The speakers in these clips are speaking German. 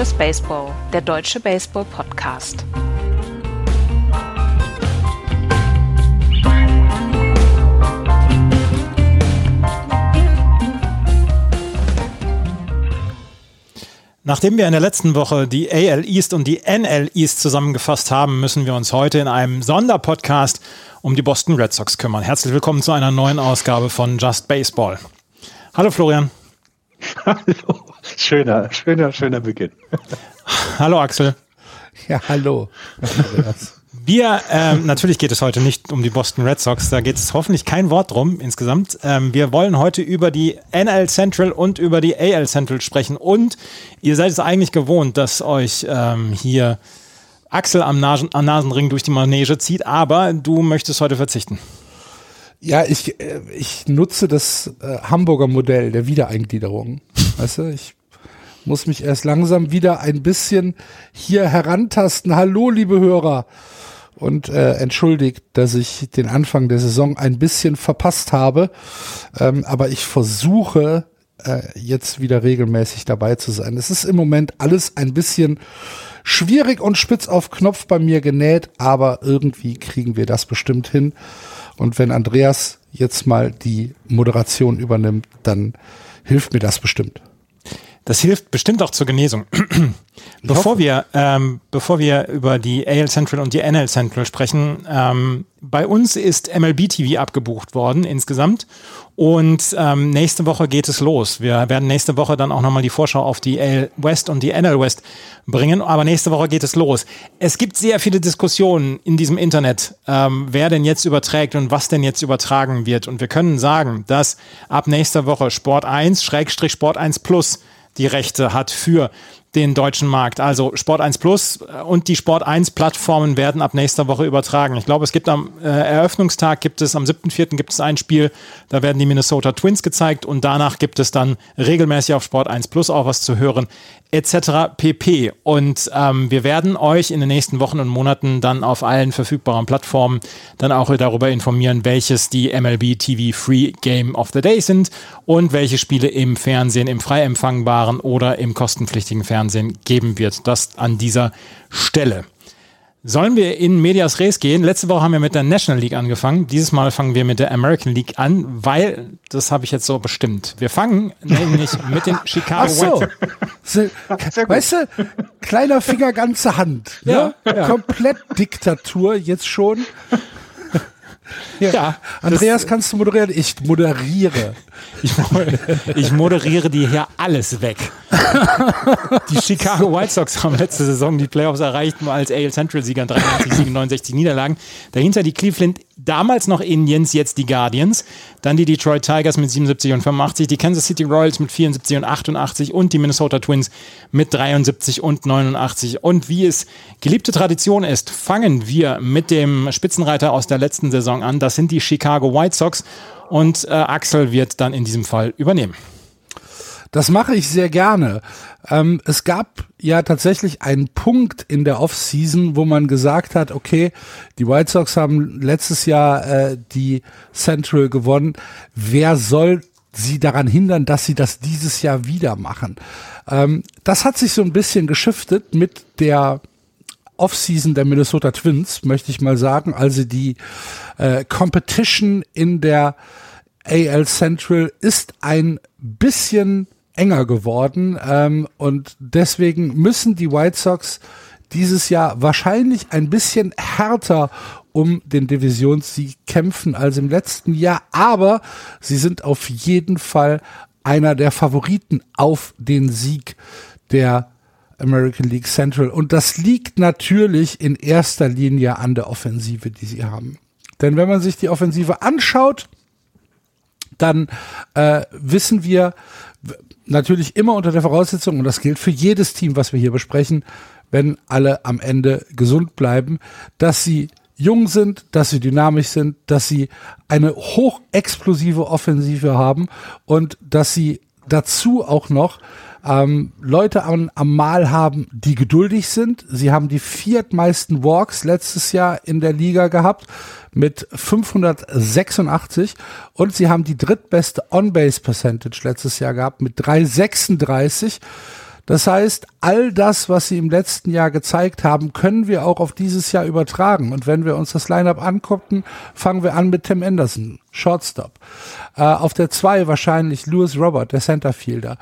Just Baseball, der deutsche Baseball-Podcast. Nachdem wir in der letzten Woche die AL East und die NL East zusammengefasst haben, müssen wir uns heute in einem Sonderpodcast um die Boston Red Sox kümmern. Herzlich willkommen zu einer neuen Ausgabe von Just Baseball. Hallo Florian. Hallo. Schöner, schöner, schöner Beginn. Hallo Axel. Ja, hallo. Wir, ähm, natürlich geht es heute nicht um die Boston Red Sox, da geht es hoffentlich kein Wort drum insgesamt. Ähm, wir wollen heute über die NL Central und über die AL Central sprechen und ihr seid es eigentlich gewohnt, dass euch ähm, hier Axel am, Nasen, am Nasenring durch die Manege zieht, aber du möchtest heute verzichten. Ja, ich, äh, ich nutze das äh, Hamburger Modell der Wiedereingliederung. Weißt du, ich muss mich erst langsam wieder ein bisschen hier herantasten. Hallo, liebe Hörer und äh, entschuldigt, dass ich den Anfang der Saison ein bisschen verpasst habe. Ähm, aber ich versuche äh, jetzt wieder regelmäßig dabei zu sein. Es ist im Moment alles ein bisschen schwierig und spitz auf Knopf bei mir genäht, aber irgendwie kriegen wir das bestimmt hin. Und wenn Andreas jetzt mal die Moderation übernimmt, dann hilft mir das bestimmt. Das hilft bestimmt auch zur Genesung. bevor wir, ähm, bevor wir über die AL Central und die NL Central sprechen, ähm, bei uns ist MLB TV abgebucht worden insgesamt und ähm, nächste Woche geht es los. Wir werden nächste Woche dann auch nochmal die Vorschau auf die AL West und die NL West bringen, aber nächste Woche geht es los. Es gibt sehr viele Diskussionen in diesem Internet, ähm, wer denn jetzt überträgt und was denn jetzt übertragen wird und wir können sagen, dass ab nächster Woche Sport 1 Schrägstrich Sport 1 Plus die Rechte hat für den deutschen Markt. Also Sport 1 Plus und die Sport 1 Plattformen werden ab nächster Woche übertragen. Ich glaube, es gibt am äh, Eröffnungstag gibt es am 7.4. gibt es ein Spiel, da werden die Minnesota Twins gezeigt und danach gibt es dann regelmäßig auf Sport 1 Plus auch was zu hören etc. pp. Und ähm, wir werden euch in den nächsten Wochen und Monaten dann auf allen verfügbaren Plattformen dann auch darüber informieren, welches die MLB TV Free Game of the Day sind und welche Spiele im Fernsehen, im frei empfangbaren oder im kostenpflichtigen Fernsehen geben wird. Das an dieser Stelle. Sollen wir in Medias Res gehen? Letzte Woche haben wir mit der National League angefangen. Dieses Mal fangen wir mit der American League an, weil das habe ich jetzt so bestimmt. Wir fangen nämlich mit den Chicago Ach so. White Weißt du, kleiner Finger, ganze Hand. Ja, ne? ja. Komplett Diktatur jetzt schon. Ja. ja Andreas, kannst du moderieren? Ich moderiere. Ich, ich moderiere dir hier alles weg. Die Chicago White Sox haben letzte Saison die Playoffs erreicht, als AL Central-Sieger 83 Siegen, 69 Niederlagen. Dahinter die Cleveland, damals noch Indians, jetzt die Guardians. Dann die Detroit Tigers mit 77 und 85, die Kansas City Royals mit 74 und 88 und die Minnesota Twins mit 73 und 89. Und wie es geliebte Tradition ist, fangen wir mit dem Spitzenreiter aus der letzten Saison an. Das sind die Chicago White Sox und äh, Axel wird dann in diesem Fall übernehmen. Das mache ich sehr gerne. Ähm, es gab ja tatsächlich einen Punkt in der Offseason, wo man gesagt hat, okay, die White Sox haben letztes Jahr äh, die Central gewonnen. Wer soll sie daran hindern, dass sie das dieses Jahr wieder machen? Ähm, das hat sich so ein bisschen geschiftet mit der Offseason der Minnesota Twins, möchte ich mal sagen. Also die äh, Competition in der AL Central ist ein bisschen enger geworden ähm, und deswegen müssen die White Sox dieses Jahr wahrscheinlich ein bisschen härter um den Divisionssieg kämpfen als im letzten Jahr, aber sie sind auf jeden Fall einer der Favoriten auf den Sieg der American League Central. Und das liegt natürlich in erster Linie an der Offensive, die sie haben. Denn wenn man sich die Offensive anschaut, dann äh, wissen wir natürlich immer unter der Voraussetzung, und das gilt für jedes Team, was wir hier besprechen, wenn alle am Ende gesund bleiben, dass sie jung sind, dass sie dynamisch sind, dass sie eine hochexplosive Offensive haben und dass sie dazu auch noch ähm, Leute am, am Mal haben, die geduldig sind. Sie haben die viertmeisten Walks letztes Jahr in der Liga gehabt mit 586 und sie haben die drittbeste On-Base Percentage letztes Jahr gehabt mit 336. Das heißt, all das, was sie im letzten Jahr gezeigt haben, können wir auch auf dieses Jahr übertragen. Und wenn wir uns das Lineup angucken, fangen wir an mit Tim Anderson, Shortstop. Äh, auf der 2 wahrscheinlich Lewis Robert, der Centerfielder.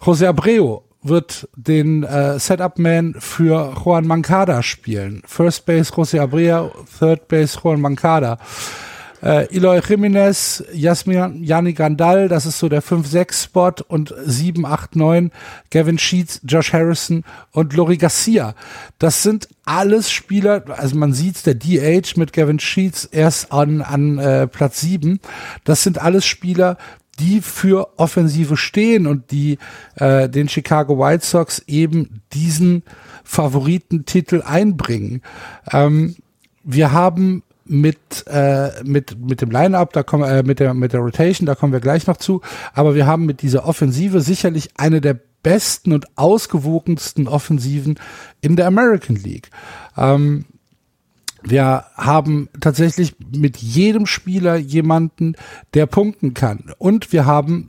José Abreu wird den äh, Setup-Man für Juan Mancada spielen. First Base José Abreu, Third Base Juan Mancada. Äh, Eloy Jimenez, Jasmin Yanni Gandal, das ist so der 5-6-Spot und 7-8-9, Gavin Sheets, Josh Harrison und Lori Garcia. Das sind alles Spieler, also man sieht der DH mit Gavin Sheets erst an, an äh, Platz 7. Das sind alles Spieler, die für Offensive stehen und die äh, den Chicago White Sox eben diesen Favoritentitel einbringen. Ähm, wir haben mit äh, mit mit dem Line-up, da kommen äh, mit der mit der Rotation, da kommen wir gleich noch zu. Aber wir haben mit dieser Offensive sicherlich eine der besten und ausgewogensten Offensiven in der American League. Ähm, wir haben tatsächlich mit jedem Spieler jemanden, der punkten kann. Und wir haben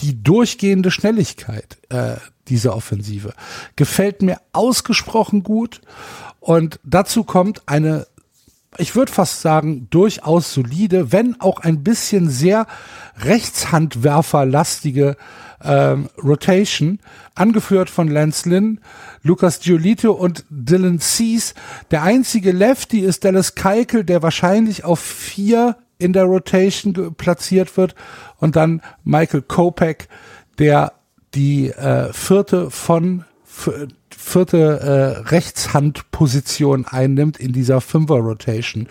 die durchgehende Schnelligkeit äh, dieser Offensive. Gefällt mir ausgesprochen gut. Und dazu kommt eine ich würde fast sagen, durchaus solide, wenn auch ein bisschen sehr Rechtshandwerferlastige ähm, Rotation, angeführt von Lance Lynn, Lucas Giolito und Dylan Cease. Der einzige Lefty ist Dallas Keikel, der wahrscheinlich auf vier in der Rotation platziert wird und dann Michael Kopek, der die äh, vierte von vierte äh, Rechtshandposition einnimmt in dieser Fünfer-Rotation.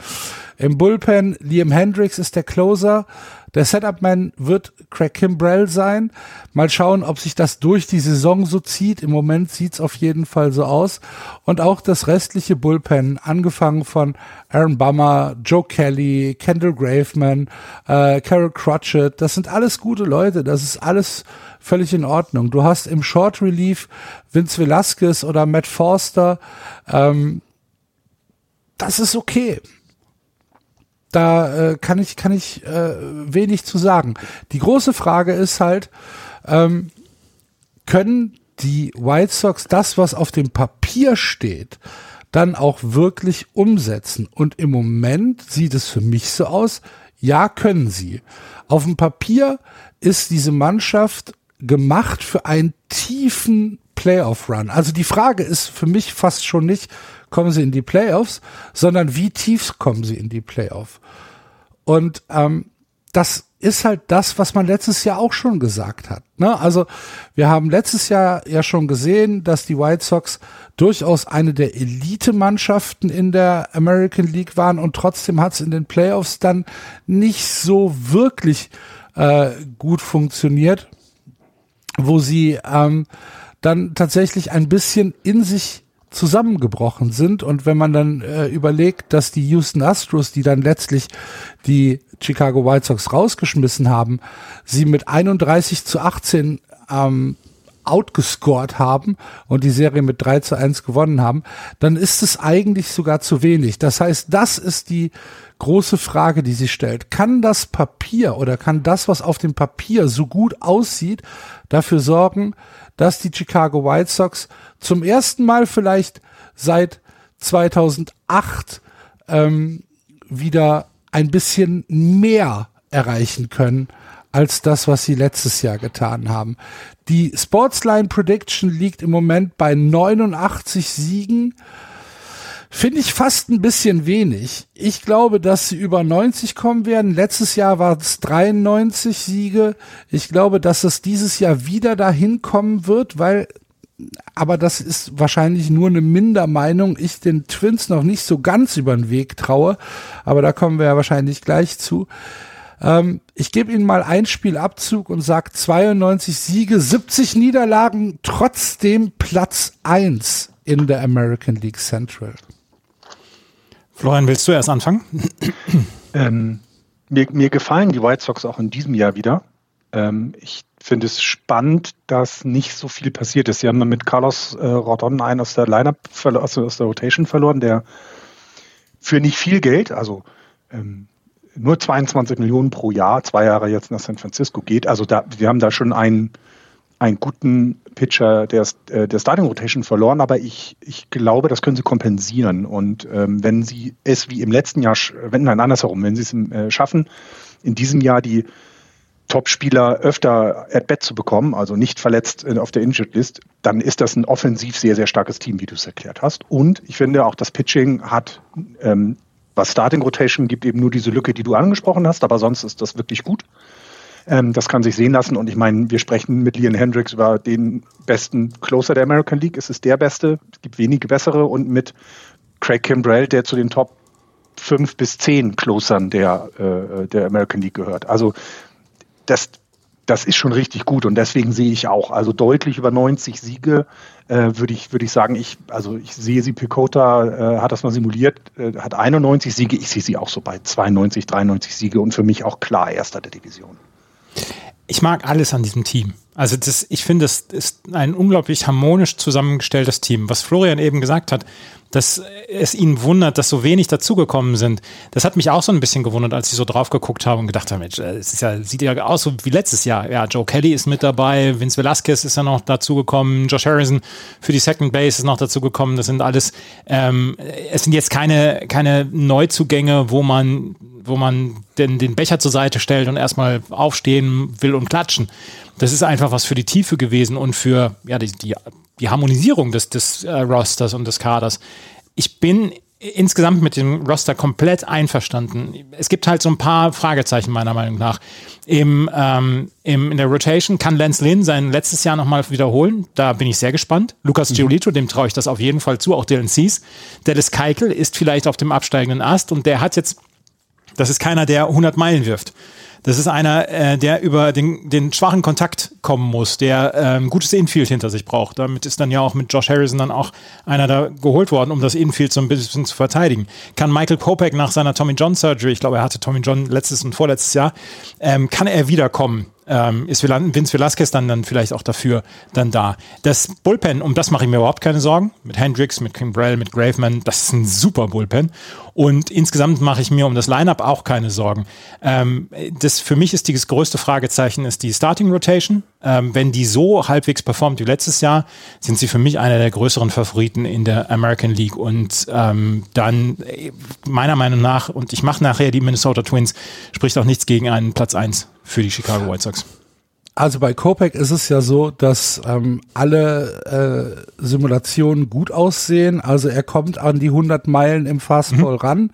Im Bullpen Liam Hendricks ist der Closer. Der Setup-Man wird Craig Kimbrell sein. Mal schauen, ob sich das durch die Saison so zieht. Im Moment sieht's auf jeden Fall so aus. Und auch das restliche Bullpen, angefangen von Aaron Bummer, Joe Kelly, Kendall Graveman, äh, Carol Crutchett, das sind alles gute Leute. Das ist alles völlig in Ordnung. Du hast im Short Relief Vince Velasquez oder Matt Forster. Ähm, das ist okay. Da äh, kann ich, kann ich äh, wenig zu sagen. Die große Frage ist halt, ähm, können die White Sox das, was auf dem Papier steht, dann auch wirklich umsetzen? Und im Moment sieht es für mich so aus, ja, können sie. Auf dem Papier ist diese Mannschaft gemacht für einen tiefen Playoff-Run. Also die Frage ist für mich fast schon nicht, kommen sie in die Playoffs, sondern wie tief kommen sie in die Playoffs. Und ähm, das ist halt das, was man letztes Jahr auch schon gesagt hat. Ne? Also wir haben letztes Jahr ja schon gesehen, dass die White Sox durchaus eine der Elite-Mannschaften in der American League waren und trotzdem hat es in den Playoffs dann nicht so wirklich äh, gut funktioniert, wo sie ähm, dann tatsächlich ein bisschen in sich zusammengebrochen sind. Und wenn man dann äh, überlegt, dass die Houston Astros, die dann letztlich die Chicago White Sox rausgeschmissen haben, sie mit 31 zu 18 ähm, outgescored haben und die Serie mit 3 zu 1 gewonnen haben, dann ist es eigentlich sogar zu wenig. Das heißt, das ist die große Frage, die sich stellt. Kann das Papier oder kann das, was auf dem Papier so gut aussieht, dafür sorgen, dass die Chicago White Sox zum ersten Mal vielleicht seit 2008 ähm, wieder ein bisschen mehr erreichen können als das, was sie letztes Jahr getan haben. Die Sportsline Prediction liegt im Moment bei 89 Siegen. Finde ich fast ein bisschen wenig. Ich glaube, dass sie über 90 kommen werden. Letztes Jahr war es 93 Siege. Ich glaube, dass es dieses Jahr wieder dahin kommen wird, weil aber das ist wahrscheinlich nur eine Mindermeinung. Ich den Twins noch nicht so ganz über den Weg traue, aber da kommen wir ja wahrscheinlich gleich zu. Ähm, ich gebe Ihnen mal ein Spielabzug und sage 92 Siege, 70 Niederlagen, trotzdem Platz 1 in der American League Central. Florian, willst du erst anfangen? Ähm, mir, mir gefallen die White Sox auch in diesem Jahr wieder. Ähm, ich finde es spannend, dass nicht so viel passiert ist. Sie haben mit Carlos äh, Rodon einen aus der Lineup, aus, aus der Rotation verloren, der für nicht viel Geld, also ähm, nur 22 Millionen pro Jahr, zwei Jahre jetzt nach San Francisco geht. Also da, wir haben da schon einen, einen guten Pitcher der, äh, der Starting Rotation verloren, aber ich, ich glaube, das können sie kompensieren. Und ähm, wenn sie es wie im letzten Jahr, wenn nein, andersherum, wenn sie es äh, schaffen, in diesem Jahr die Top-Spieler öfter at-bat zu bekommen, also nicht verletzt äh, auf der Injured List, dann ist das ein offensiv sehr, sehr starkes Team, wie du es erklärt hast. Und ich finde auch, das Pitching hat, ähm, was Starting Rotation gibt, eben nur diese Lücke, die du angesprochen hast, aber sonst ist das wirklich gut. Ähm, das kann sich sehen lassen. Und ich meine, wir sprechen mit Leon Hendricks über den besten Closer der American League. Es ist der beste. Es gibt wenige bessere. Und mit Craig Kimbrell, der zu den Top fünf bis zehn Closern der, äh, der American League gehört. Also das, das ist schon richtig gut und deswegen sehe ich auch, also deutlich über 90 Siege äh, würde ich, würde ich sagen, ich, also ich sehe sie, Picota äh, hat das mal simuliert, äh, hat 91 Siege, ich sehe sie auch so bei 92, 93 Siege und für mich auch klar Erster der Division. Ich mag alles an diesem Team. Also das, ich finde, es ist ein unglaublich harmonisch zusammengestelltes Team. Was Florian eben gesagt hat, dass es ihn wundert, dass so wenig dazugekommen sind. Das hat mich auch so ein bisschen gewundert, als ich so drauf geguckt habe und gedacht habe, Mensch, äh, es ja, sieht ja aus so wie letztes Jahr. Ja, Joe Kelly ist mit dabei, Vince Velasquez ist ja noch dazugekommen, Josh Harrison für die Second Base ist noch dazugekommen. Das sind alles, ähm, es sind jetzt keine, keine Neuzugänge, wo man, wo man den, den Becher zur Seite stellt und erstmal aufstehen will und klatschen. Das ist einfach was für die Tiefe gewesen und für ja, die, die die Harmonisierung des, des äh, Rosters und des Kaders. Ich bin insgesamt mit dem Roster komplett einverstanden. Es gibt halt so ein paar Fragezeichen meiner Meinung nach. Im, ähm, im, in der Rotation kann Lance Lynn sein letztes Jahr nochmal wiederholen. Da bin ich sehr gespannt. Lukas mhm. Giolito, dem traue ich das auf jeden Fall zu, auch Dylan Cease. Dallas Keikel ist vielleicht auf dem absteigenden Ast und der hat jetzt, das ist keiner, der 100 Meilen wirft. Das ist einer, äh, der über den, den schwachen Kontakt kommen muss, der äh, ein gutes Infield hinter sich braucht. Damit ist dann ja auch mit Josh Harrison dann auch einer da geholt worden, um das Infield so ein bisschen zu verteidigen. Kann Michael Kopek nach seiner Tommy John Surgery, ich glaube, er hatte Tommy John letztes und vorletztes Jahr, ähm, kann er wiederkommen ähm, ist Vince Velasquez dann, dann vielleicht auch dafür dann da. Das Bullpen, um das mache ich mir überhaupt keine Sorgen. Mit Hendricks, mit Kimbrell, mit Graveman, das ist ein super Bullpen. Und insgesamt mache ich mir um das Lineup auch keine Sorgen. Ähm, das für mich ist das größte Fragezeichen ist die Starting Rotation. Ähm, wenn die so halbwegs performt wie letztes Jahr, sind sie für mich einer der größeren Favoriten in der American League. Und ähm, dann meiner Meinung nach, und ich mache nachher die Minnesota Twins, spricht auch nichts gegen einen Platz 1 für die Chicago White Sox. Also bei Kopek ist es ja so, dass ähm, alle äh, Simulationen gut aussehen. Also er kommt an die 100 Meilen im Fastball mhm. ran.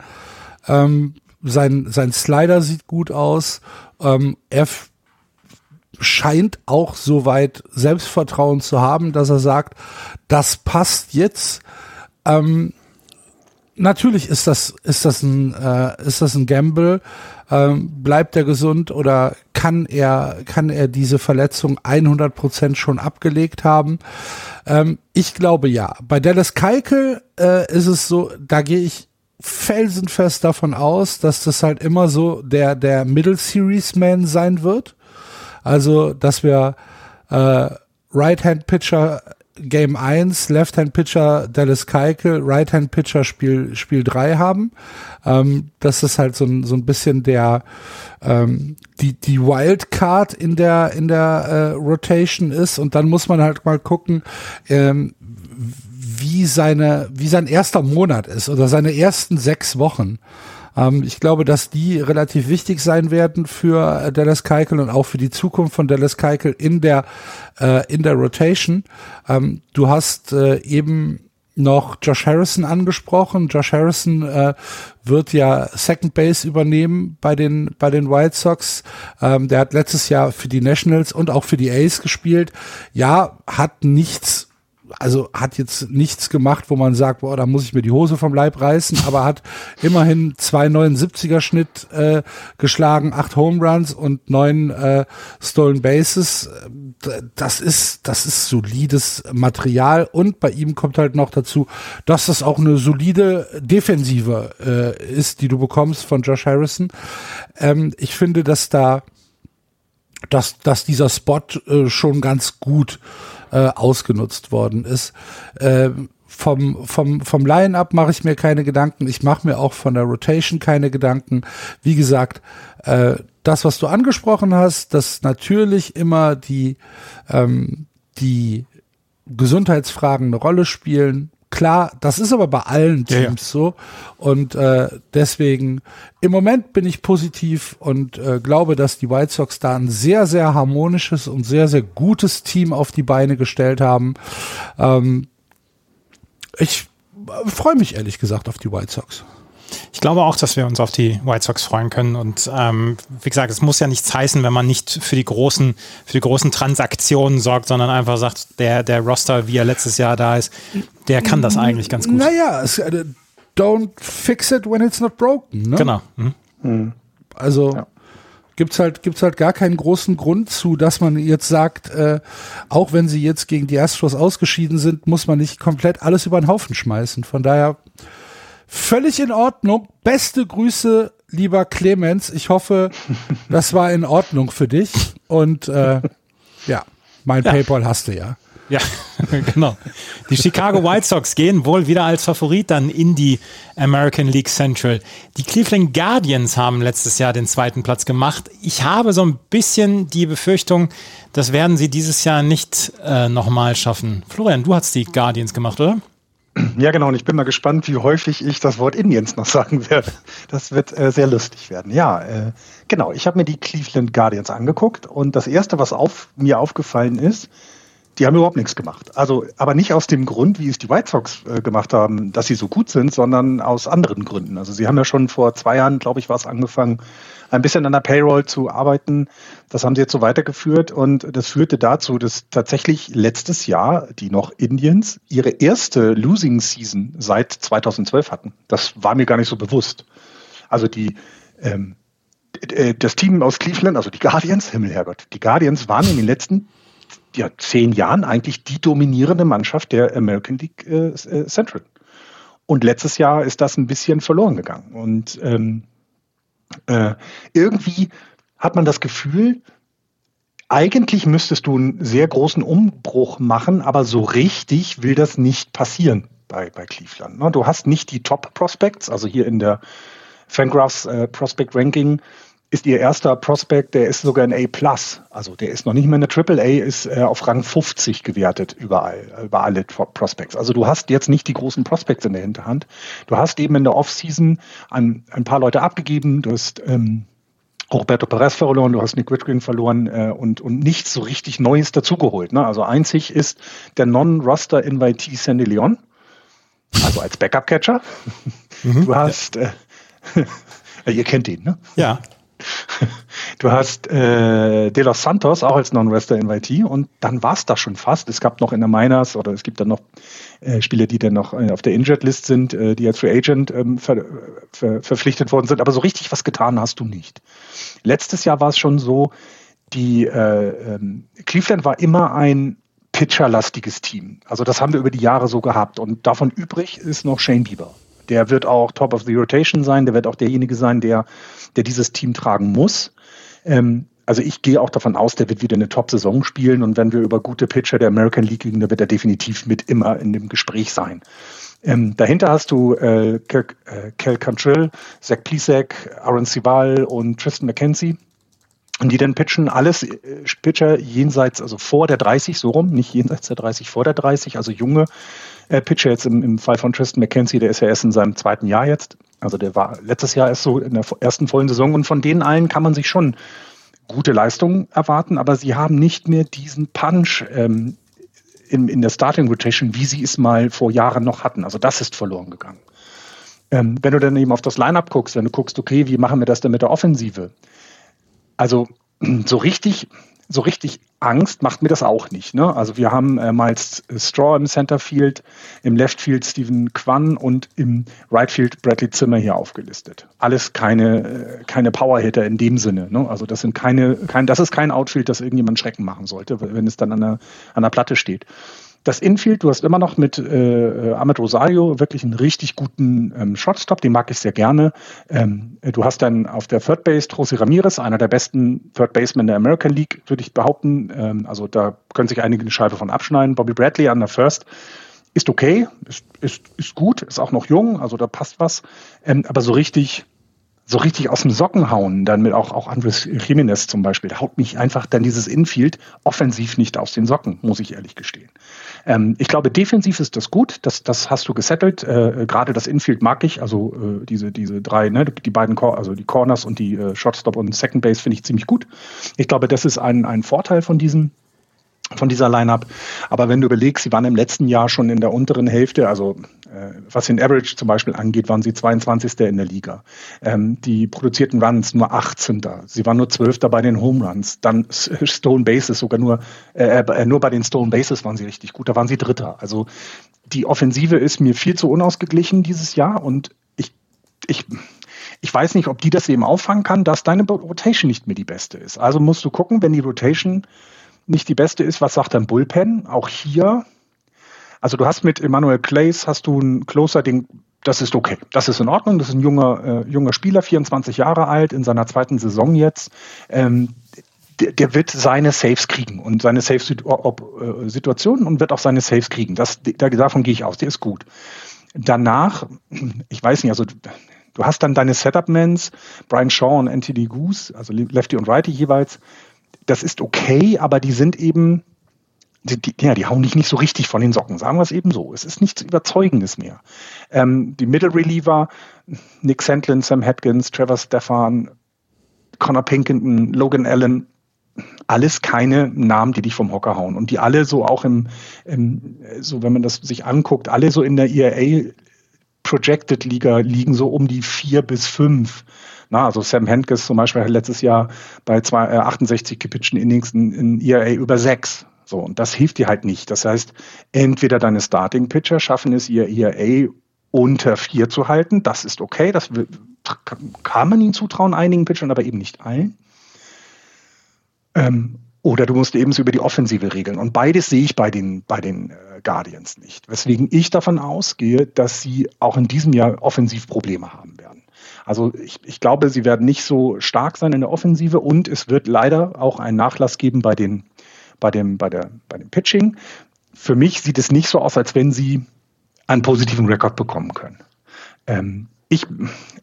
Ähm, sein, sein Slider sieht gut aus. Ähm, er scheint auch soweit Selbstvertrauen zu haben, dass er sagt, das passt jetzt. Ähm, natürlich ist das, ist das ein, äh, ist das ein Gamble. Ähm, bleibt er gesund oder kann er, kann er diese Verletzung 100 Prozent schon abgelegt haben? Ähm, ich glaube ja. Bei Dallas Keikel äh, ist es so, da gehe ich felsenfest davon aus, dass das halt immer so der, der Middle Series Man sein wird. Also, dass wir äh, Right-Hand-Pitcher Game 1, Left-Hand-Pitcher Dallas Keikel, Right-Hand-Pitcher Spiel, Spiel 3 haben. Ähm, das ist halt so ein, so ein bisschen der ähm, die, die Wildcard in der, in der äh, Rotation ist. Und dann muss man halt mal gucken, ähm, wie seine, wie sein erster Monat ist oder seine ersten sechs Wochen. Ähm, ich glaube, dass die relativ wichtig sein werden für äh, Dallas Keuchel und auch für die Zukunft von Dallas Keuchel in der äh, in der Rotation. Ähm, du hast äh, eben noch Josh Harrison angesprochen. Josh Harrison äh, wird ja Second Base übernehmen bei den bei den White Sox. Ähm, der hat letztes Jahr für die Nationals und auch für die A's gespielt. Ja, hat nichts also hat jetzt nichts gemacht, wo man sagt, boah, da muss ich mir die Hose vom Leib reißen, aber hat immerhin 2,79er Schnitt äh, geschlagen, acht Home Runs und neun äh, Stolen Bases. Das ist, das ist solides Material und bei ihm kommt halt noch dazu, dass das auch eine solide Defensive äh, ist, die du bekommst von Josh Harrison. Ähm, ich finde, dass da, dass, dass dieser Spot äh, schon ganz gut äh, ausgenutzt worden ist. Äh, vom, vom, vom Line-Up mache ich mir keine Gedanken. Ich mache mir auch von der Rotation keine Gedanken. Wie gesagt, äh, das, was du angesprochen hast, dass natürlich immer die, ähm, die Gesundheitsfragen eine Rolle spielen. Klar, das ist aber bei allen Teams ja, ja. so. Und äh, deswegen, im Moment bin ich positiv und äh, glaube, dass die White Sox da ein sehr, sehr harmonisches und sehr, sehr gutes Team auf die Beine gestellt haben. Ähm, ich äh, freue mich ehrlich gesagt auf die White Sox. Ich glaube auch, dass wir uns auf die White Sox freuen können. Und ähm, wie gesagt, es muss ja nichts heißen, wenn man nicht für die großen, für die großen Transaktionen sorgt, sondern einfach sagt, der, der Roster, wie er letztes Jahr da ist, der kann das eigentlich ganz gut. Naja, äh, don't fix it when it's not broken. Ne? Genau. Mhm. mhm. Also ja. gibt's halt gibt's halt gar keinen großen Grund zu, dass man jetzt sagt, äh, auch wenn sie jetzt gegen die Astros ausgeschieden sind, muss man nicht komplett alles über den Haufen schmeißen. Von daher Völlig in Ordnung. Beste Grüße, lieber Clemens. Ich hoffe, das war in Ordnung für dich. Und äh, ja, mein ja. PayPal hast du ja. Ja, genau. Die Chicago White Sox gehen wohl wieder als Favorit dann in die American League Central. Die Cleveland Guardians haben letztes Jahr den zweiten Platz gemacht. Ich habe so ein bisschen die Befürchtung, das werden sie dieses Jahr nicht äh, nochmal schaffen. Florian, du hast die Guardians gemacht, oder? Ja, genau. Und ich bin mal gespannt, wie häufig ich das Wort Indians noch sagen werde. Das wird äh, sehr lustig werden. Ja, äh, genau. Ich habe mir die Cleveland Guardians angeguckt und das erste, was auf, mir aufgefallen ist, die haben überhaupt nichts gemacht. Also, aber nicht aus dem Grund, wie es die White Sox äh, gemacht haben, dass sie so gut sind, sondern aus anderen Gründen. Also, sie haben ja schon vor zwei Jahren, glaube ich, war es angefangen, ein bisschen an der Payroll zu arbeiten. Das haben sie jetzt so weitergeführt und das führte dazu, dass tatsächlich letztes Jahr die noch Indians ihre erste Losing Season seit 2012 hatten. Das war mir gar nicht so bewusst. Also die ähm, äh, das Team aus Cleveland, also die Guardians, Himmel Herrgott, die Guardians waren in den letzten ja, zehn Jahren eigentlich die dominierende Mannschaft der American League äh, äh Central. Und letztes Jahr ist das ein bisschen verloren gegangen. Und ähm, äh, irgendwie hat man das Gefühl, eigentlich müsstest du einen sehr großen Umbruch machen, aber so richtig will das nicht passieren bei, bei Cleveland. Ne? Du hast nicht die Top-Prospects, also hier in der Fangraphs äh, Prospect Ranking ist ihr erster Prospect, der ist sogar ein A+. Also der ist noch nicht mehr eine Triple A, ist äh, auf Rang 50 gewertet überall, über alle Prospects. Also du hast jetzt nicht die großen Prospects in der Hinterhand. Du hast eben in der Offseason ein, ein paar Leute abgegeben. Du hast ähm, Roberto Perez verloren, du hast Nick Whitgren verloren äh, und, und nichts so richtig Neues dazugeholt. Ne? Also einzig ist der Non-Roster-Invitee Sandy Leon, also als Backup-Catcher. Mhm. Du hast, äh, ihr kennt ihn, ne? Ja. Du hast äh, De Los Santos auch als Non-Wrestler Invitee und dann war es das schon fast. Es gab noch in der Miners oder es gibt dann noch äh, Spieler, die dann noch äh, auf der Injured List sind, äh, die als Free Agent ähm, ver, ver, verpflichtet worden sind. Aber so richtig was getan hast du nicht. Letztes Jahr war es schon so, die äh, ähm, Cleveland war immer ein pitcherlastiges Team. Also das haben wir über die Jahre so gehabt. Und davon übrig ist noch Shane Bieber. Der wird auch Top of the Rotation sein. Der wird auch derjenige sein, der, der dieses Team tragen muss. Ähm, also ich gehe auch davon aus, der wird wieder eine Top-Saison spielen. Und wenn wir über gute Pitcher der American League reden, dann wird er definitiv mit immer in dem Gespräch sein. Ähm, dahinter hast du äh, Kel, äh, Kel Cantrill, Zach Plisak, Aaron Sival und Tristan McKenzie. Und die dann pitchen alles äh, Pitcher jenseits, also vor der 30, so rum, nicht jenseits der 30, vor der 30, also junge äh, Pitcher jetzt im, im Fall von Tristan McKenzie, der ist ja erst in seinem zweiten Jahr jetzt. Also der war letztes Jahr erst so in der ersten vollen Saison und von denen allen kann man sich schon gute Leistungen erwarten, aber sie haben nicht mehr diesen Punch ähm, in, in der Starting Rotation, wie sie es mal vor Jahren noch hatten. Also das ist verloren gegangen. Ähm, wenn du dann eben auf das Lineup guckst, wenn du guckst, okay, wie machen wir das denn mit der Offensive? Also so richtig so richtig Angst macht mir das auch nicht. Ne? Also wir haben äh, Miles Straw im Centerfield, im Leftfield Stephen Kwan und im Rightfield Bradley Zimmer hier aufgelistet. Alles keine, äh, keine Powerhitter in dem Sinne. Ne? Also das sind keine, kein, das ist kein Outfield, das irgendjemand Schrecken machen sollte, wenn es dann an der, an der Platte steht. Das Infield, du hast immer noch mit äh, Ahmed Rosario wirklich einen richtig guten ähm, Shotstop, den mag ich sehr gerne. Ähm, du hast dann auf der Third Base José Ramirez, einer der besten Third Basemen der American League, würde ich behaupten. Ähm, also da können sich einige eine Scheibe von abschneiden. Bobby Bradley an der First ist okay, ist, ist, ist gut, ist auch noch jung, also da passt was. Ähm, aber so richtig so richtig aus dem Socken hauen, dann mit auch, auch Andres Jimenez zum Beispiel, haut mich einfach dann dieses Infield offensiv nicht aus den Socken, muss ich ehrlich gestehen. Ähm, ich glaube, defensiv ist das gut, das, das hast du gesettelt. Äh, Gerade das Infield mag ich, also äh, diese, diese drei, ne, die beiden, Cor also die Corners und die äh, Shortstop und Second Base finde ich ziemlich gut. Ich glaube, das ist ein, ein Vorteil von diesem von dieser Lineup. Aber wenn du überlegst, sie waren im letzten Jahr schon in der unteren Hälfte, also äh, was den Average zum Beispiel angeht, waren sie 22. in der Liga. Ähm, die produzierten Runs nur 18. Sie waren nur 12. bei den Home Runs. Dann Stone Bases sogar nur, äh, äh, nur bei den Stone Bases waren sie richtig gut. Da waren sie Dritter. Also die Offensive ist mir viel zu unausgeglichen dieses Jahr und ich, ich, ich weiß nicht, ob die das eben auffangen kann, dass deine Rotation nicht mehr die beste ist. Also musst du gucken, wenn die Rotation nicht die beste ist, was sagt dein Bullpen? Auch hier, also du hast mit Emmanuel Clays, hast du ein Closer, den, das ist okay. Das ist in Ordnung. Das ist ein junger, äh, junger Spieler, 24 Jahre alt, in seiner zweiten Saison jetzt. Ähm, der, der, wird seine Saves kriegen und seine Safe-Situationen und wird auch seine Saves kriegen. Das, davon gehe ich aus. Der ist gut. Danach, ich weiß nicht, also du hast dann deine Setup-Mans, Brian Shaw und Anthony Goose, also Lefty und Righty jeweils, das ist okay, aber die sind eben, die, die, ja, die hauen dich nicht so richtig von den Socken, sagen wir es eben so. Es ist nichts Überzeugendes mehr. Ähm, die Middle Reliever, Nick Sandlin, Sam Hatkins, Trevor Stefan, Connor Pinkington, Logan Allen, alles keine Namen, die dich vom Hocker hauen. Und die alle so auch im, im so wenn man das sich anguckt, alle so in der ERA Projected Liga liegen so um die vier bis fünf. Na, also Sam Henkes zum Beispiel hat letztes Jahr bei zwei, äh, 68 gepitchten Innings in, in ERA über sechs. So, und das hilft dir halt nicht. Das heißt, entweder deine Starting Pitcher schaffen es, ihr ERA unter vier zu halten. Das ist okay. Das kann man ihnen zutrauen, einigen Pitchern, aber eben nicht allen. Ähm, oder du musst eben über die Offensive regeln. Und beides sehe ich bei den, bei den äh, Guardians nicht. Weswegen ich davon ausgehe, dass sie auch in diesem Jahr offensiv Probleme haben werden. Also ich, ich glaube, sie werden nicht so stark sein in der Offensive und es wird leider auch einen Nachlass geben bei, den, bei, dem, bei, der, bei dem Pitching. Für mich sieht es nicht so aus, als wenn sie einen positiven Rekord bekommen können. Ähm, ich,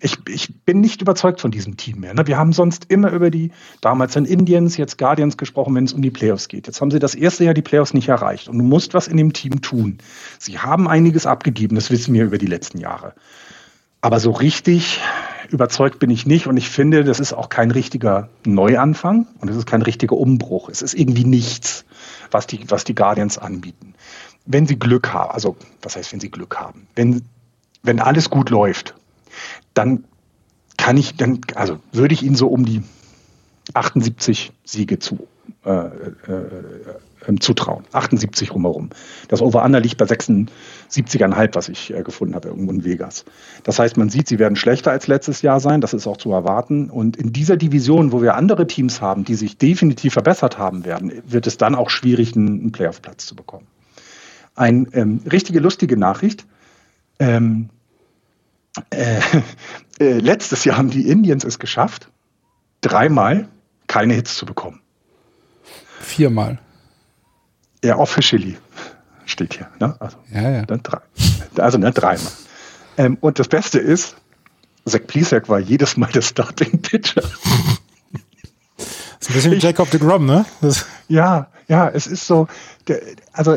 ich, ich bin nicht überzeugt von diesem Team mehr. Ne? Wir haben sonst immer über die damals in Indians, jetzt Guardians gesprochen, wenn es um die Playoffs geht. Jetzt haben sie das erste Jahr die Playoffs nicht erreicht und du musst was in dem Team tun. Sie haben einiges abgegeben, das wissen wir über die letzten Jahre. Aber so richtig überzeugt bin ich nicht und ich finde, das ist auch kein richtiger Neuanfang und es ist kein richtiger Umbruch. Es ist irgendwie nichts, was die, was die Guardians anbieten. Wenn sie Glück haben, also was heißt, wenn sie Glück haben? Wenn, wenn alles gut läuft, dann kann ich, dann, also würde ich ihnen so um die 78 Siege zu, äh, äh, äh, zutrauen. 78 rumherum. Das Over-Under liegt bei 76,5, was ich äh, gefunden habe, irgendwo in Vegas. Das heißt, man sieht, sie werden schlechter als letztes Jahr sein. Das ist auch zu erwarten. Und in dieser Division, wo wir andere Teams haben, die sich definitiv verbessert haben werden, wird es dann auch schwierig, einen, einen Playoff-Platz zu bekommen. Eine ähm, richtige lustige Nachricht. Ähm, äh, äh, letztes Jahr haben die Indians es geschafft, dreimal keine Hits zu bekommen. Viermal. Ja, officially steht hier. Ne? Also, ja, ja. Dann drei. Also ne, dreimal. Ähm, und das Beste ist, Zach Plesac war jedes Mal der Starting Pitcher. Das ist ein bisschen wie Jacob de Grom, ne? Das ja, ja, es ist so, der, also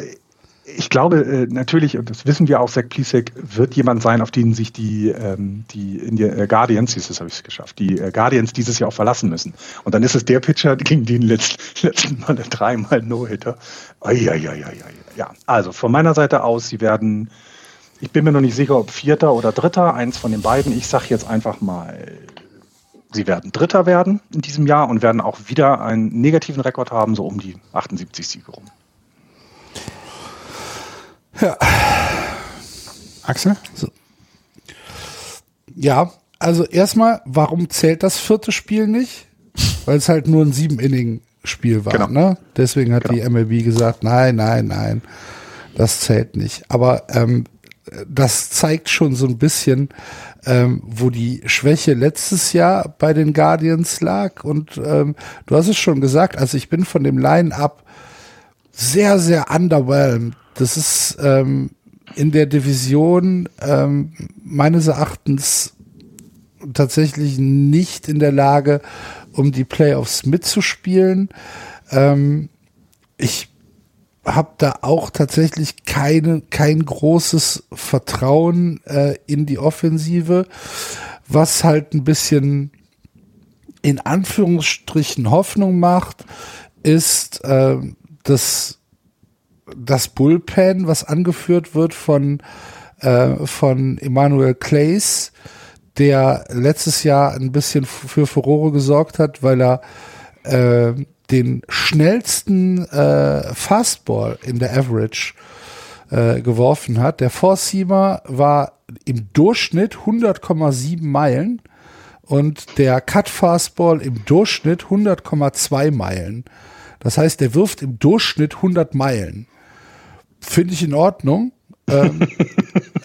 ich glaube äh, natürlich, und das wissen wir auch, Zach Plisek wird jemand sein, auf den sich die, ähm, die Indian, äh, Guardians, dieses habe ich es geschafft, die äh, Guardians dieses Jahr auch verlassen müssen. Und dann ist es der Pitcher gegen den letzten, letzten Mal dreimal No-Hitter. Ja, also von meiner Seite aus, sie werden, ich bin mir noch nicht sicher, ob Vierter oder Dritter, eins von den beiden. Ich sage jetzt einfach mal, sie werden Dritter werden in diesem Jahr und werden auch wieder einen negativen Rekord haben, so um die 78 Siege rum. Ja. Axel? So. Ja, also erstmal, warum zählt das vierte Spiel nicht? Weil es halt nur ein Sieben-Inning-Spiel war. Genau. Ne? Deswegen hat genau. die MLB gesagt, nein, nein, nein, das zählt nicht. Aber ähm, das zeigt schon so ein bisschen, ähm, wo die Schwäche letztes Jahr bei den Guardians lag. Und ähm, du hast es schon gesagt, also ich bin von dem Line-Up sehr, sehr underwhelmed das ist ähm, in der Division ähm, meines Erachtens tatsächlich nicht in der Lage, um die Playoffs mitzuspielen. Ähm, ich habe da auch tatsächlich keine, kein großes Vertrauen äh, in die Offensive, was halt ein bisschen in Anführungsstrichen Hoffnung macht, ist äh, das, das Bullpen, was angeführt wird von, äh, von Emmanuel Clays, der letztes Jahr ein bisschen für Furore gesorgt hat, weil er äh, den schnellsten äh, Fastball in der Average äh, geworfen hat. Der Four-Seamer war im Durchschnitt 100,7 Meilen und der Cut Fastball im Durchschnitt 100,2 Meilen. Das heißt, der wirft im Durchschnitt 100 Meilen. Finde ich in Ordnung. ähm,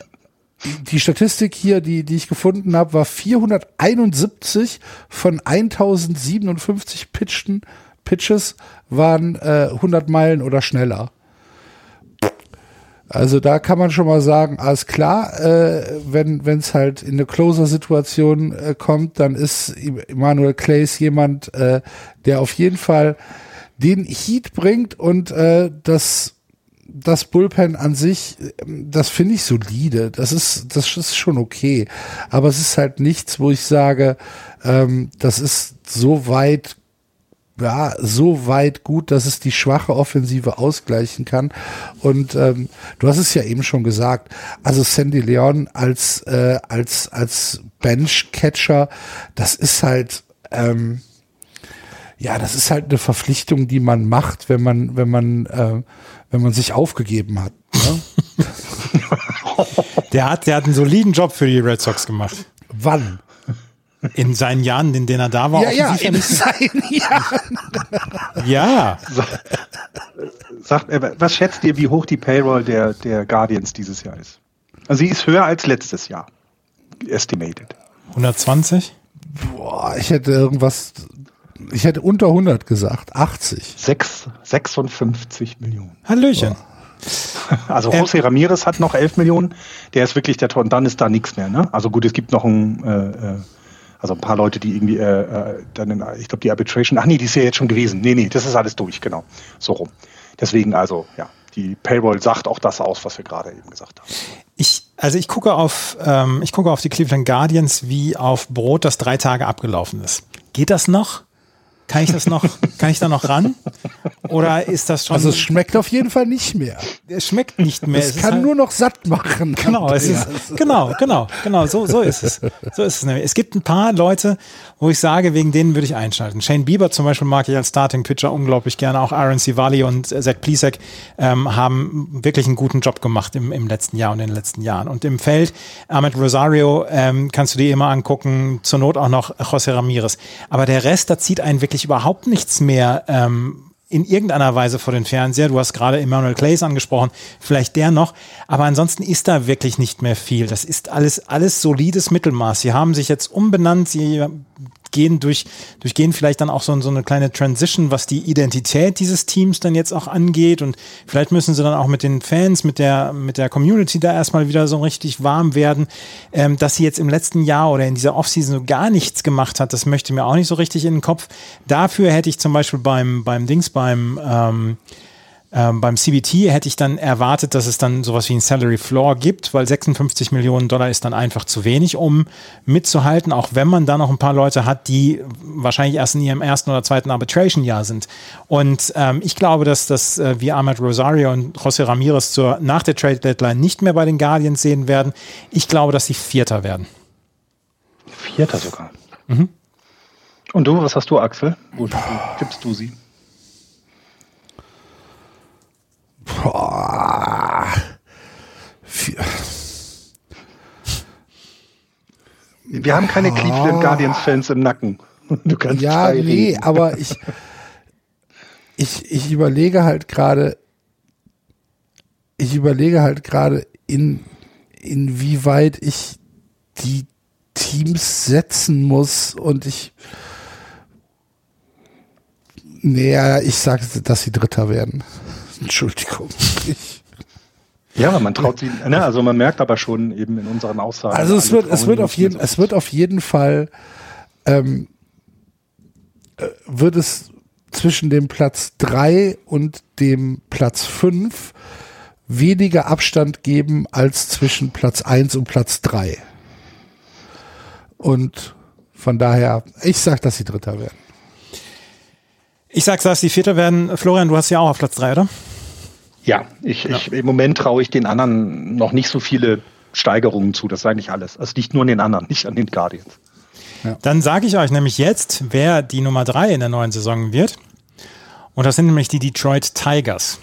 die Statistik hier, die, die ich gefunden habe, war 471 von 1057 Pitchen Pitches waren äh, 100 Meilen oder schneller. Also da kann man schon mal sagen, alles klar, äh, wenn es halt in eine Closer-Situation äh, kommt, dann ist Emmanuel Clays jemand, äh, der auf jeden Fall den Heat bringt und äh, das das Bullpen an sich, das finde ich solide. Das ist, das ist schon okay. Aber es ist halt nichts, wo ich sage, ähm, das ist so weit ja, so weit gut, dass es die schwache Offensive ausgleichen kann. Und ähm, du hast es ja eben schon gesagt, also Sandy Leon als, äh, als, als Bench-Catcher, das ist halt, ähm, ja, das ist halt eine Verpflichtung, die man macht, wenn man, wenn man, äh, wenn man sich aufgegeben hat. Ne? der hat, der hat einen soliden Job für die Red Sox gemacht. Wann? In seinen Jahren, in denen er da war? Ja, ja, in seinen Jahren. ja. Sagt, was schätzt ihr, wie hoch die Payroll der, der Guardians dieses Jahr ist? Also sie ist höher als letztes Jahr. Estimated. 120? Boah, ich hätte irgendwas, ich hätte unter 100 gesagt. 80. 6, 56 Millionen. Hallöchen. Boah. Also José Ramirez hat noch 11 Millionen. Der ist wirklich der Tor. Und dann ist da nichts mehr. Ne? Also gut, es gibt noch ein... Äh, äh also ein paar Leute, die irgendwie äh, äh dann, in, ich glaube, die Arbitration, ach nee, die ist ja jetzt schon gewesen. Nee, nee, das ist alles durch, genau. So rum. Deswegen also, ja, die Payroll sagt auch das aus, was wir gerade eben gesagt haben. Ich, also ich gucke auf, ähm, ich gucke auf die Cleveland Guardians wie auf Brot, das drei Tage abgelaufen ist. Geht das noch? Kann ich das noch, kann ich da noch ran? Oder ist das schon? Also es schmeckt auf jeden Fall nicht mehr. Es schmeckt nicht mehr. Es, es kann halt, nur noch satt machen. Genau, es ist, genau, genau, genau, so, so ist es. So ist es nämlich. Es gibt ein paar Leute, wo ich sage, wegen denen würde ich einschalten. Shane Bieber zum Beispiel mag ich als Starting Pitcher unglaublich gerne. Auch Aaron Sivali und Zach Plisek ähm, haben wirklich einen guten Job gemacht im, im letzten Jahr und in den letzten Jahren. Und im Feld, Ahmed Rosario, ähm, kannst du dir immer angucken, zur Not auch noch José Ramirez. Aber der Rest, da zieht einen wirklich überhaupt nichts mehr ähm, in irgendeiner Weise vor den Fernseher. Du hast gerade Emmanuel Clays angesprochen, vielleicht der noch. Aber ansonsten ist da wirklich nicht mehr viel. Das ist alles, alles solides Mittelmaß. Sie haben sich jetzt umbenannt. Sie gehen durch, durchgehen vielleicht dann auch so, so eine kleine Transition, was die Identität dieses Teams dann jetzt auch angeht. Und vielleicht müssen sie dann auch mit den Fans, mit der, mit der Community da erstmal wieder so richtig warm werden. Ähm, dass sie jetzt im letzten Jahr oder in dieser Offseason so gar nichts gemacht hat, das möchte mir auch nicht so richtig in den Kopf. Dafür hätte ich zum Beispiel beim, beim Dings, beim ähm, ähm, beim CBT hätte ich dann erwartet, dass es dann sowas wie ein Salary Floor gibt, weil 56 Millionen Dollar ist dann einfach zu wenig, um mitzuhalten, auch wenn man da noch ein paar Leute hat, die wahrscheinlich erst in ihrem ersten oder zweiten Arbitration-Jahr sind. Und ähm, ich glaube, dass das äh, wir Ahmed Rosario und José Ramirez zur, nach der Trade Deadline nicht mehr bei den Guardians sehen werden. Ich glaube, dass sie Vierter werden. Vierter sogar. Mhm. Und du, was hast du, Axel? Wo tippst du sie? Boah. Wir haben keine Cleveland Guardians Fans im Nacken. Du kannst ja, nee, reden. aber ich, ich, ich überlege halt gerade, ich überlege halt gerade, in, inwieweit ich die Teams setzen muss und ich, naja, ich sage, dass sie Dritter werden. Entschuldigung. Ich, Ja, man traut sie, ne, also man merkt aber schon eben in unseren Aussagen. Also es wird, es wird auf jeden, es wird auf jeden Fall, ähm, äh, wird es zwischen dem Platz drei und dem Platz fünf weniger Abstand geben als zwischen Platz eins und Platz drei. Und von daher, ich sag, dass sie Dritter werden. Ich sag, dass sie Vierter werden. Florian, du hast ja auch auf Platz drei, oder? Ja, ich, ja. ich im Moment traue ich den anderen noch nicht so viele Steigerungen zu. Das ist eigentlich alles. Es liegt nur an den anderen, nicht an den Guardians. Ja. Dann sage ich euch nämlich jetzt, wer die Nummer drei in der neuen Saison wird. Und das sind nämlich die Detroit Tigers.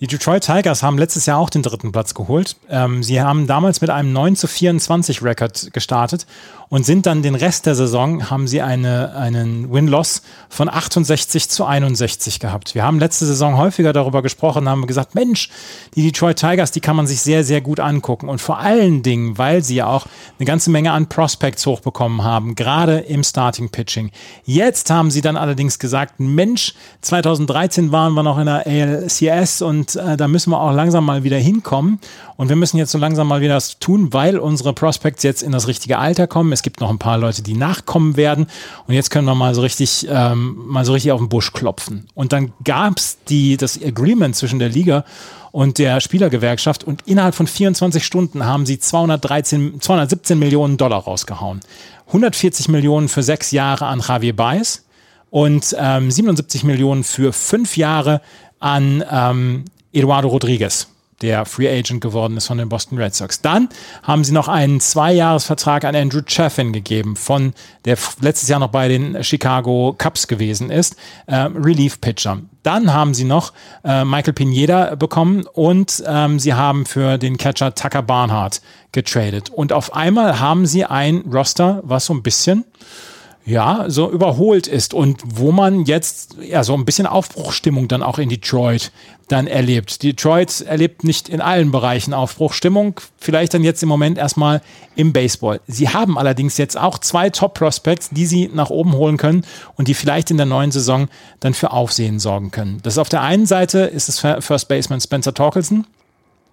Die Detroit Tigers haben letztes Jahr auch den dritten Platz geholt. Ähm, sie haben damals mit einem 9 zu 24 Rekord gestartet und sind dann den Rest der Saison, haben sie eine, einen Win-Loss von 68 zu 61 gehabt. Wir haben letzte Saison häufiger darüber gesprochen, haben gesagt, Mensch, die Detroit Tigers, die kann man sich sehr, sehr gut angucken. Und vor allen Dingen, weil sie ja auch eine ganze Menge an Prospects hochbekommen haben, gerade im Starting Pitching. Jetzt haben sie dann allerdings gesagt, Mensch, 2013 waren wir noch in der ALCS und äh, da müssen wir auch langsam mal wieder hinkommen. Und wir müssen jetzt so langsam mal wieder das tun, weil unsere Prospects jetzt in das richtige Alter kommen. Es gibt noch ein paar Leute, die nachkommen werden. Und jetzt können wir mal so richtig, ähm, mal so richtig auf den Busch klopfen. Und dann gab es das Agreement zwischen der Liga und der Spielergewerkschaft und innerhalb von 24 Stunden haben sie 213, 217 Millionen Dollar rausgehauen. 140 Millionen für sechs Jahre an Javier Baez und ähm, 77 Millionen für fünf Jahre an ähm, Eduardo Rodriguez der Free Agent geworden ist von den Boston Red Sox. Dann haben sie noch einen Zweijahresvertrag an Andrew Chaffin gegeben, von der letztes Jahr noch bei den Chicago Cubs gewesen ist, äh, Relief Pitcher. Dann haben sie noch äh, Michael Pineda bekommen und ähm, sie haben für den Catcher Tucker Barnhart getradet. Und auf einmal haben sie ein Roster, was so ein bisschen ja, so überholt ist und wo man jetzt ja so ein bisschen Aufbruchstimmung dann auch in Detroit dann erlebt. Detroit erlebt nicht in allen Bereichen Aufbruchstimmung, vielleicht dann jetzt im Moment erstmal im Baseball. Sie haben allerdings jetzt auch zwei Top-Prospects, die sie nach oben holen können und die vielleicht in der neuen Saison dann für Aufsehen sorgen können. Das ist auf der einen Seite ist es First Baseman Spencer Torkelson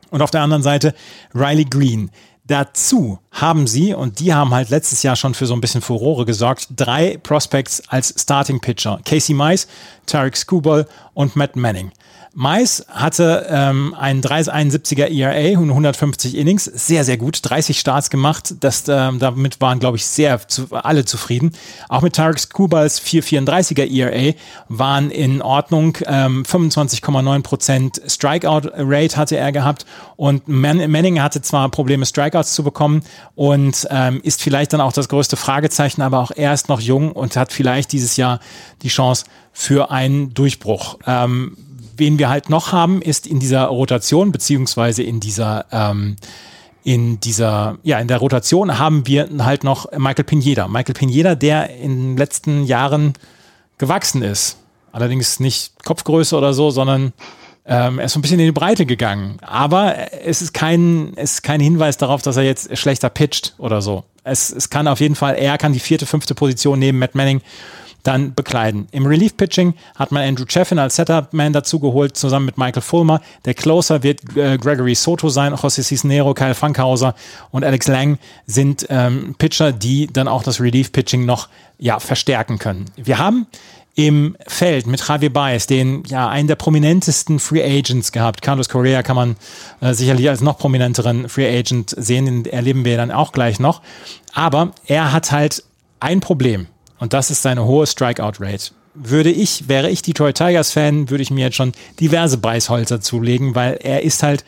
und auf der anderen Seite Riley Green. Dazu haben sie, und die haben halt letztes Jahr schon für so ein bisschen Furore gesorgt, drei Prospects als Starting Pitcher. Casey Mice, Tarek Skubal und Matt Manning. Mais hatte ähm, einen 371er ERA und 150 Innings, sehr, sehr gut, 30 Starts gemacht. Das, ähm, damit waren, glaube ich, sehr zu, alle zufrieden. Auch mit Tarek Skubals 434er ERA waren in Ordnung. Ähm, 25,9% Strikeout-Rate hatte er gehabt und Man Manning hatte zwar Probleme, Strikeouts zu bekommen und ähm, ist vielleicht dann auch das größte Fragezeichen, aber auch er ist noch jung und hat vielleicht dieses Jahr die Chance für einen Durchbruch. Ähm, wen wir halt noch haben, ist in dieser Rotation, beziehungsweise in dieser, ähm, in dieser, ja, in der Rotation haben wir halt noch Michael Pineda. Michael Pineda, der in den letzten Jahren gewachsen ist. Allerdings nicht Kopfgröße oder so, sondern ähm, er ist so ein bisschen in die Breite gegangen. Aber es ist kein, es ist kein Hinweis darauf, dass er jetzt schlechter pitcht oder so. Es, es kann auf jeden Fall, er kann die vierte, fünfte Position neben Matt Manning dann bekleiden. Im Relief-Pitching hat man Andrew Chaffin als Setup-Man dazugeholt, zusammen mit Michael Fulmer. Der Closer wird äh, Gregory Soto sein, José Cisnero, Kyle Funkhauser und Alex Lang sind ähm, Pitcher, die dann auch das Relief-Pitching noch ja, verstärken können. Wir haben im Feld mit Javier Baez, den ja einen der prominentesten Free Agents gehabt. Carlos Correa kann man äh, sicherlich als noch prominenteren Free Agent sehen, den erleben wir dann auch gleich noch. Aber er hat halt ein Problem. Und das ist seine hohe Strikeout-Rate. Würde ich, wäre ich Detroit Tigers-Fan, würde ich mir jetzt schon diverse Beißholzer zulegen, weil er ist halt,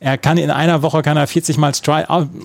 er kann in einer Woche kann er 40 mal Stri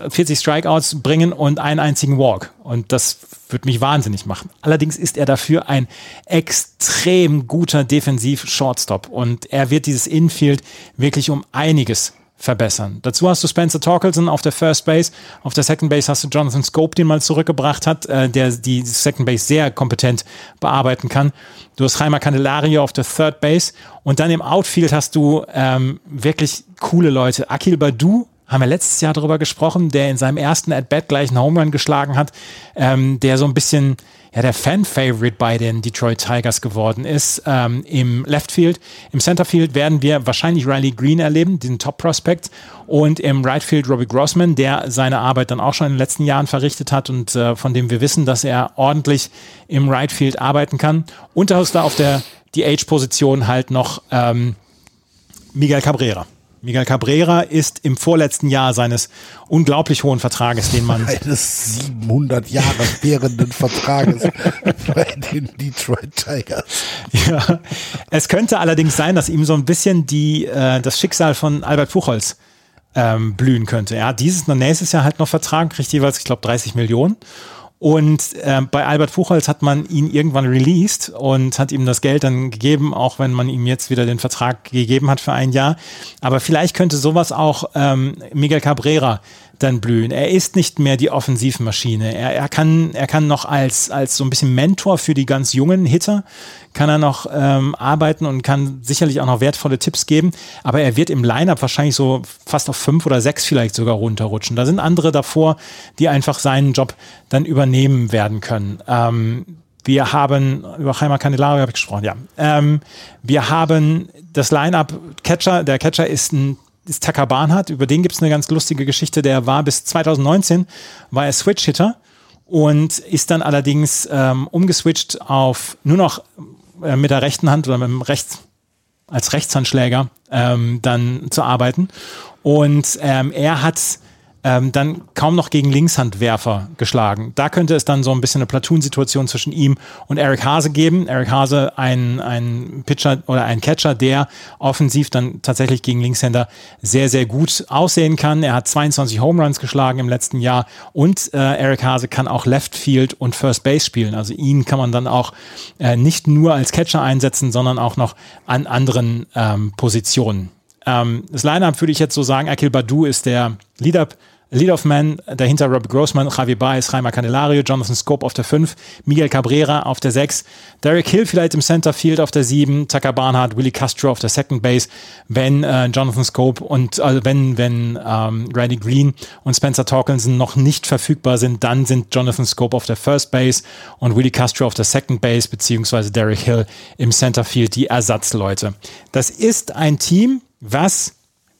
40 Strikeouts bringen und einen einzigen Walk. Und das würde mich wahnsinnig machen. Allerdings ist er dafür ein extrem guter Defensiv-Shortstop und er wird dieses Infield wirklich um einiges verbessern. Dazu hast du Spencer Torkelson auf der First Base. Auf der Second Base hast du Jonathan Scope, den mal zurückgebracht hat, äh, der die Second Base sehr kompetent bearbeiten kann. Du hast Jaime Candelario auf der Third Base. Und dann im Outfield hast du ähm, wirklich coole Leute. Akil Badu haben wir letztes Jahr darüber gesprochen, der in seinem ersten At-Bat gleich einen Home Run geschlagen hat, ähm, der so ein bisschen ja, der Fan-Favorite bei den Detroit Tigers geworden ist. Ähm, Im Left Field, im Center Field werden wir wahrscheinlich Riley Green erleben, diesen Top-Prospect. Und im Right Field Robbie Grossman, der seine Arbeit dann auch schon in den letzten Jahren verrichtet hat und äh, von dem wir wissen, dass er ordentlich im Right Field arbeiten kann. Ist da auf der DH-Position halt noch ähm, Miguel Cabrera. Miguel Cabrera ist im vorletzten Jahr seines unglaublich hohen Vertrages, den man. Eines 700 Jahre währenden Vertrages bei den Detroit Tigers. Ja. Es könnte allerdings sein, dass ihm so ein bisschen die, äh, das Schicksal von Albert Puchholz ähm, blühen könnte. Er hat dieses und nächstes Jahr halt noch Vertrag, kriegt jeweils, ich glaube, 30 Millionen. Und äh, bei Albert Buchholz hat man ihn irgendwann released und hat ihm das Geld dann gegeben, auch wenn man ihm jetzt wieder den Vertrag gegeben hat für ein Jahr. Aber vielleicht könnte sowas auch ähm, Miguel Cabrera dann blühen. Er ist nicht mehr die Offensivmaschine. Er, er, kann, er kann noch als, als so ein bisschen Mentor für die ganz jungen Hitter, kann er noch ähm, arbeiten und kann sicherlich auch noch wertvolle Tipps geben. Aber er wird im Lineup wahrscheinlich so fast auf fünf oder sechs vielleicht sogar runterrutschen. Da sind andere davor, die einfach seinen Job dann übernehmen werden können. Ähm, wir haben, über Jaime Candelario habe ich gesprochen, ja. Ähm, wir haben das Lineup Catcher. Der Catcher ist ein ist Taka Barnhardt, über den gibt es eine ganz lustige Geschichte, der war bis 2019, war er Switch-Hitter und ist dann allerdings ähm, umgeswitcht auf nur noch äh, mit der rechten Hand oder mit dem Rechts, als Rechtshandschläger ähm, dann zu arbeiten. Und ähm, er hat ähm, dann kaum noch gegen Linkshandwerfer geschlagen. Da könnte es dann so ein bisschen eine Platoon-Situation zwischen ihm und Eric Hase geben. Eric Hase, ein, ein Pitcher oder ein Catcher, der offensiv dann tatsächlich gegen Linkshänder sehr, sehr gut aussehen kann. Er hat 22 Home Runs geschlagen im letzten Jahr und äh, Eric Hase kann auch Left Field und First Base spielen. Also ihn kann man dann auch äh, nicht nur als Catcher einsetzen, sondern auch noch an anderen ähm, Positionen. Ähm, das Line-Up würde ich jetzt so sagen, Akil Badu ist der Lead-Up Lead-Off Man, dahinter Rob Grossman, Javier Baez, Jaime Candelario, Jonathan Scope auf der 5, Miguel Cabrera auf der 6, Derek Hill vielleicht im Center Field auf der 7, Tucker Barnhart, Willie Castro auf der Second Base, wenn äh, Jonathan Scope und äh, wenn, wenn ähm, Randy Green und Spencer Torkelson noch nicht verfügbar sind, dann sind Jonathan Scope auf der First Base und Willie Castro auf der Second Base, beziehungsweise Derek Hill im Center Field die Ersatzleute. Das ist ein Team, was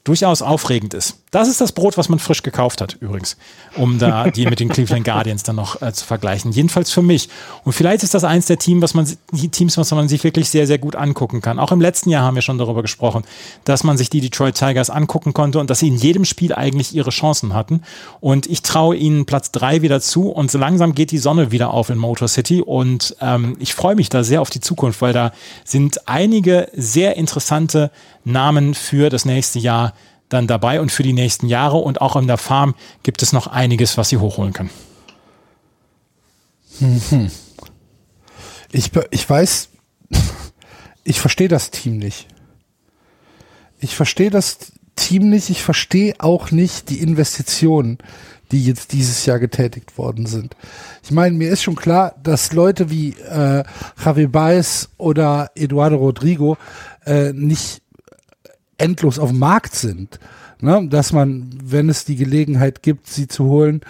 durchaus aufregend ist. Das ist das Brot, was man frisch gekauft hat, übrigens, um da die mit den Cleveland Guardians dann noch äh, zu vergleichen. Jedenfalls für mich. Und vielleicht ist das eins der Team, was man, die Teams, was man sich wirklich sehr, sehr gut angucken kann. Auch im letzten Jahr haben wir schon darüber gesprochen, dass man sich die Detroit Tigers angucken konnte und dass sie in jedem Spiel eigentlich ihre Chancen hatten. Und ich traue ihnen Platz drei wieder zu und so langsam geht die Sonne wieder auf in Motor City und ähm, ich freue mich da sehr auf die Zukunft, weil da sind einige sehr interessante Namen für das nächste Jahr dann dabei und für die nächsten Jahre. Und auch in der Farm gibt es noch einiges, was sie hochholen können. Mhm. Ich, ich weiß, ich verstehe das Team nicht. Ich verstehe das Team nicht. Ich verstehe auch nicht die Investitionen, die jetzt dieses Jahr getätigt worden sind. Ich meine, mir ist schon klar, dass Leute wie äh, Javier Baez oder Eduardo Rodrigo äh, nicht endlos auf dem Markt sind. Ne? Dass man, wenn es die Gelegenheit gibt, sie zu holen,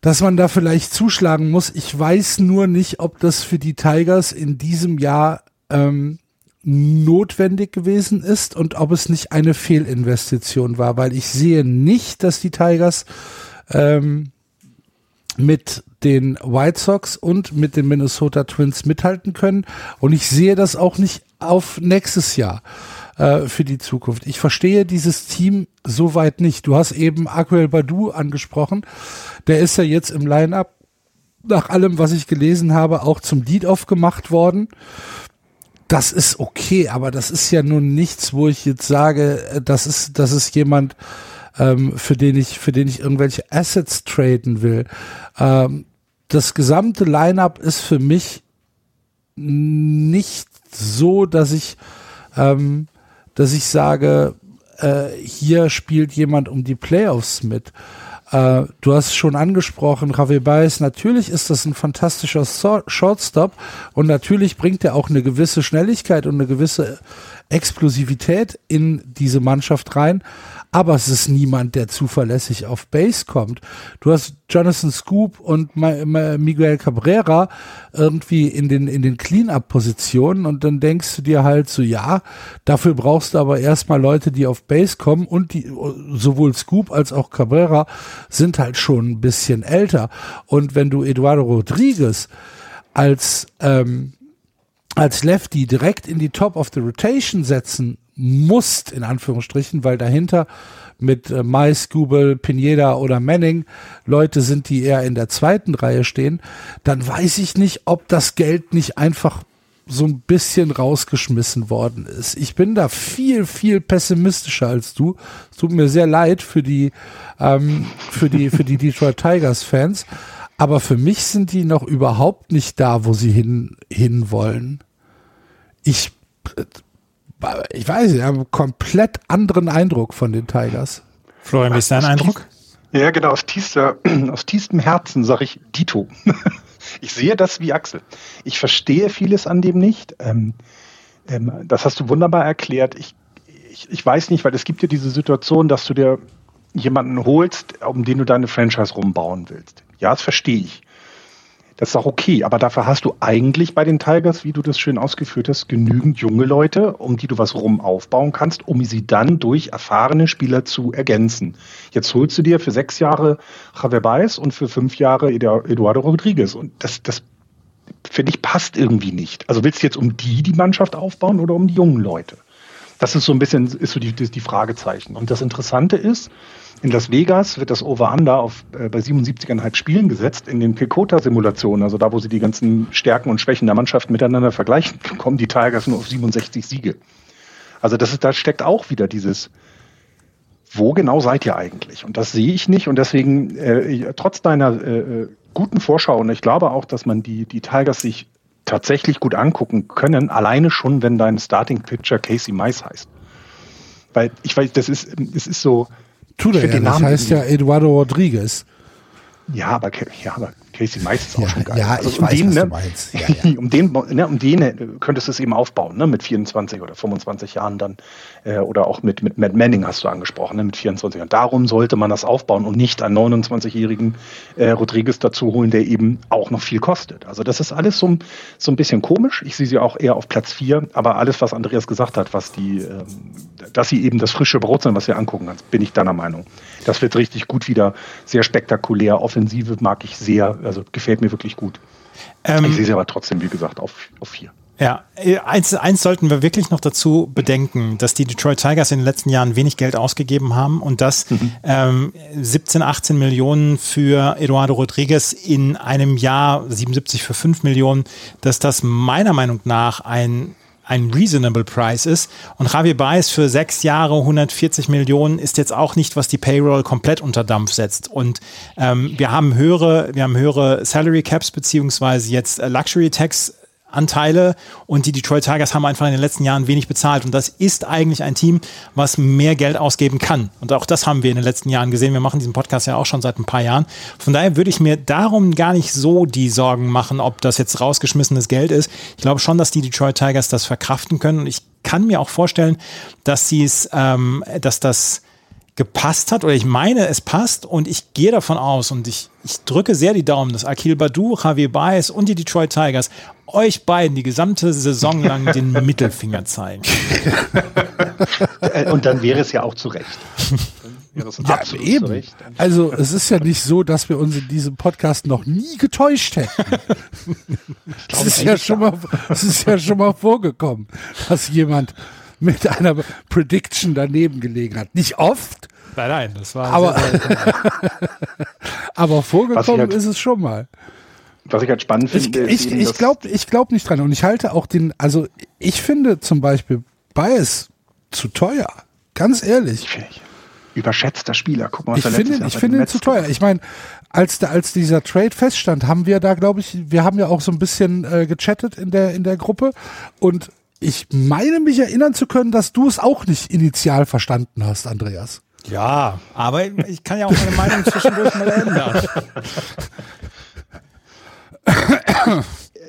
dass man da vielleicht zuschlagen muss. Ich weiß nur nicht, ob das für die Tigers in diesem Jahr ähm, notwendig gewesen ist und ob es nicht eine Fehlinvestition war, weil ich sehe nicht, dass die Tigers ähm, mit den White Sox und mit den Minnesota Twins mithalten können und ich sehe das auch nicht auf nächstes Jahr äh, für die Zukunft. Ich verstehe dieses Team soweit nicht. Du hast eben Akuel Badu angesprochen. Der ist ja jetzt im Line-Up nach allem, was ich gelesen habe, auch zum Lead-Off gemacht worden. Das ist okay, aber das ist ja nun nichts, wo ich jetzt sage, äh, das ist, das ist jemand, ähm, für den ich, für den ich irgendwelche Assets traden will. Ähm, das gesamte Line-Up ist für mich nicht so, dass ich ähm, dass ich sage, äh, hier spielt jemand um die Playoffs mit. Äh, du hast schon angesprochen, Javier Baez, natürlich ist das ein fantastischer so Shortstop und natürlich bringt er auch eine gewisse Schnelligkeit und eine gewisse Explosivität in diese Mannschaft rein. Aber es ist niemand, der zuverlässig auf Base kommt. Du hast Jonathan Scoop und Miguel Cabrera irgendwie in den, in den Clean-Up-Positionen und dann denkst du dir halt so, ja, dafür brauchst du aber erstmal Leute, die auf Base kommen und die, sowohl Scoop als auch Cabrera sind halt schon ein bisschen älter. Und wenn du Eduardo Rodriguez als, ähm, als Lefty direkt in die Top of the Rotation setzen musst, in Anführungsstrichen, weil dahinter mit äh, Mai, Scooble, Pineda oder Manning Leute sind, die eher in der zweiten Reihe stehen, dann weiß ich nicht, ob das Geld nicht einfach so ein bisschen rausgeschmissen worden ist. Ich bin da viel, viel pessimistischer als du. Es tut mir sehr leid für die, ähm, für die, für die Detroit Tigers Fans. Aber für mich sind die noch überhaupt nicht da, wo sie hin, hin wollen. Ich, ich weiß, ich habe einen komplett anderen Eindruck von den Tigers. Florian, wie ist dein Eindruck? Ja, genau, aus, tiefster, aus tiefstem Herzen sage ich Dito. ich sehe das wie Axel. Ich verstehe vieles an dem nicht. Ähm, ähm, das hast du wunderbar erklärt. Ich, ich, ich weiß nicht, weil es gibt ja diese Situation, dass du dir jemanden holst, um den du deine Franchise rumbauen willst. Ja, das verstehe ich. Das ist auch okay, aber dafür hast du eigentlich bei den Tigers, wie du das schön ausgeführt hast, genügend junge Leute, um die du was rum aufbauen kannst, um sie dann durch erfahrene Spieler zu ergänzen. Jetzt holst du dir für sechs Jahre Javier Baez und für fünf Jahre Eduardo Rodriguez und das, das finde ich passt irgendwie nicht. Also willst du jetzt um die die Mannschaft aufbauen oder um die jungen Leute? Das ist so ein bisschen, ist so die, die Fragezeichen. Und das Interessante ist, in Las Vegas wird das Over-Under auf, äh, bei 77,5 Spielen gesetzt. In den Pecota-Simulationen, also da, wo sie die ganzen Stärken und Schwächen der Mannschaft miteinander vergleichen, kommen die Tigers nur auf 67 Siege. Also das ist, da steckt auch wieder dieses, wo genau seid ihr eigentlich? Und das sehe ich nicht. Und deswegen, äh, trotz deiner äh, äh, guten Vorschau, und ich glaube auch, dass man die, die Tigers sich tatsächlich gut angucken können, alleine schon, wenn dein Starting Pitcher Casey Mice heißt. Weil ich weiß, das ist, es ist so, Tut er ja, das heißt ja Eduardo Rodriguez. Ja, aber, ja, aber Casey ist auch ja, schon geil. Ja, also ich um weiß, den, was ne, du meinst. Ja, ja. um den, ne, um den äh, könntest du es eben aufbauen, ne, mit 24 oder 25 Jahren dann. Äh, oder auch mit, mit Matt Manning hast du angesprochen, ne, mit 24 Jahren. Darum sollte man das aufbauen und nicht einen 29-jährigen äh, Rodriguez dazu holen, der eben auch noch viel kostet. Also das ist alles so, so ein bisschen komisch. Ich sehe sie auch eher auf Platz 4, aber alles, was Andreas gesagt hat, was die, ähm, dass sie eben das frische Brot sind, was wir angucken, bin ich deiner Meinung. Das wird richtig gut wieder, sehr spektakulär. Offensive mag ich sehr, also gefällt mir wirklich gut. Ähm, ich sehe sie aber trotzdem, wie gesagt, auf, auf vier. Ja, eins, eins sollten wir wirklich noch dazu bedenken, dass die Detroit Tigers in den letzten Jahren wenig Geld ausgegeben haben und dass mhm. ähm, 17, 18 Millionen für Eduardo Rodriguez in einem Jahr, 77 für 5 Millionen, dass das meiner Meinung nach ein ein reasonable Price ist. Und Javier Baez für sechs Jahre 140 Millionen ist jetzt auch nicht, was die Payroll komplett unter Dampf setzt. Und ähm, wir haben höhere, wir haben höhere Salary Caps beziehungsweise jetzt äh, Luxury Tax Anteile und die Detroit Tigers haben einfach in den letzten Jahren wenig bezahlt und das ist eigentlich ein Team, was mehr Geld ausgeben kann und auch das haben wir in den letzten Jahren gesehen. Wir machen diesen Podcast ja auch schon seit ein paar Jahren. Von daher würde ich mir darum gar nicht so die Sorgen machen, ob das jetzt rausgeschmissenes Geld ist. Ich glaube schon, dass die Detroit Tigers das verkraften können und ich kann mir auch vorstellen, dass sie es, ähm, dass das gepasst hat oder ich meine, es passt und ich gehe davon aus und ich, ich drücke sehr die Daumen, dass Akil Badu, Javier Baez und die Detroit Tigers euch beiden die gesamte Saison lang den Mittelfinger zeigen. Äh, und dann wäre es ja auch zu Recht. Ja, eben. Also es ist ja nicht so, dass wir uns in diesem Podcast noch nie getäuscht hätten. Es ist, ja schon mal, es ist ja schon mal vorgekommen, dass jemand mit einer Prediction daneben gelegen hat. Nicht oft. Nein, nein, das war. Aber, aber vorgekommen halt, ist es schon mal. Was ich halt spannend finde. Ich, ich, ich glaube ich glaub nicht dran. Und ich halte auch den, also ich finde zum Beispiel Bias zu teuer. Ganz ehrlich. Überschätzter Spieler. Guck mal, was ich finde, ich finde ihn zu teuer. Ich meine, als, da, als dieser Trade feststand, haben wir da, glaube ich, wir haben ja auch so ein bisschen äh, gechattet in der, in der Gruppe und ich meine mich erinnern zu können, dass du es auch nicht initial verstanden hast, Andreas. Ja, aber ich kann ja auch meine Meinung zwischendurch mal ändern.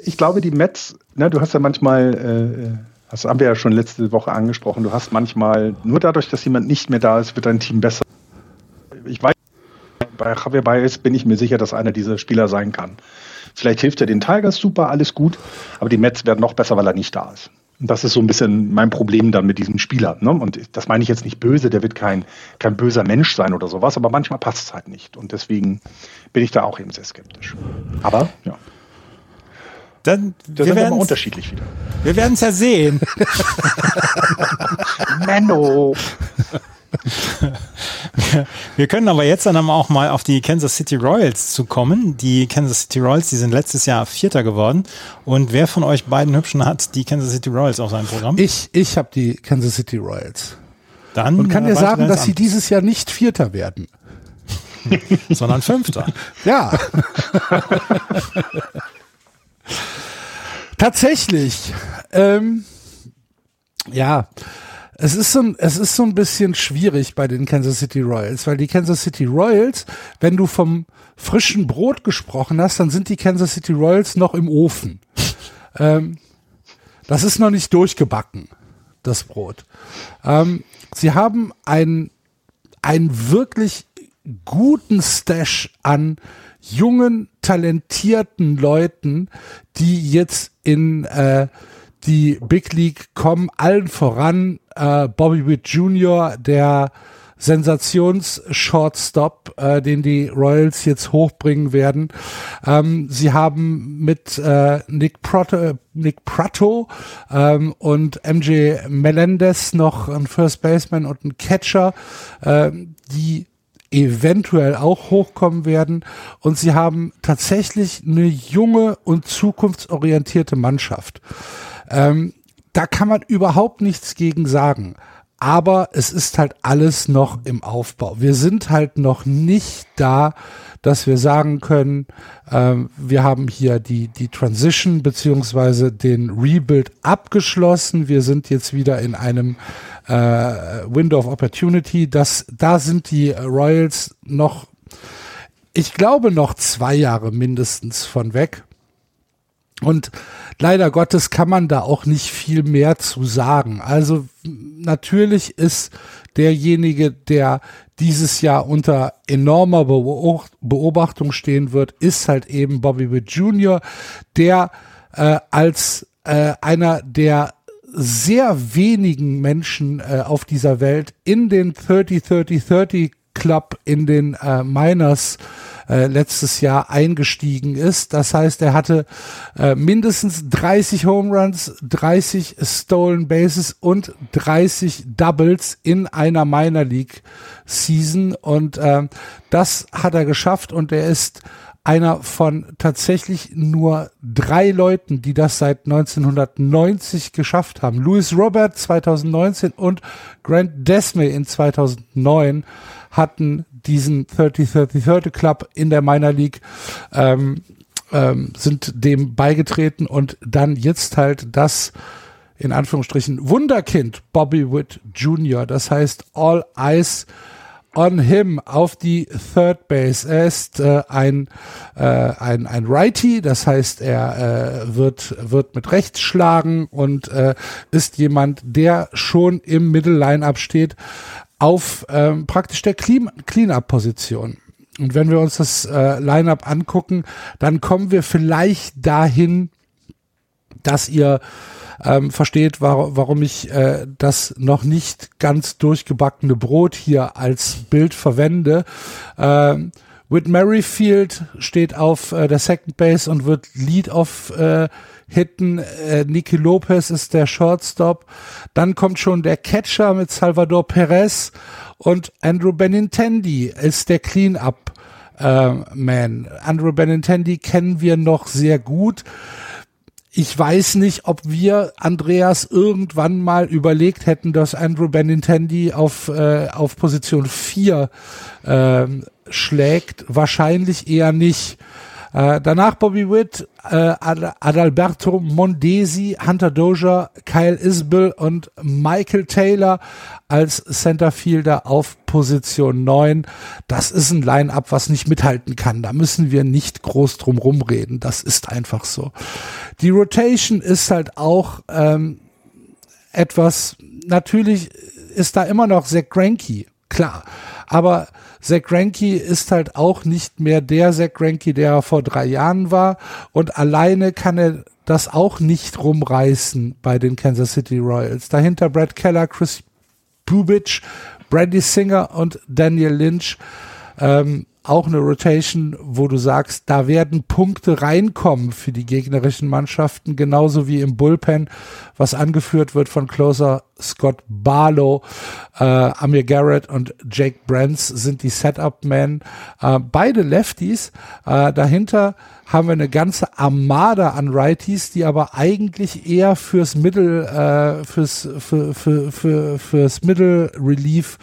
Ich glaube, die Mets, ne, du hast ja manchmal äh, Das haben wir ja schon letzte Woche angesprochen. Du hast manchmal, nur dadurch, dass jemand nicht mehr da ist, wird dein Team besser. Ich weiß, bei Javier Baez bin ich mir sicher, dass einer dieser Spieler sein kann. Vielleicht hilft er den Tigers super, alles gut, aber die Mets werden noch besser, weil er nicht da ist. Und das ist so ein bisschen mein Problem dann mit diesem Spieler. Ne? Und das meine ich jetzt nicht böse, der wird kein, kein böser Mensch sein oder sowas, aber manchmal passt es halt nicht. Und deswegen bin ich da auch eben sehr skeptisch. Aber ja. Dann, da wir sind wir unterschiedlich wieder. Wir werden es ja sehen. Menno! Wir können aber jetzt dann auch mal auf die Kansas City Royals zu kommen. Die Kansas City Royals, die sind letztes Jahr Vierter geworden. Und wer von euch beiden Hübschen hat die Kansas City Royals auf seinem Programm? Ich, ich habe die Kansas City Royals. Dann Und kann dir sagen, dass sie dieses Jahr nicht Vierter werden. sondern Fünfter. Ja. Tatsächlich. Ähm, ja. Es ist, so ein, es ist so ein bisschen schwierig bei den Kansas City Royals, weil die Kansas City Royals, wenn du vom frischen Brot gesprochen hast, dann sind die Kansas City Royals noch im Ofen. ähm, das ist noch nicht durchgebacken, das Brot. Ähm, sie haben ein, einen wirklich guten Stash an jungen, talentierten Leuten, die jetzt in äh, die Big League kommen, allen voran äh, Bobby Witt Jr., der Sensations-Shortstop, äh, den die Royals jetzt hochbringen werden. Ähm, sie haben mit äh, Nick, Prato, Nick Prato ähm, und MJ Melendez noch einen First Baseman und einen Catcher, ähm, die eventuell auch hochkommen werden. Und sie haben tatsächlich eine junge und zukunftsorientierte Mannschaft. Ähm, da kann man überhaupt nichts gegen sagen. Aber es ist halt alles noch im Aufbau. Wir sind halt noch nicht da, dass wir sagen können, ähm, wir haben hier die, die Transition beziehungsweise den Rebuild abgeschlossen. Wir sind jetzt wieder in einem äh, Window of Opportunity. Das, da sind die Royals noch, ich glaube, noch zwei Jahre mindestens von weg. Und leider Gottes kann man da auch nicht viel mehr zu sagen. Also natürlich ist derjenige, der dieses Jahr unter enormer Beobacht- Beobachtung stehen wird, ist halt eben Bobby Witt Jr., der äh, als äh, einer der sehr wenigen Menschen äh, auf dieser Welt in den 30-30-30 Club in den äh, Miners äh, letztes Jahr eingestiegen ist. Das heißt, er hatte äh, mindestens 30 Home Runs, 30 Stolen Bases und 30 Doubles in einer Minor League Season und ähm, das hat er geschafft und er ist einer von tatsächlich nur drei Leuten, die das seit 1990 geschafft haben. Louis Robert 2019 und Grant Desmay in 2009 hatten diesen 30-30-30 Club in der Minor League, ähm, ähm, sind dem beigetreten und dann jetzt halt das in Anführungsstrichen Wunderkind Bobby Witt Jr. Das heißt All Eyes on him auf die Third Base. Er ist äh, ein, äh, ein, ein Righty, das heißt, er äh, wird, wird mit rechts schlagen und äh, ist jemand, der schon im Middle Line-Up steht, auf ähm, praktisch der Clean- Clean-Up-Position. Und wenn wir uns das äh, Line-Up angucken, dann kommen wir vielleicht dahin, dass ihr ähm, versteht, war, warum ich äh, das noch nicht ganz durchgebackene Brot hier als Bild verwende. Ähm, Whit Merrifield steht auf äh, der Second Base und wird Lead off äh, hitten. Äh, Nicky Lopez ist der Shortstop. Dann kommt schon der Catcher mit Salvador Perez und Andrew Benintendi ist der Clean-Up äh, Man. Andrew Benintendi kennen wir noch sehr gut ich weiß nicht, ob wir Andreas irgendwann mal überlegt hätten, dass Andrew Benintendi auf, äh, auf Position 4 ähm, schlägt. Wahrscheinlich eher nicht. Äh, danach Bobby Witt, äh, Ad Adalberto Mondesi, Hunter Dozier, Kyle Isbell und Michael Taylor als Centerfielder auf Position 9. Das ist ein Line-Up, was nicht mithalten kann. Da müssen wir nicht groß drum rumreden. Das ist einfach so. Die Rotation ist halt auch ähm, etwas, natürlich ist da immer noch Zach Greinke, klar. Aber Zach Greinke ist halt auch nicht mehr der Zach Greinke, der er vor drei Jahren war. Und alleine kann er das auch nicht rumreißen bei den Kansas City Royals. Dahinter Brad Keller, Chris Bubich, Brandy Singer und Daniel Lynch. Ähm, auch eine Rotation, wo du sagst, da werden Punkte reinkommen für die gegnerischen Mannschaften, genauso wie im Bullpen, was angeführt wird von Closer Scott Barlow, äh, Amir Garrett und Jake Brands sind die Setup-Men. Äh, beide Lefties. Äh, dahinter haben wir eine ganze Armada an Righties, die aber eigentlich eher fürs Mittel, äh, fürs, für, für, für, fürs Middle Relief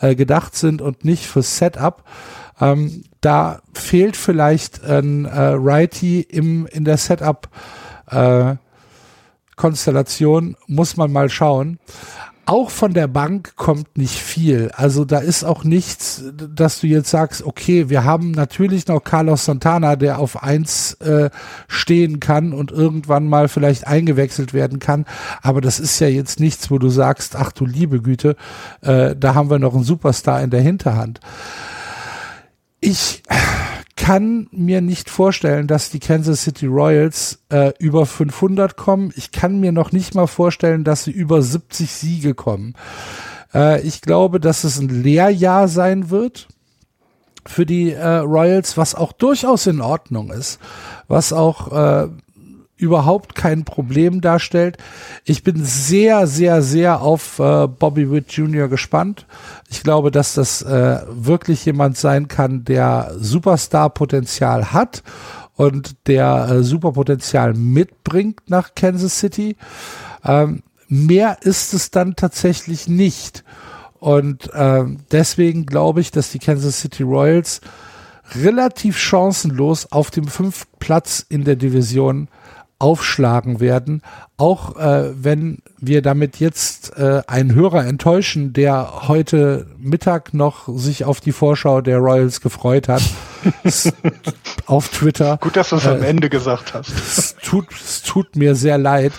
äh, gedacht sind und nicht fürs Setup. Ähm, da fehlt vielleicht ein äh, Righty im, in der Setup äh, Konstellation, muss man mal schauen. Auch von der Bank kommt nicht viel. Also da ist auch nichts, dass du jetzt sagst, okay, wir haben natürlich noch Carlos Santana, der auf eins äh, stehen kann und irgendwann mal vielleicht eingewechselt werden kann. Aber das ist ja jetzt nichts, wo du sagst, ach du liebe Güte, äh, da haben wir noch einen Superstar in der Hinterhand. Ich kann mir nicht vorstellen, dass die Kansas City Royals äh, über 500 kommen. Ich kann mir noch nicht mal vorstellen, dass sie über 70 Siege kommen. Äh, ich glaube, dass es ein Lehrjahr sein wird für die äh, Royals, was auch durchaus in Ordnung ist, was auch äh, überhaupt kein Problem darstellt. Ich bin sehr, sehr, sehr auf äh, Bobby Witt Jr. gespannt. Ich glaube, dass das äh, wirklich jemand sein kann, der Superstar-Potenzial hat und der äh, Superpotenzial mitbringt nach Kansas City. Ähm, mehr ist es dann tatsächlich nicht. Und äh, deswegen glaube ich, dass die Kansas City Royals relativ chancenlos auf dem fünften Platz in der Division aufschlagen werden, auch äh, wenn wir damit jetzt äh, einen Hörer enttäuschen, der heute Mittag noch sich auf die Vorschau der Royals gefreut hat auf Twitter. Gut, dass du es äh, am Ende gesagt hast. Es tut, es tut mir sehr leid.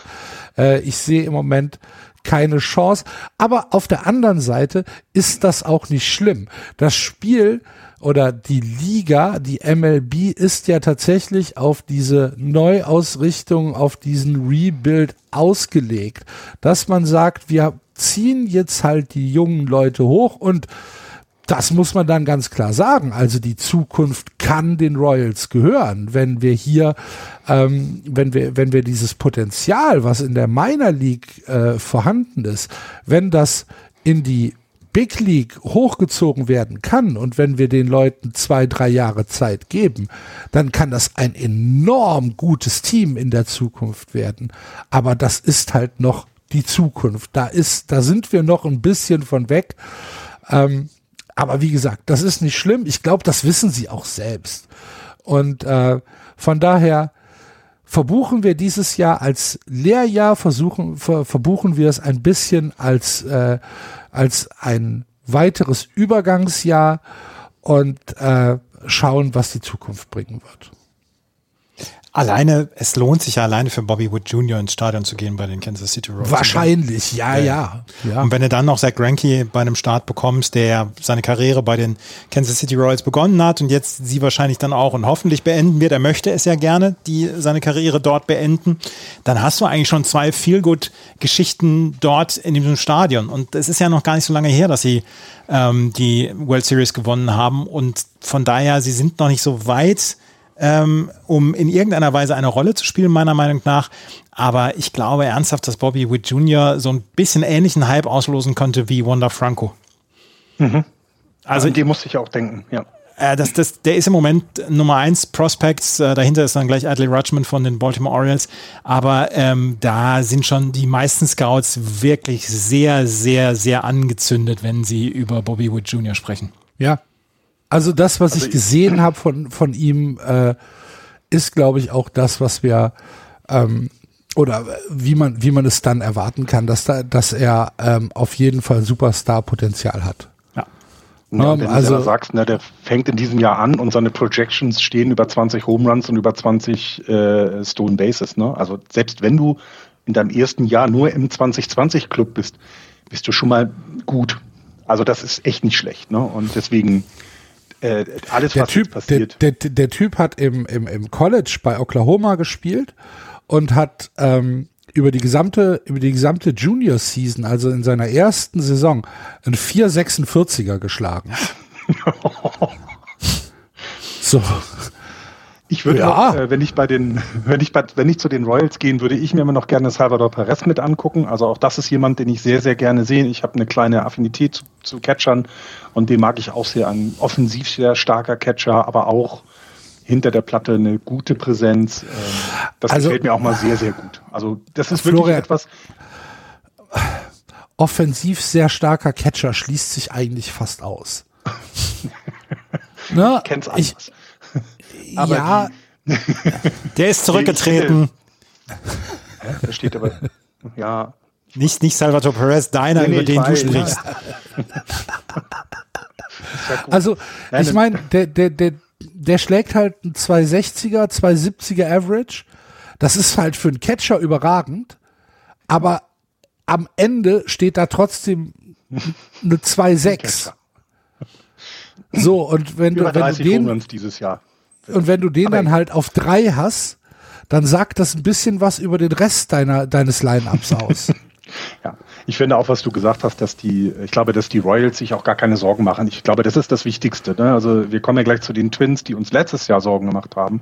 Äh, ich sehe im Moment keine Chance. Aber auf der anderen Seite ist das auch nicht schlimm. Das Spiel oder die Liga, die MLB ist ja tatsächlich auf diese Neuausrichtung, auf diesen Rebuild ausgelegt, dass man sagt, wir ziehen jetzt halt die jungen Leute hoch und das muss man dann ganz klar sagen. Also die Zukunft kann den Royals gehören, wenn wir hier, ähm, wenn wir, wenn wir dieses Potenzial, was in der Minor League äh, vorhanden ist, wenn das in die Big League hochgezogen werden kann und wenn wir den Leuten zwei, drei Jahre Zeit geben, dann kann das ein enorm gutes Team in der Zukunft werden. Aber das ist halt noch die Zukunft. Da ist, da sind wir noch ein bisschen von weg. Ähm, aber wie gesagt, das ist nicht schlimm. Ich glaube, das wissen sie auch selbst. Und äh, von daher verbuchen wir dieses Jahr als Lehrjahr, versuchen, ver, verbuchen wir es ein bisschen als äh, als ein weiteres Übergangsjahr und äh, schauen, was die Zukunft bringen wird. Alleine, es lohnt sich ja alleine für Bobby Wood Jr. ins Stadion zu gehen bei den Kansas City Royals. Wahrscheinlich, ja, ja, ja. Und wenn du dann noch Zach Greinke bei einem Start bekommst, der seine Karriere bei den Kansas City Royals begonnen hat und jetzt sie wahrscheinlich dann auch und hoffentlich beenden wird, er möchte es ja gerne, die seine Karriere dort beenden, dann hast du eigentlich schon zwei Feel-Good-Geschichten dort in diesem Stadion. Und es ist ja noch gar nicht so lange her, dass sie ähm, die World Series gewonnen haben und von daher, sie sind noch nicht so weit ähm, um in irgendeiner Weise eine Rolle zu spielen, meiner Meinung nach. Aber ich glaube ernsthaft, dass Bobby Witt Jr. so ein bisschen ähnlichen Hype auslosen konnte wie Wanda Franco. Mhm. Also, An die musste ich auch denken, ja. Äh, das, das, der ist im Moment Nummer 1 Prospects. Äh, dahinter ist dann gleich Adley Rutschman von den Baltimore Orioles. Aber ähm, da sind schon die meisten Scouts wirklich sehr, sehr, sehr angezündet, wenn sie über Bobby Wood Jr. sprechen. Ja, also das, was also ich gesehen habe von, von ihm, äh, ist, glaube ich, auch das, was wir ähm, oder wie man, wie man es dann erwarten kann, dass, da, dass er ähm, auf jeden Fall Superstar-Potenzial hat. Ja. ja um, wenn also, du sagst, ne, der fängt in diesem Jahr an und seine Projections stehen über 20 Home Runs und über 20 äh, Stone Bases. Ne? Also selbst wenn du in deinem ersten Jahr nur im 2020 Club bist, bist du schon mal gut. Also das ist echt nicht schlecht. Ne? Und deswegen äh, alles, der was typ, passiert. Der, der, der, Typ hat im, im, im College bei Oklahoma gespielt und hat ähm, über die gesamte, über die gesamte Junior Season, also in seiner ersten Saison, ein 446er geschlagen. so. Ich würde ja. auch, äh, wenn ich bei den, wenn ich bei, wenn ich zu den Royals gehen, würde ich mir immer noch gerne Salvador Perez mit angucken. Also auch das ist jemand, den ich sehr, sehr gerne sehe. Ich habe eine kleine Affinität zu, zu Catchern und den mag ich auch sehr. Ein offensiv sehr starker Catcher, aber auch hinter der Platte eine gute Präsenz. Ähm, das also, gefällt mir auch mal sehr, sehr gut. Also das ist Florian, wirklich etwas. Offensiv sehr starker Catcher schließt sich eigentlich fast aus. ne? Kenn's anders. Ich, aber ja. der ist zurückgetreten. da steht aber, ja. Nicht, nicht Salvatore Perez, deiner, nee, nee, über den weiß, du sprichst. Ja. also, ich meine, der, der, der, der schlägt halt ein 260er, 270er Average. Das ist halt für einen Catcher überragend. Aber am Ende steht da trotzdem eine 2,6. So, und wenn du, wenn du den, dieses Jahr. Und wenn du den Aber dann halt auf drei hast, dann sagt das ein bisschen was über den Rest deiner, deines Line-Ups aus. ja, ich finde auch, was du gesagt hast, dass die, ich glaube, dass die Royals sich auch gar keine Sorgen machen. Ich glaube, das ist das Wichtigste. Ne? Also wir kommen ja gleich zu den Twins, die uns letztes Jahr Sorgen gemacht haben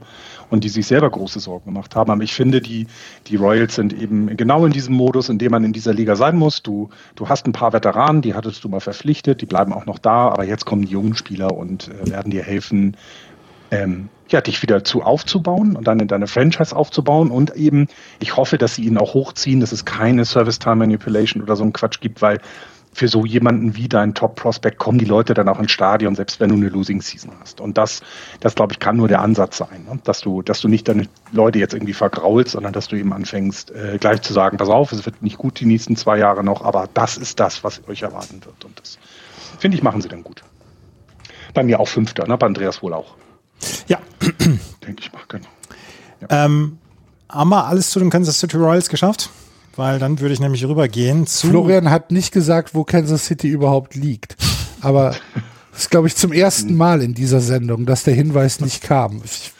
und die sich selber große Sorgen gemacht haben. Aber ich finde, die, die Royals sind eben genau in diesem Modus, in dem man in dieser Liga sein muss. Du, du hast ein paar Veteranen, die hattest du mal verpflichtet, die bleiben auch noch da, aber jetzt kommen die jungen Spieler und äh, werden dir helfen, ähm, ja, dich wieder zu aufzubauen und dann in deine Franchise aufzubauen und eben, ich hoffe, dass sie ihn auch hochziehen, dass es keine Service-Time Manipulation oder so ein Quatsch gibt, weil für so jemanden wie dein Top-Prospect kommen die Leute dann auch ins Stadion, selbst wenn du eine Losing Season hast. Und das, das glaube ich, kann nur der Ansatz sein, ne? dass du, dass du nicht deine Leute jetzt irgendwie vergraulst, sondern dass du eben anfängst, äh, gleich zu sagen, pass auf, es wird nicht gut die nächsten zwei Jahre noch, aber das ist das, was euch erwarten wird. Und das, finde ich, machen sie dann gut. Bei mir auch Fünfter, ne? bei Andreas wohl auch. Ja. Denke ich mal, genau. Ja. Ähm, haben wir alles zu den Kansas City Royals geschafft? Weil dann würde ich nämlich rübergehen zu. Florian hat nicht gesagt, wo Kansas City überhaupt liegt. Aber das ist, glaube ich, zum ersten Mal in dieser Sendung, dass der Hinweis nicht kam. Ich,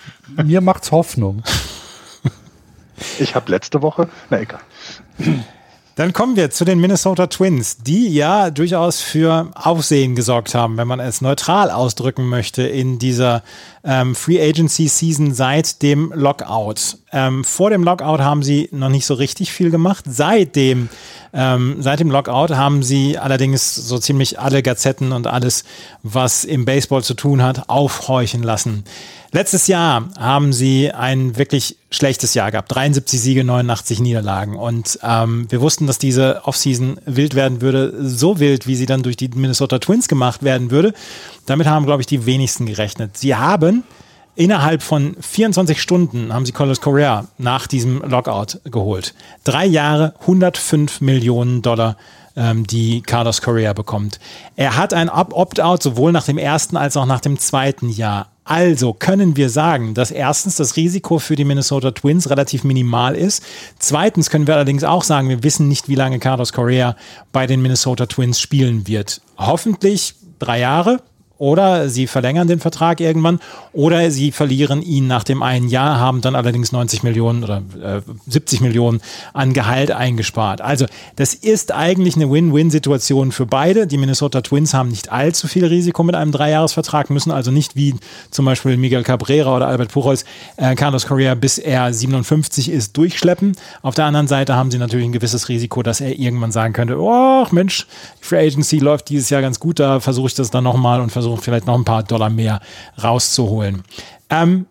mir macht's Hoffnung. Ich habe letzte Woche, na egal. Dann kommen wir zu den Minnesota Twins, die ja durchaus für Aufsehen gesorgt haben, wenn man es neutral ausdrücken möchte, in dieser ähm, Free Agency Season seit dem Lockout. Ähm, vor dem Lockout haben sie noch nicht so richtig viel gemacht. Seit dem, ähm, seit dem Lockout haben sie allerdings so ziemlich alle Gazetten und alles, was im Baseball zu tun hat, aufhorchen lassen. Letztes Jahr haben sie ein wirklich schlechtes Jahr gehabt. 73 Siege, 89 Niederlagen. Und ähm, wir wussten, dass diese Offseason wild werden würde. So wild, wie sie dann durch die Minnesota Twins gemacht werden würde. Damit haben, glaube ich, die wenigsten gerechnet. Sie haben innerhalb von 24 Stunden haben sie Carlos Correa nach diesem Lockout geholt. Drei Jahre, 105 Millionen Dollar ähm, die Carlos Correa bekommt. Er hat ein Opt-out sowohl nach dem ersten als auch nach dem zweiten Jahr. Also können wir sagen, dass erstens das Risiko für die Minnesota Twins relativ minimal ist. Zweitens können wir allerdings auch sagen, wir wissen nicht, wie lange Carlos Correa bei den Minnesota Twins spielen wird. Hoffentlich drei Jahre, oder sie verlängern den Vertrag irgendwann oder sie verlieren ihn nach dem einen Jahr, haben dann allerdings 90 Millionen oder äh, 70 Millionen an Gehalt eingespart. Also das ist eigentlich eine Win-Win-Situation für beide. Die Minnesota Twins haben nicht allzu viel Risiko mit einem Dreijahresvertrag, müssen also nicht wie zum Beispiel Miguel Cabrera oder Albert Pujols äh, Carlos Correa bis er 57 ist durchschleppen. Auf der anderen Seite haben sie natürlich ein gewisses Risiko, dass er irgendwann sagen könnte, oh Mensch, Free Agency läuft dieses Jahr ganz gut, da versuche ich das dann nochmal und versuche versuchen, vielleicht noch ein paar Dollar mehr rauszuholen. Ähm,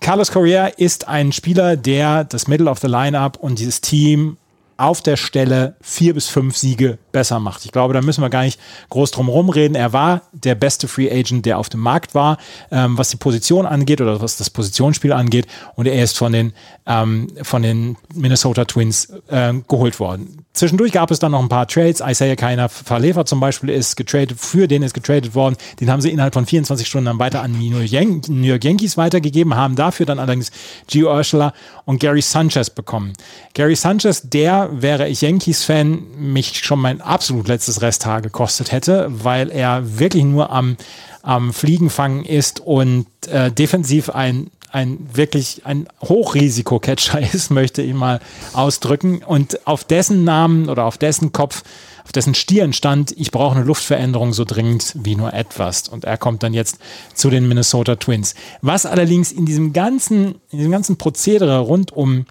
Carlos Correa ist ein Spieler, der das Middle of the Lineup und dieses Team auf der Stelle vier bis fünf Siege besser macht. Ich glaube, da müssen wir gar nicht groß drum herum reden. Er war der beste Free Agent, der auf dem Markt war, ähm, was die Position angeht oder was das Positionsspiel angeht. Und er ist von den, ähm, von den Minnesota Twins äh, geholt worden. Zwischendurch gab es dann noch ein paar Trades. Isaiah Keiner Verlefer zum Beispiel ist getradet, für den ist getradet worden. Den haben sie innerhalb von 24 Stunden dann weiter an die New York Yankees weitergegeben, haben dafür dann allerdings Gio Urshela und Gary Sanchez bekommen. Gary Sanchez, der wäre ich Yankees-Fan, mich schon mein absolut letztes Resthaar gekostet hätte, weil er wirklich nur am, am Fliegenfangen ist und äh, defensiv ein ein wirklich ein Hochrisiko-Catcher ist, möchte ich mal ausdrücken. Und auf dessen Namen oder auf dessen Kopf, auf dessen Stirn stand, ich brauche eine Luftveränderung so dringend wie nur etwas. Und er kommt dann jetzt zu den Minnesota Twins. Was allerdings in diesem ganzen, in diesem ganzen Prozedere rund um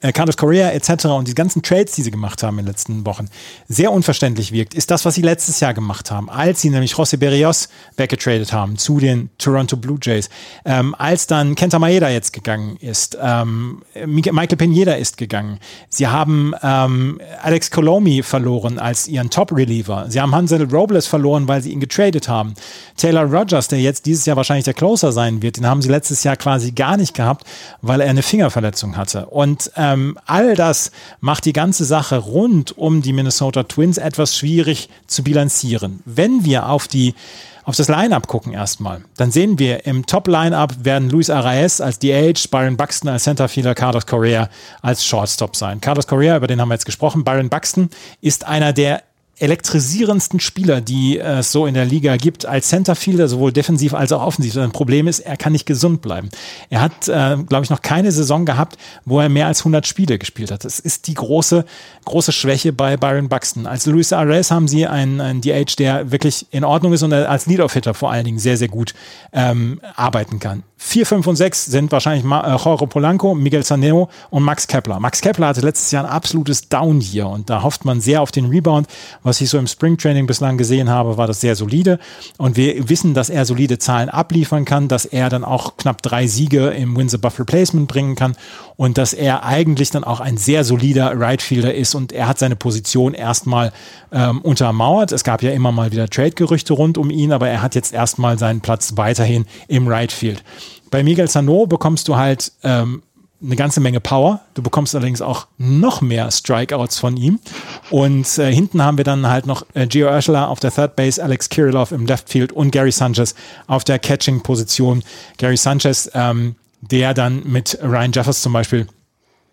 äh, Carlos Correa etc. und die ganzen Trades, die sie gemacht haben in den letzten Wochen, sehr unverständlich wirkt, ist das, was sie letztes Jahr gemacht haben, als sie nämlich José Berrios weggetradet haben zu den Toronto Blue Jays, ähm, als dann Kenta Maeda jetzt gegangen ist, ähm, Michael Pineda ist gegangen, sie haben ähm, Alex Colomi verloren als ihren Top-Reliever, sie haben Hansel Robles verloren, weil sie ihn getradet haben, Taylor Rogers, der jetzt dieses Jahr wahrscheinlich der Closer sein wird, den haben sie letztes Jahr quasi gar nicht gehabt, weil er eine Fingerverletzung hatte. Und ähm, ähm, all das macht die ganze Sache rund um die Minnesota Twins etwas schwierig zu bilanzieren. Wenn wir auf die auf das Line-Up gucken erstmal, dann sehen wir im Top-Line-Up werden Luis Araez als DH, Byron Buxton als Centerfielder, Carlos Correa als Shortstop sein. Carlos Correa, über den haben wir jetzt gesprochen, Byron Buxton ist einer der elektrisierendsten Spieler, die es so in der Liga gibt, als Centerfielder, sowohl defensiv als auch offensiv. Sein Problem ist, er kann nicht gesund bleiben. Er hat, äh, glaube ich, noch keine Saison gehabt, wo er mehr als 100 Spiele gespielt hat. Das ist die große, große Schwäche bei Byron Buxton. Als Luis Ares haben sie einen, einen DH, der wirklich in Ordnung ist und als Lead-Off-Hitter vor allen Dingen sehr, sehr gut ähm, arbeiten kann. 4, 5 und 6 sind wahrscheinlich äh, Jorge Polanco, Miguel Saneo und Max Kepler. Max Kepler hatte letztes Jahr ein absolutes Down hier und da hofft man sehr auf den Rebound. Was ich so im Springtraining bislang gesehen habe, war das sehr solide und wir wissen, dass er solide Zahlen abliefern kann, dass er dann auch knapp drei Siege im Wins Above Replacement bringen kann und dass er eigentlich dann auch ein sehr solider Rightfielder ist und er hat seine Position erstmal ähm, untermauert. Es gab ja immer mal wieder Trade-Gerüchte rund um ihn, aber er hat jetzt erstmal seinen Platz weiterhin im Rightfield. Bei Miguel Sano bekommst du halt ähm, eine ganze Menge Power. Du bekommst allerdings auch noch mehr Strikeouts von ihm. Und äh, hinten haben wir dann halt noch äh, Gio Urshela auf der Third Base, Alex Kirillov im Left Field und Gary Sanchez auf der Catching-Position. Gary Sanchez ähm, der dann mit Ryan Jeffers zum Beispiel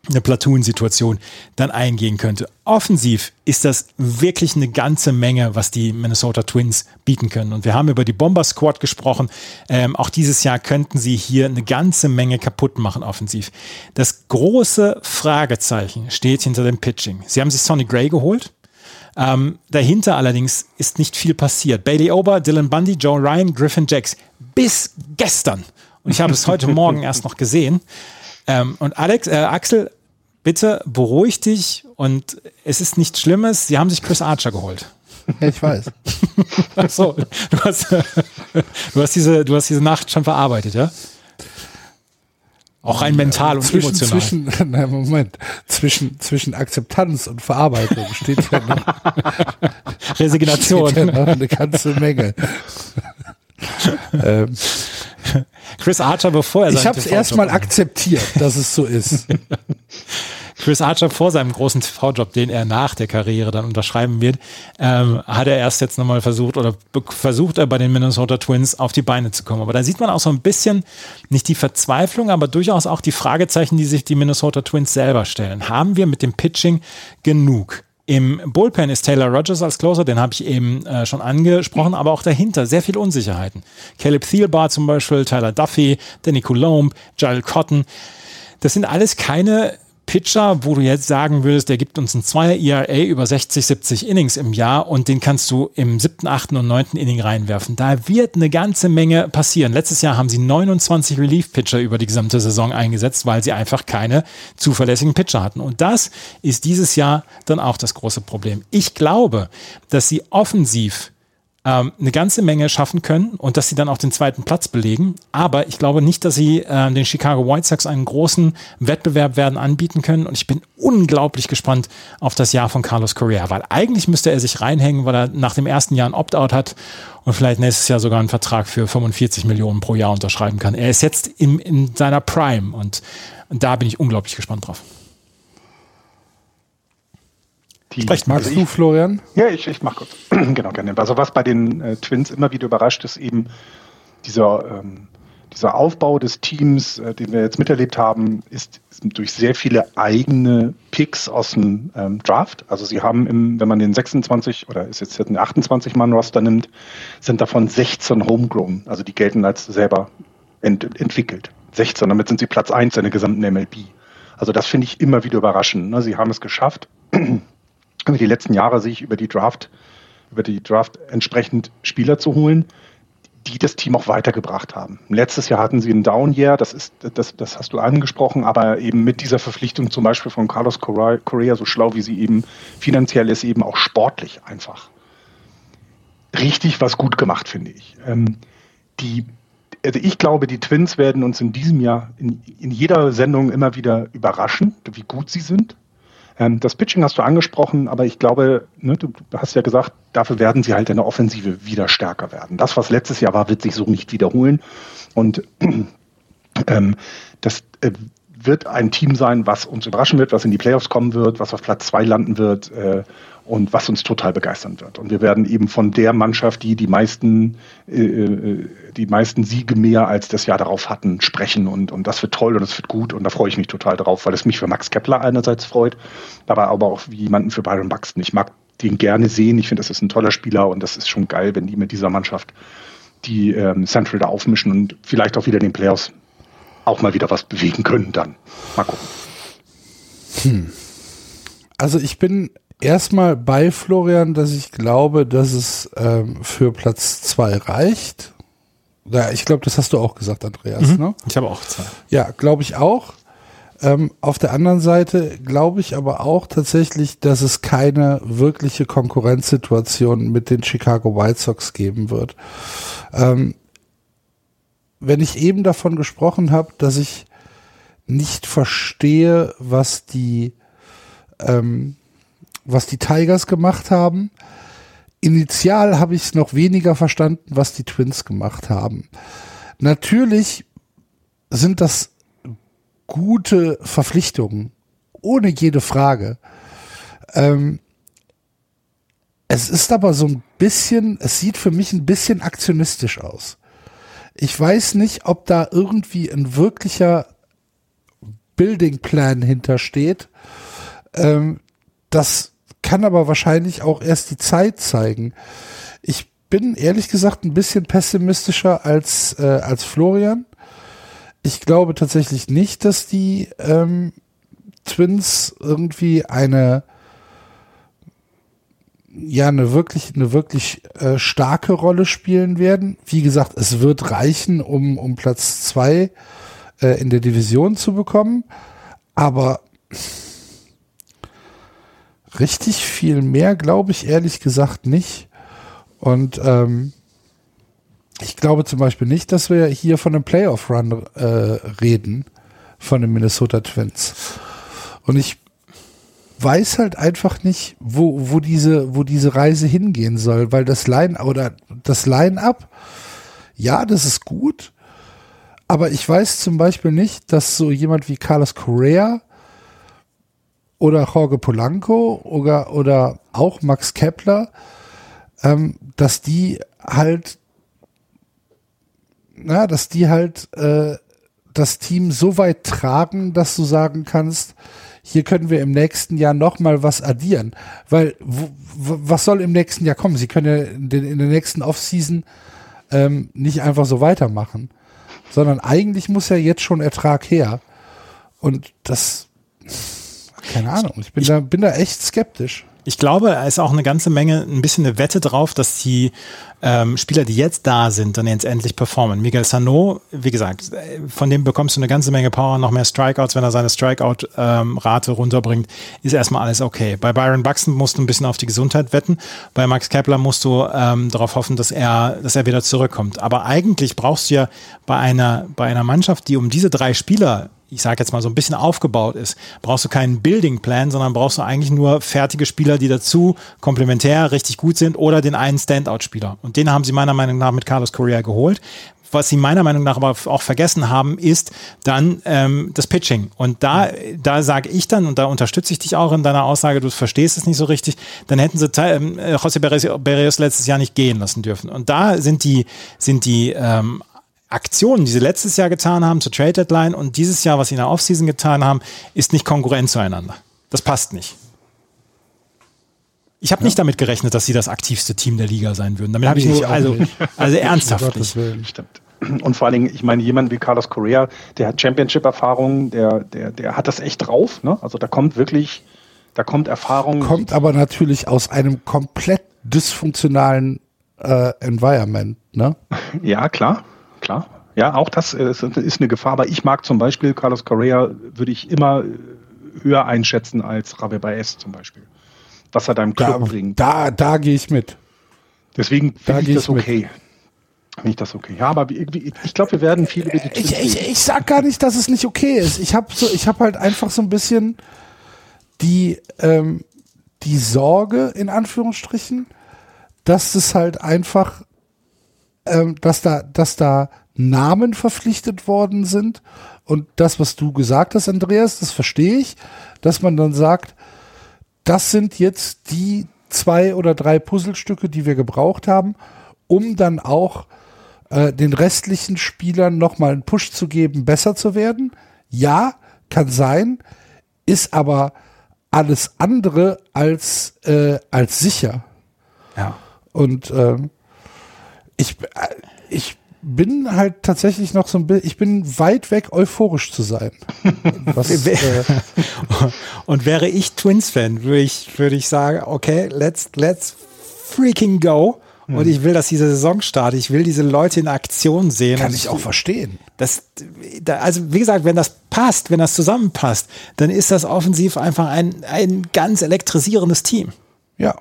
eine Platoon-Situation dann eingehen könnte. Offensiv ist das wirklich eine ganze Menge, was die Minnesota Twins bieten können. Und wir haben über die Bomber Squad gesprochen. Ähm, auch dieses Jahr könnten sie hier eine ganze Menge kaputt machen offensiv. Das große Fragezeichen steht hinter dem Pitching. Sie haben sich Sonny Gray geholt. Ähm, dahinter allerdings ist nicht viel passiert. Bailey Ober, Dylan Bundy, Joe Ryan, Griffin Jacks. Bis gestern und ich habe es heute Morgen erst noch gesehen. Ähm, und Alex, äh, Axel, bitte beruhig dich und es ist nichts Schlimmes. Sie haben sich Chris Archer geholt. Ja, ich weiß. Ach so, du hast, du hast, diese, du hast diese Nacht schon verarbeitet, ja? Auch rein mental und zwischen, emotional. Zwischen, nein, Moment, zwischen, zwischen Akzeptanz und Verarbeitung steht ja noch, Resignation. steht ja noch eine ganze Menge. ähm, Chris Archer, bevor er Ich habe es erstmal akzeptiert, dass es so ist. Chris Archer vor seinem großen TV-Job, den er nach der Karriere dann unterschreiben wird, ähm, hat er erst jetzt nochmal versucht oder versucht er bei den Minnesota Twins auf die Beine zu kommen. Aber da sieht man auch so ein bisschen nicht die Verzweiflung, aber durchaus auch die Fragezeichen, die sich die Minnesota Twins selber stellen. Haben wir mit dem Pitching genug? Im Bullpen ist Taylor Rogers als Closer, den habe ich eben äh, schon angesprochen, aber auch dahinter sehr viel Unsicherheiten. Caleb Thielbar zum Beispiel, Tyler Duffy, Danny Coulomb, Giles Cotton. Das sind alles keine Pitcher, wo du jetzt sagen würdest, der gibt uns ein Zweier ERA über 60, 70 Innings im Jahr und den kannst du im siebten, achten und neunten Inning reinwerfen. Da wird eine ganze Menge passieren. Letztes Jahr haben sie 29 Relief-Pitcher über die gesamte Saison eingesetzt, weil sie einfach keine zuverlässigen Pitcher hatten. Und das ist dieses Jahr dann auch das große Problem. Ich glaube, dass sie offensiv ähm, eine ganze Menge schaffen können und dass sie dann auch den zweiten Platz belegen. Aber ich glaube nicht, dass sie äh, den Chicago White Sox einen großen Wettbewerb werden anbieten können. Und ich bin unglaublich gespannt auf das Jahr von Carlos Correa, weil eigentlich müsste er sich reinhängen, weil er nach dem ersten Jahr ein Opt-out hat und vielleicht nächstes Jahr sogar einen Vertrag für 45 Millionen pro Jahr unterschreiben kann. Er ist jetzt in, in seiner Prime und, und da bin ich unglaublich gespannt drauf. Die, Magst also du, Florian? Ja, ich, ich mache kurz. genau, gerne. Also was bei den äh, Twins immer wieder überrascht, ist eben dieser, ähm, dieser Aufbau des Teams, äh, den wir jetzt miterlebt haben, ist, ist, durch sehr viele eigene Picks aus dem ähm, Draft. Also sie haben, im, wenn man den 26 oder ist jetzt ein 28-Mann-Roster nimmt, sind davon 16 Homegrown. Also die gelten als selber ent entwickelt. 16, damit sind sie Platz 1 in der gesamten MLB. Also das finde ich immer wieder überraschend. Ne? Sie haben es geschafft, die letzten Jahre sich über die Draft, über die Draft entsprechend Spieler zu holen, die das Team auch weitergebracht haben. Letztes Jahr hatten sie ein Down Year, das ist, das, das hast du angesprochen, aber eben mit dieser Verpflichtung zum Beispiel von Carlos Correa, so schlau wie sie eben finanziell ist, eben auch sportlich einfach. Richtig was gut gemacht, finde ich. Ähm, die, also ich glaube, die Twins werden uns in diesem Jahr in, in jeder Sendung immer wieder überraschen, wie gut sie sind. Ähm, das Pitching hast du angesprochen, aber ich glaube, ne, du hast ja gesagt, dafür werden sie halt in der Offensive wieder stärker werden. Das, was letztes Jahr war, wird sich so nicht wiederholen. Und ähm, das äh, wird ein Team sein, was uns überraschen wird, was in die Playoffs kommen wird, was auf Platz zwei landen wird. Äh, und was uns total begeistern wird. Und wir werden eben von der Mannschaft, die die meisten, äh, äh, die meisten Siege mehr als das Jahr darauf hatten, sprechen. Und, und das wird toll und das wird gut. Und da freue ich mich total drauf, weil es mich für Max Kepler einerseits freut, aber, aber auch wie jemanden für Byron Buxton. Ich mag den gerne sehen. Ich finde, das ist ein toller Spieler und das ist schon geil, wenn die mit dieser Mannschaft die ähm, Central da aufmischen und vielleicht auch wieder den Playoffs auch mal wieder was bewegen können dann. Mal gucken. Hm. Also ich bin erstmal bei Florian, dass ich glaube, dass es ähm, für Platz zwei reicht. Ja, ich glaube, das hast du auch gesagt, Andreas. Mhm. Ne? Ich habe auch zwei. Ja, glaube ich auch. Ähm, auf der anderen Seite glaube ich aber auch tatsächlich, dass es keine wirkliche Konkurrenzsituation mit den Chicago White Sox geben wird. Ähm, wenn ich eben davon gesprochen habe, dass ich nicht verstehe, was die ähm, was die Tigers gemacht haben. Initial habe ich es noch weniger verstanden, was die Twins gemacht haben. Natürlich sind das gute Verpflichtungen, ohne jede Frage. Ähm, es ist aber so ein bisschen, es sieht für mich ein bisschen aktionistisch aus. Ich weiß nicht, ob da irgendwie ein wirklicher Building Plan hintersteht. Ähm, das kann aber wahrscheinlich auch erst die Zeit zeigen. Ich bin ehrlich gesagt ein bisschen pessimistischer als, äh, als Florian. Ich glaube tatsächlich nicht, dass die ähm, Twins irgendwie eine ja eine wirklich eine wirklich äh, starke Rolle spielen werden. Wie gesagt, es wird reichen, um um Platz zwei äh, in der Division zu bekommen, aber richtig viel mehr glaube ich ehrlich gesagt nicht. Und ähm, ich glaube zum Beispiel nicht, dass wir hier von einem Playoff-Run äh, reden, von den Minnesota Twins. Und ich weiß halt einfach nicht, wo, wo diese, wo diese Reise hingehen soll, weil das Line oder das Line-up, ja, das ist gut, aber ich weiß zum Beispiel nicht, dass so jemand wie Carlos Correa oder Jorge Polanco oder, oder auch Max Kepler, ähm, dass die halt, na, dass die halt äh, das Team so weit tragen, dass du sagen kannst, hier können wir im nächsten Jahr noch mal was addieren, weil was soll im nächsten Jahr kommen? Sie können ja in, den, in der nächsten Offseason ähm, nicht einfach so weitermachen, sondern eigentlich muss ja jetzt schon Ertrag her. Und das Keine Ahnung. Ich bin, ich, da, bin da echt skeptisch. Ich glaube, da ist auch eine ganze Menge, ein bisschen eine Wette drauf, dass die ähm, Spieler, die jetzt da sind, dann jetzt endlich performen. Miguel Sano, wie gesagt, von dem bekommst du eine ganze Menge Power, noch mehr Strikeouts, wenn er seine Strikeout-Rate ähm, runterbringt, ist erstmal alles okay. Bei Byron Buxton musst du ein bisschen auf die Gesundheit wetten. Bei Max Kepler musst du ähm, darauf hoffen, dass er, dass er wieder zurückkommt. Aber eigentlich brauchst du ja bei einer, bei einer Mannschaft, die um diese drei Spieler ich sage jetzt mal so ein bisschen aufgebaut ist, brauchst du keinen Building Plan, sondern brauchst du eigentlich nur fertige Spieler, die dazu komplementär richtig gut sind oder den einen Standout-Spieler. Und den haben sie meiner Meinung nach mit Carlos Correa geholt. Was sie meiner Meinung nach aber auch vergessen haben, ist dann ähm, das Pitching. Und da, da sage ich dann, und da unterstütze ich dich auch in deiner Aussage, du verstehst es nicht so richtig, dann hätten sie ähm, José Berrios letztes Jahr nicht gehen lassen dürfen. Und da sind die, sind die ähm, Aktionen, die sie letztes Jahr getan haben zur Trade Deadline und dieses Jahr, was sie in der Offseason getan haben, ist nicht konkurrent zueinander. Das passt nicht. Ich habe ja. nicht damit gerechnet, dass sie das aktivste Team der Liga sein würden. Damit habe ich nur, also, also ernsthaft nicht. Stimmt. Und vor allen Dingen, ich meine, jemand wie Carlos Correa, der hat Championship-Erfahrung, der, der, der hat das echt drauf. Ne? Also da kommt wirklich, da kommt Erfahrung. Kommt aber natürlich aus einem komplett dysfunktionalen äh, Environment. Ne? Ja, klar klar. Ja, auch das äh, ist eine Gefahr. Aber ich mag zum Beispiel Carlos Correa, würde ich immer höher einschätzen als Javier Baez zum Beispiel. Was er deinem Club da, bringt. Da, da gehe ich mit. Deswegen finde ich das okay. Finde ich das okay. Ja, aber ich glaube, wir werden viel über die ich, ich, ich sag gar nicht, dass es nicht okay ist. Ich habe so, ich habe halt einfach so ein bisschen die, ähm, die Sorge, in Anführungsstrichen, dass es halt einfach ähm, dass da, dass da Namen verpflichtet worden sind. Und das, was du gesagt hast, Andreas, das verstehe ich, dass man dann sagt, das sind jetzt die zwei oder drei Puzzlestücke, die wir gebraucht haben, um dann auch äh, den restlichen Spielern nochmal einen Push zu geben, besser zu werden. Ja, kann sein, ist aber alles andere als, äh, als sicher. Ja. Und ähm, ich, äh, ich bin halt tatsächlich noch so ein bisschen, ich bin weit weg euphorisch zu sein. Was, äh, und wäre ich Twins-Fan, würde ich, würde ich sagen, okay, let's, let's freaking go. Und hm. ich will, dass diese Saison startet. Ich will diese Leute in Aktion sehen. Kann ich auch verstehen. Das, also wie gesagt, wenn das passt, wenn das zusammenpasst, dann ist das offensiv einfach ein, ein ganz elektrisierendes Team. Ja.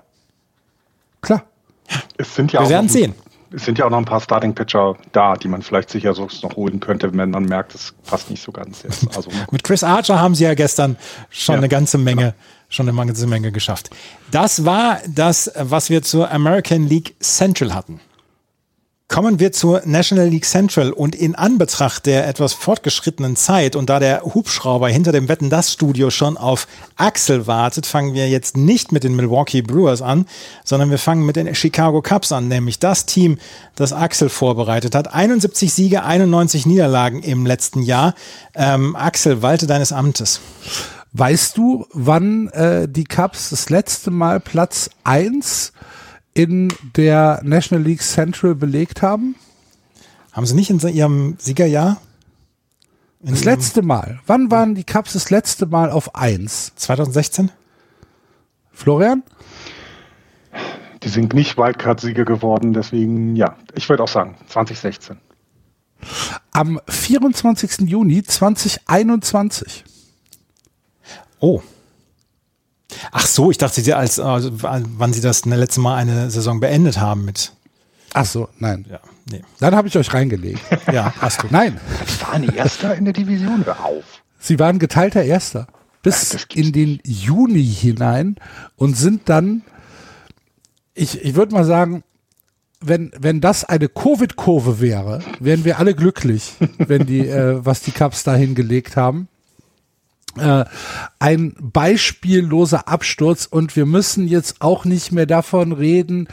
Klar. Es sind ja Wir werden sehen es sind ja auch noch ein paar Starting-Pitcher da, die man vielleicht sicher so noch holen könnte, wenn man merkt, es passt nicht so ganz jetzt. Also, Mit Chris Archer haben sie ja gestern schon ja, eine ganze Menge, klar. schon eine ganze Menge geschafft. Das war das, was wir zur American League Central hatten. Kommen wir zur National League Central und in Anbetracht der etwas fortgeschrittenen Zeit und da der Hubschrauber hinter dem Wetten das Studio schon auf Axel wartet, fangen wir jetzt nicht mit den Milwaukee Brewers an, sondern wir fangen mit den Chicago Cubs an, nämlich das Team, das Axel vorbereitet hat. 71 Siege, 91 Niederlagen im letzten Jahr. Ähm, Axel, walte deines Amtes. Weißt du, wann äh, die Cubs das letzte Mal Platz 1 in der National League Central belegt haben? Haben sie nicht in ihrem Siegerjahr? In das letzte Mal. Wann waren die Cups das letzte Mal auf 1? 2016? Florian? Die sind nicht Wildcard-Sieger geworden, deswegen ja, ich würde auch sagen 2016. Am 24. Juni 2021. Oh, Ach so, ich dachte, sie als also, wann sie das letzte Mal eine Saison beendet haben mit. Ach so, nein. Ja, nee. Dann habe ich euch reingelegt. ja, hast du. Nein. Sie waren Erster in der Division, hör auf. Sie waren geteilter Erster bis ja, in den Juni hinein und sind dann, ich, ich würde mal sagen, wenn, wenn das eine Covid-Kurve wäre, wären wir alle glücklich, wenn die, äh, was die Cups da hingelegt haben ein beispielloser Absturz und wir müssen jetzt auch nicht mehr davon reden,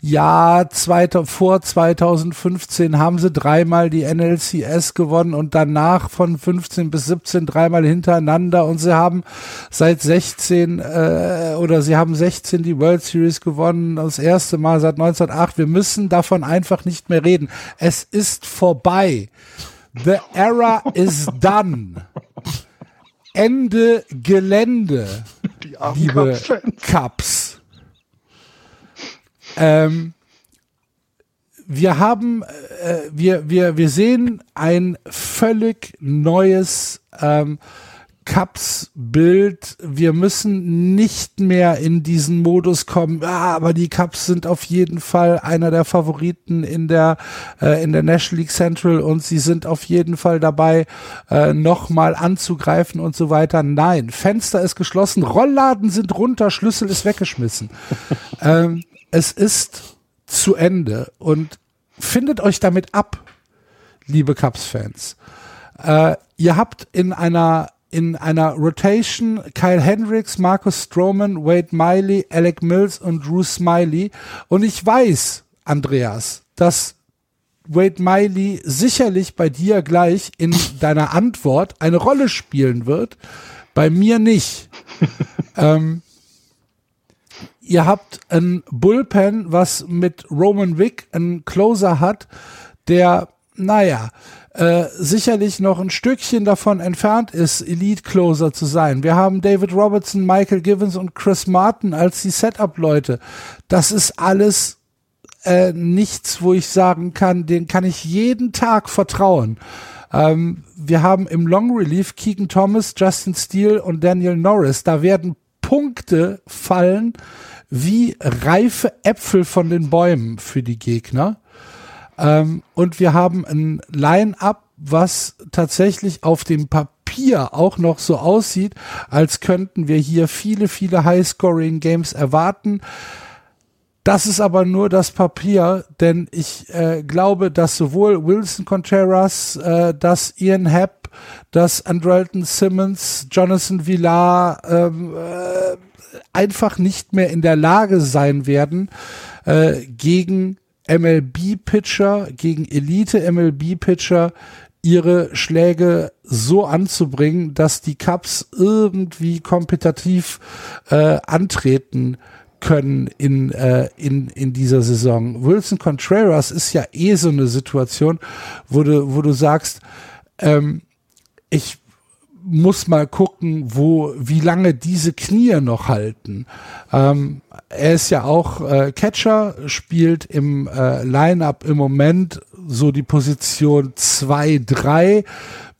ja, zweiter, vor 2015 haben sie dreimal die NLCS gewonnen und danach von 15 bis 17 dreimal hintereinander und sie haben seit 16 äh, oder sie haben 16 die World Series gewonnen, das erste Mal seit 1908. Wir müssen davon einfach nicht mehr reden. Es ist vorbei. The era is done. Ende Gelände, Die armen liebe Cubs-Fans. Cups. Ähm, wir haben, äh, wir, wir, wir sehen ein völlig neues ähm, Cups-Bild. Wir müssen nicht mehr in diesen Modus kommen. Ah, aber die Cups sind auf jeden Fall einer der Favoriten in der äh, in der National League Central und sie sind auf jeden Fall dabei, äh, nochmal anzugreifen und so weiter. Nein, Fenster ist geschlossen, Rollladen sind runter, Schlüssel ist weggeschmissen. ähm, es ist zu Ende und findet euch damit ab, liebe Cubs-Fans. Äh, ihr habt in einer in einer Rotation Kyle Hendricks, Marcus Stroman, Wade Miley, Alec Mills und Drew Smiley. Und ich weiß, Andreas, dass Wade Miley sicherlich bei dir gleich in deiner Antwort eine Rolle spielen wird. Bei mir nicht. ähm, ihr habt ein Bullpen, was mit Roman Wick einen Closer hat, der, naja, äh, sicherlich noch ein Stückchen davon entfernt ist, Elite Closer zu sein. Wir haben David Robertson, Michael Givens und Chris Martin als die Setup-Leute. Das ist alles äh, nichts, wo ich sagen kann, den kann ich jeden Tag vertrauen. Ähm, wir haben im Long Relief Keegan Thomas, Justin Steele und Daniel Norris. Da werden Punkte fallen wie reife Äpfel von den Bäumen für die Gegner. Ähm, und wir haben ein Line-up, was tatsächlich auf dem Papier auch noch so aussieht, als könnten wir hier viele, viele High-Scoring-Games erwarten. Das ist aber nur das Papier, denn ich äh, glaube, dass sowohl Wilson Contreras, äh, dass Ian Happ, dass Andrelton Simmons, Jonathan Villar ähm, äh, einfach nicht mehr in der Lage sein werden, äh, gegen MLB-Pitcher, gegen Elite-MLB-Pitcher ihre Schläge so anzubringen, dass die Cups irgendwie kompetitiv äh, antreten können in, äh, in, in dieser Saison. Wilson Contreras ist ja eh so eine Situation, wo du, wo du sagst, ähm, ich muss mal gucken, wo, wie lange diese Knie noch halten. Ähm, er ist ja auch äh, Catcher, spielt im äh, Line-Up im Moment so die Position 2-3,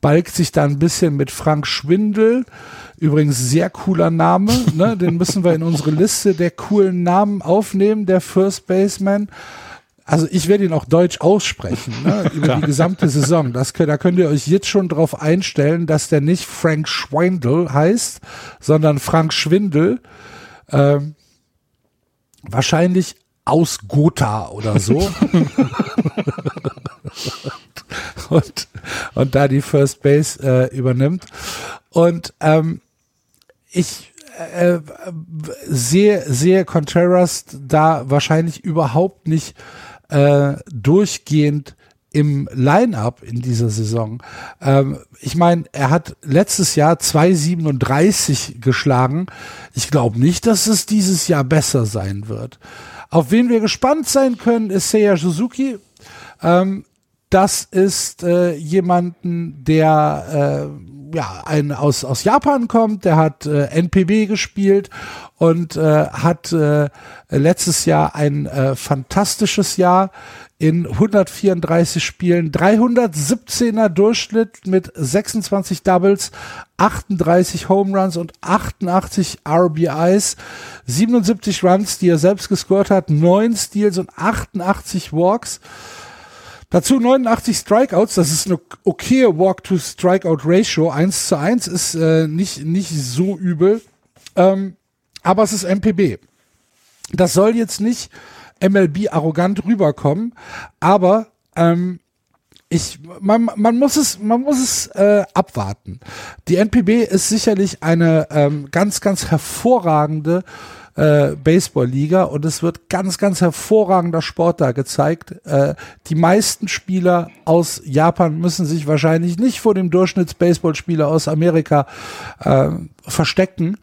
balgt sich da ein bisschen mit Frank Schwindel. Übrigens sehr cooler Name, ne? den müssen wir in unsere Liste der coolen Namen aufnehmen, der First Baseman. Also ich werde ihn auch deutsch aussprechen, ne, über die gesamte Saison. Das, da könnt ihr euch jetzt schon drauf einstellen, dass der nicht Frank Schwindel heißt, sondern Frank Schwindel. Ähm, wahrscheinlich aus Gotha oder so. und, und da die First Base äh, übernimmt. Und ähm, ich äh, sehe, sehe Contreras da wahrscheinlich überhaupt nicht äh, durchgehend im Line-up in dieser Saison. Ähm, ich meine, er hat letztes Jahr 2,37 geschlagen. Ich glaube nicht, dass es dieses Jahr besser sein wird. Auf wen wir gespannt sein können, ist Seiya Suzuki. Ähm, das ist äh, jemanden, der äh, ja ein aus aus Japan kommt. Der hat äh, NPB gespielt und äh, hat äh, letztes Jahr ein äh, fantastisches Jahr in 134 Spielen, 317er Durchschnitt mit 26 Doubles, 38 Home Runs und 88 RBIs, 77 Runs, die er selbst gescored hat, 9 Steals und 88 Walks. Dazu 89 Strikeouts, das ist eine okaye Walk-to-Strikeout-Ratio. 1 zu 1 ist äh, nicht, nicht so übel. Ähm, aber es ist MPB. Das soll jetzt nicht MLB arrogant rüberkommen, aber ähm, ich, man, man muss es, man muss es äh, abwarten. Die NPB ist sicherlich eine ähm, ganz, ganz hervorragende äh, Baseball-Liga und es wird ganz, ganz hervorragender Sport da gezeigt. Äh, die meisten Spieler aus Japan müssen sich wahrscheinlich nicht vor dem Durchschnitts-Baseballspieler aus Amerika äh, verstecken.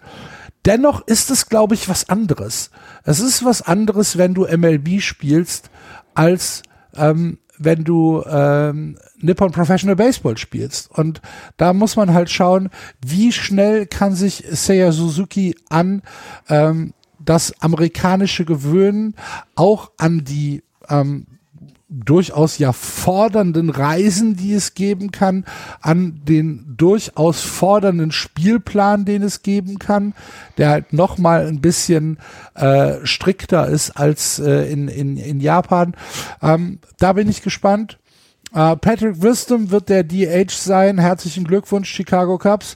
Dennoch ist es, glaube ich, was anderes. Es ist was anderes, wenn du MLB spielst, als ähm, wenn du ähm, Nippon Professional Baseball spielst. Und da muss man halt schauen, wie schnell kann sich Seiya Suzuki an ähm, das amerikanische gewöhnen, auch an die ähm, durchaus ja fordernden Reisen, die es geben kann, an den durchaus fordernden Spielplan, den es geben kann, der halt noch mal ein bisschen äh, strikter ist als äh, in, in, in Japan. Ähm, da bin ich gespannt. Äh, Patrick Wisdom wird der DH sein. Herzlichen Glückwunsch, Chicago Cubs.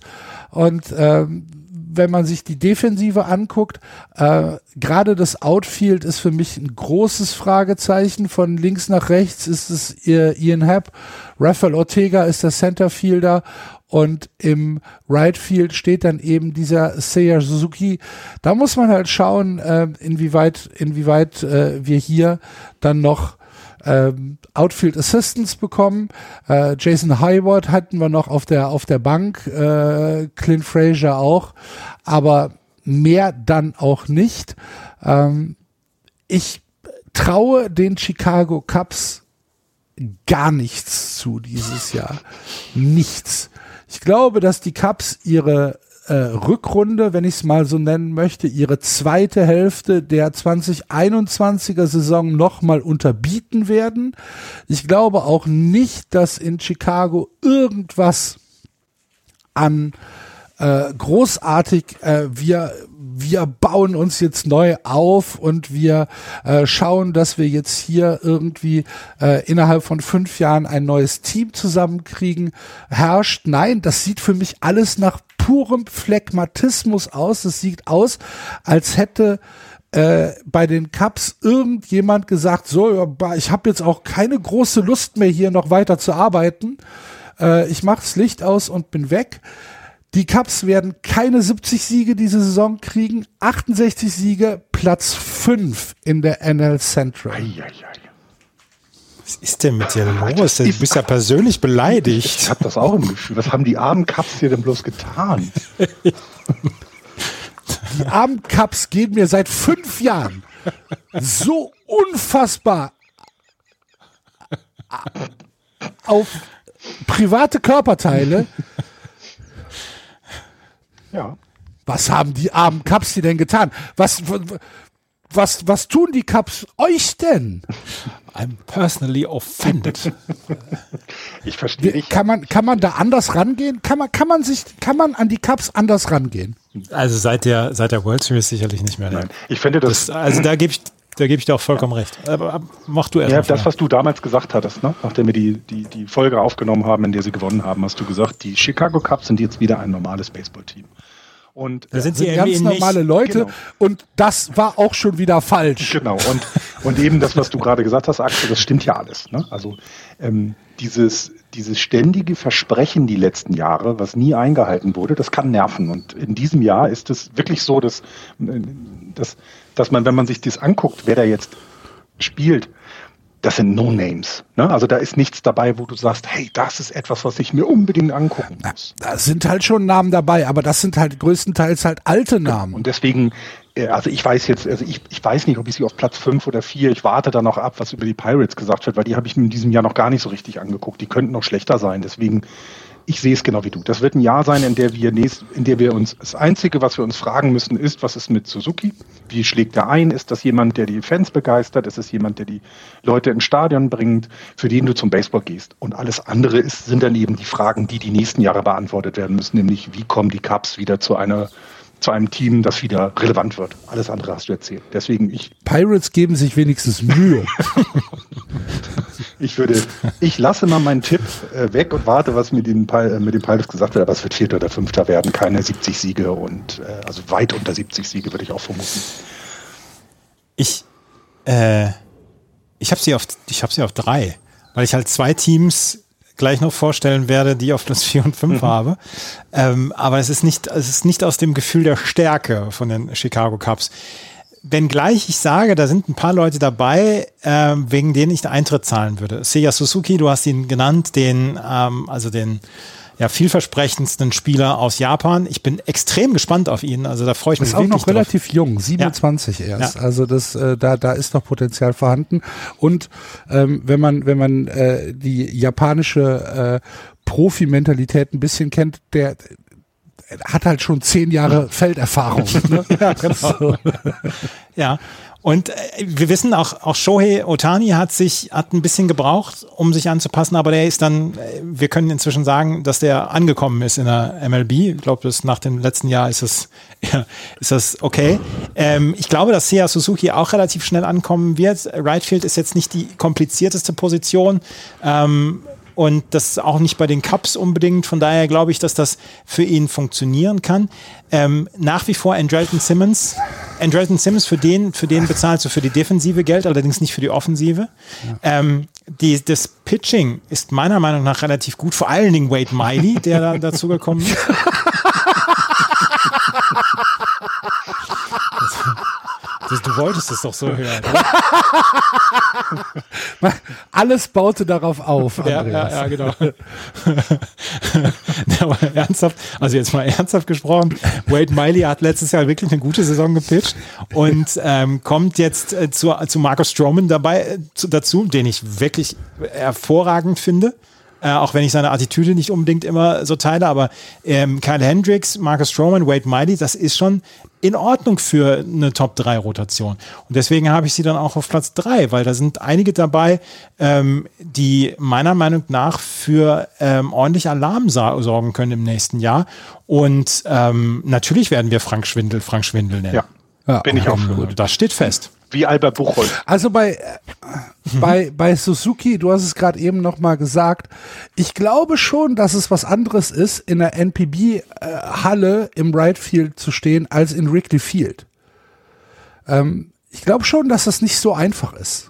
Und ähm, wenn man sich die Defensive anguckt, äh, gerade das Outfield ist für mich ein großes Fragezeichen. Von links nach rechts ist es Ian Happ, Rafael Ortega ist der Centerfielder und im Right Field steht dann eben dieser Seiya Suzuki. Da muss man halt schauen, äh, inwieweit, inwieweit äh, wir hier dann noch ähm, Outfield Assistants bekommen. Äh, Jason Hayward hatten wir noch auf der auf der Bank, äh, Clint Frazier auch, aber mehr dann auch nicht. Ähm, ich traue den Chicago Cubs gar nichts zu dieses Jahr. Nichts. Ich glaube, dass die Cubs ihre äh, Rückrunde, wenn ich es mal so nennen möchte, ihre zweite Hälfte der 2021er Saison nochmal unterbieten werden. Ich glaube auch nicht, dass in Chicago irgendwas an äh, großartig äh, wir wir bauen uns jetzt neu auf und wir äh, schauen, dass wir jetzt hier irgendwie äh, innerhalb von fünf Jahren ein neues Team zusammenkriegen, herrscht. Nein, das sieht für mich alles nach purem Phlegmatismus aus. Es sieht aus, als hätte äh, bei den Cups irgendjemand gesagt, so, ich habe jetzt auch keine große Lust mehr hier noch weiter zu arbeiten. Äh, ich mache das Licht aus und bin weg. Die Cups werden keine 70 Siege diese Saison kriegen, 68 Siege, Platz 5 in der NL Central. Ei, ei, ei. Was ist denn mit dir los? Du bist ja persönlich beleidigt. Ich habe das auch im Gefühl. Was haben die armen Cups hier denn bloß getan? Die armen Cups gehen mir seit fünf Jahren so unfassbar auf private Körperteile. Ja. Was haben die armen Cups hier denn getan? Was, was, was tun die Cups euch denn? I'm personally offended. ich verstehe nicht. Kann man, kann man da anders rangehen? Kann man, kann man sich, kann man an die Cups anders rangehen? Also seit der, seit der World Series sicherlich nicht mehr. Nein. Ich finde das, das also da gebe ich, da gebe ich dir auch vollkommen ja. recht. Aber mach du erst Ja, das, was du damals gesagt hattest, ne? nachdem wir die, die, die Folge aufgenommen haben, in der sie gewonnen haben, hast du gesagt, die Chicago Cubs sind jetzt wieder ein normales Baseballteam. Und da sind sie ganz normale nicht. Leute genau. und das war auch schon wieder falsch. Genau. Und, und eben das, was du gerade gesagt hast, Axel, das stimmt ja alles. Ne? Also ähm, dieses, dieses ständige Versprechen die letzten Jahre, was nie eingehalten wurde, das kann nerven. Und in diesem Jahr ist es wirklich so, dass, dass, dass man, wenn man sich das anguckt, wer da jetzt spielt, das sind No-Names. Ne? Also da ist nichts dabei, wo du sagst, hey, das ist etwas, was ich mir unbedingt angucken muss. Da sind halt schon Namen dabei, aber das sind halt größtenteils halt alte Namen. Und deswegen, äh, also ich weiß jetzt, also ich, ich weiß nicht, ob ich sie auf Platz fünf oder vier, ich warte da noch ab, was über die Pirates gesagt wird, weil die habe ich mir in diesem Jahr noch gar nicht so richtig angeguckt. Die könnten noch schlechter sein. Deswegen ich sehe es genau wie du. Das wird ein Jahr sein, in der wir nächst, in der wir uns das einzige, was wir uns fragen müssen, ist, was ist mit Suzuki? Wie schlägt er ein? Ist das jemand, der die Fans begeistert? Ist es jemand, der die Leute ins Stadion bringt, für den du zum Baseball gehst? Und alles andere ist, sind dann eben die Fragen, die die nächsten Jahre beantwortet werden müssen, nämlich wie kommen die Cups wieder zu einer zu einem Team, das wieder relevant wird. Alles andere hast du erzählt. Deswegen ich. Pirates geben sich wenigstens Mühe. ich würde, ich lasse mal meinen Tipp äh, weg und warte, was mit den, äh, mit den Pirates gesagt wird. Aber es wird Vierter oder Fünfter werden, keine 70 Siege und äh, also weit unter 70 Siege würde ich auch vermuten. Ich, äh, ich habe sie auf, ich habe sie auf drei, weil ich halt zwei Teams gleich noch vorstellen werde, die auf Platz 4 und 5 mhm. habe. Ähm, aber es ist, nicht, es ist nicht aus dem Gefühl der Stärke von den Chicago Cubs. Wenngleich ich sage, da sind ein paar Leute dabei, äh, wegen denen ich den Eintritt zahlen würde. Seiya Suzuki, du hast ihn genannt, den, ähm, also den, ja, vielversprechendsten Spieler aus Japan. Ich bin extrem gespannt auf ihn. Also da freue ich mich ist auch noch relativ drauf. jung, 27 Ja. erst. Ja. Also das, äh, da, da ist noch Potenzial vorhanden. Und ähm, wenn man, wenn man äh, die japanische äh, Profi-Mentalität ein bisschen kennt, der der hat halt schon zehn Jahre Felderfahrung. Ne? ja, genau. Ja. Und äh, wir wissen auch, auch Shohei Otani hat sich, hat ein bisschen gebraucht, um sich anzupassen, aber der ist dann, äh, wir können inzwischen sagen, dass der angekommen ist in der MLB. Ich glaube, das nach dem letzten Jahr ist es, ja, ist das okay. Ähm, ich glaube, dass Seiya Suzuki auch relativ schnell ankommen wird. Right Field ist jetzt nicht die komplizierteste Position. Ähm, und das auch nicht bei den Cups unbedingt. Von daher glaube ich, dass das für ihn funktionieren kann. Ähm, nach wie vor Andrelton Simmons. Andrelton Simmons, für den, für den bezahlst du für die Defensive Geld, allerdings nicht für die Offensive. Ähm, die, das Pitching ist meiner Meinung nach relativ gut, vor allen Dingen Wade Miley, der da dazugekommen ist. Das, du wolltest es doch so hören. Alles baute darauf auf, Ja, Andreas. ja, ja, genau. ja, aber ernsthaft, also jetzt mal ernsthaft gesprochen, Wade Miley hat letztes Jahr wirklich eine gute Saison gepitcht und ähm, kommt jetzt äh, zu, zu Marcus Stroman dabei äh, zu, dazu, den ich wirklich hervorragend finde. Äh, auch wenn ich seine Attitüde nicht unbedingt immer so teile, aber ähm, Kyle Hendricks, Marcus Stroman, Wade Miley, das ist schon in Ordnung für eine Top-3-Rotation. Und deswegen habe ich sie dann auch auf Platz 3, weil da sind einige dabei, ähm, die meiner Meinung nach für ähm, ordentlich Alarm sorgen können im nächsten Jahr. Und ähm, natürlich werden wir Frank Schwindel Frank Schwindel nennen. Ja, Ja, bin ich auch Ähm, für. Das steht fest. Wie Albert Buchholz. Also bei, äh, bei, bei Suzuki, du hast es gerade eben noch mal gesagt, ich glaube schon, dass es was anderes ist, in der NPB-Halle im Right Field zu stehen, als in Wrigley Field. Ähm, ich glaube schon, dass das nicht so einfach ist.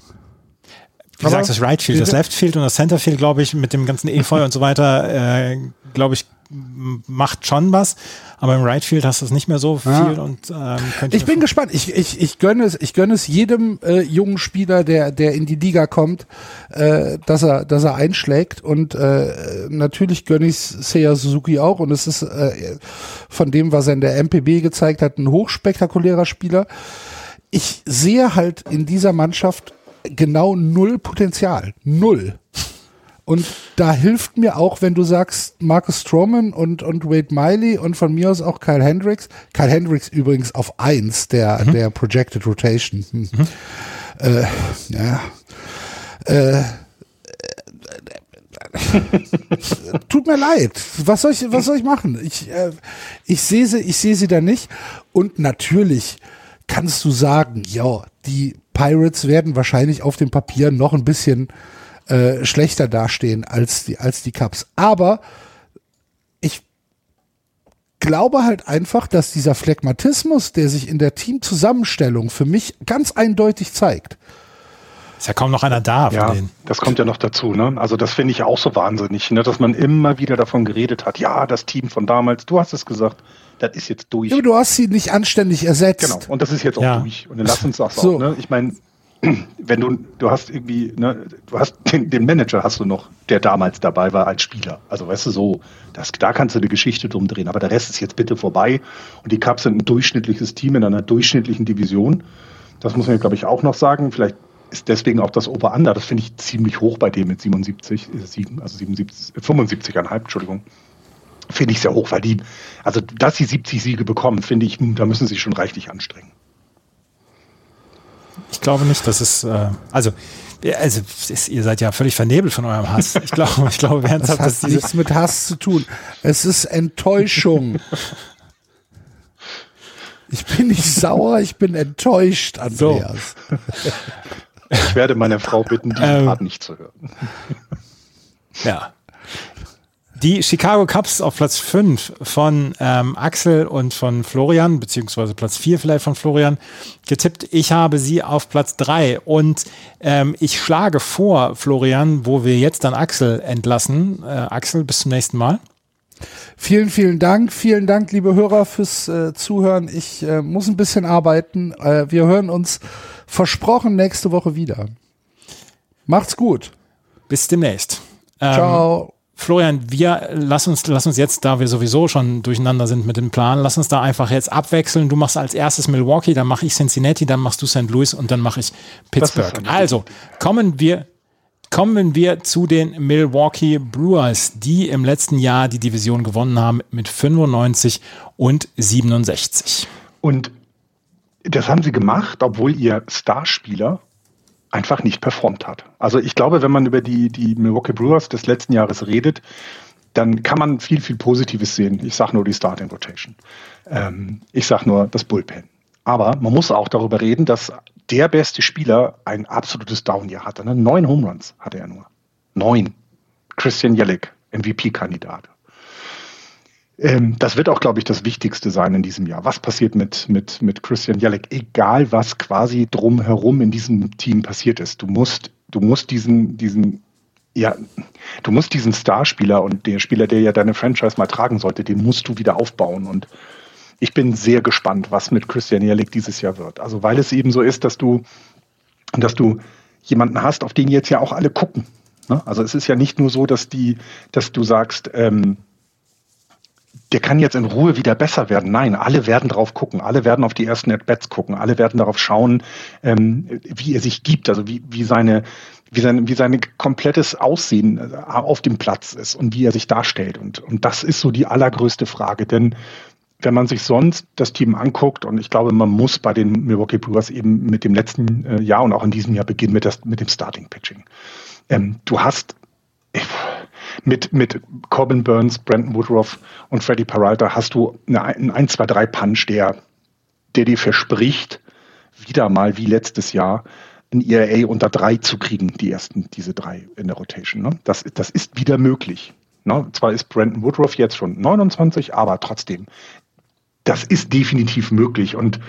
Wie gesagt, das Right Field, das Left Field und das Center Field, glaube ich, mit dem ganzen Efeu und so weiter, äh, glaube ich, macht schon was. Aber im Right Field hast du es nicht mehr so viel Ja. und ähm, Ich bin gespannt. Ich, ich, ich gönne es, ich gönne es jedem äh, jungen Spieler, der, der in die Liga kommt, äh, dass er, dass er einschlägt. Und äh, natürlich gönne ich Seiya Suzuki auch. Und es ist äh, von dem, was er in der MPB gezeigt hat, ein hochspektakulärer Spieler. Ich sehe halt in dieser Mannschaft genau null Potenzial. Null. Und da hilft mir auch, wenn du sagst, Marcus Stroman und, und Wade Miley und von mir aus auch Kyle Hendricks. Kyle Hendricks übrigens auf eins der, der Projected Rotation. Hm. Äh, ja. Äh, tut mir leid. Was soll ich, was soll ich machen? Ich, äh, ich sehe sie, ich sehe sie da nicht. Und natürlich kannst du sagen, ja, die Pirates werden wahrscheinlich auf dem Papier noch ein bisschen äh, schlechter dastehen als die, als die Cubs. Aber ich glaube halt einfach, dass dieser Phlegmatismus, der sich in der Teamzusammenstellung für mich ganz eindeutig zeigt, Ist ja kaum noch einer da von Ja, denen. das kommt ja noch dazu. Ne? Also das finde ich auch so wahnsinnig, ne? dass man immer wieder davon geredet hat. Ja, das Team von damals, du hast es gesagt, das ist jetzt durch. ja, aber du hast sie nicht anständig ersetzt. Genau, und das ist jetzt auch Ja. durch. Und dann lass uns das So. auch. Ne? Ich meine, wenn du, du hast irgendwie, ne, du hast den, den Manager hast du noch, der damals dabei war als Spieler. Also weißt du so, das, da kannst du eine Geschichte drum drehen, aber der Rest ist jetzt bitte vorbei. Und die Cubs sind ein durchschnittliches Team in einer durchschnittlichen Division. Das muss man, glaube ich, auch noch sagen. Vielleicht ist deswegen auch das Ober-Under, das finde ich ziemlich hoch bei dem mit 77, äh, sieben, also 77, äh, 75,5, Entschuldigung. Finde ich sehr hoch, weil die, also dass sie 70 Siege bekommen, finde ich, da müssen sie schon reichlich anstrengen. Ich glaube nicht, dass es, äh, also, also ist, ihr seid ja völlig vernebelt von eurem Hass. Ich glaube, ich glaube Das ernsthaft, hat diese, nichts mit Hass zu tun. Es ist Enttäuschung. Ich bin nicht sauer, ich bin enttäuscht, Andreas. Ich werde meine Frau bitten, diesen Ähm. Part nicht zu hören. Ja. Die Chicago Cubs auf Platz 5 von ähm, Axel und von Florian, beziehungsweise Platz 4 vielleicht von Florian, getippt. Ich habe sie auf Platz 3 und ähm, ich schlage vor, Florian, wo wir jetzt dann Axel entlassen. Äh, Axel, bis zum nächsten Mal. Vielen, vielen Dank. Vielen Dank, liebe Hörer, fürs äh, Zuhören. Ich äh, muss ein bisschen arbeiten. Äh, wir hören uns versprochen nächste Woche wieder. Macht's gut. Bis demnächst. Ähm, Ciao. Florian, wir lass uns, lass uns jetzt, da wir sowieso schon durcheinander sind mit dem Plan, lass uns da einfach jetzt abwechseln. Du machst als erstes Milwaukee, dann mache ich Cincinnati, dann machst du St. Louis und dann mache ich Pittsburgh. Also kommen wir, kommen wir zu den Milwaukee Brewers, die im letzten Jahr die Division gewonnen haben mit 95 und 67. Und das haben sie gemacht, obwohl ihr Starspieler einfach nicht performt hat. Also ich glaube, wenn man über die, die Milwaukee Brewers des letzten Jahres redet, dann kann man viel, viel Positives sehen. Ich sage nur die Starting Rotation. Ähm, ich sage nur das Bullpen. Aber man muss auch darüber reden, dass der beste Spieler ein absolutes Down-Jahr hatte. Ne? Neun Home Runs hatte er nur. Neun. Christian Jellick, MVP-Kandidat. Ähm, das wird auch, glaube ich, das Wichtigste sein in diesem Jahr. Was passiert mit, mit, mit Christian Jellick? Egal, was quasi drumherum in diesem Team passiert ist. Du musst, du musst diesen, diesen, ja, du musst diesen Starspieler und der Spieler, der ja deine Franchise mal tragen sollte, den musst du wieder aufbauen. Und ich bin sehr gespannt, was mit Christian Jellick dieses Jahr wird. Also, weil es eben so ist, dass du, dass du jemanden hast, auf den jetzt ja auch alle gucken. Ne? Also, es ist ja nicht nur so, dass die, dass du sagst, ähm, der kann jetzt in Ruhe wieder besser werden. Nein, alle werden drauf gucken, alle werden auf die ersten At-Bats gucken, alle werden darauf schauen, ähm, wie er sich gibt, also wie, wie seine wie sein, wie sein komplettes Aussehen äh, auf dem Platz ist und wie er sich darstellt. Und, und das ist so die allergrößte Frage. Denn wenn man sich sonst das Team anguckt, und ich glaube, man muss bei den Milwaukee Brewers eben mit dem letzten äh, Jahr und auch in diesem Jahr beginnen mit, das, mit dem Starting Pitching. Ähm, du hast, mit, mit Corbin Burns, Brandon Woodruff und Freddie Peralta hast du einen 1, 2, 3 Punch, der, der dir verspricht, wieder mal wie letztes Jahr ein ERA unter drei zu kriegen, die ersten, diese drei in der Rotation. Ne? Das, das ist wieder möglich. Ne? Zwar ist Brandon Woodruff jetzt schon 29, aber trotzdem, das ist definitiv möglich und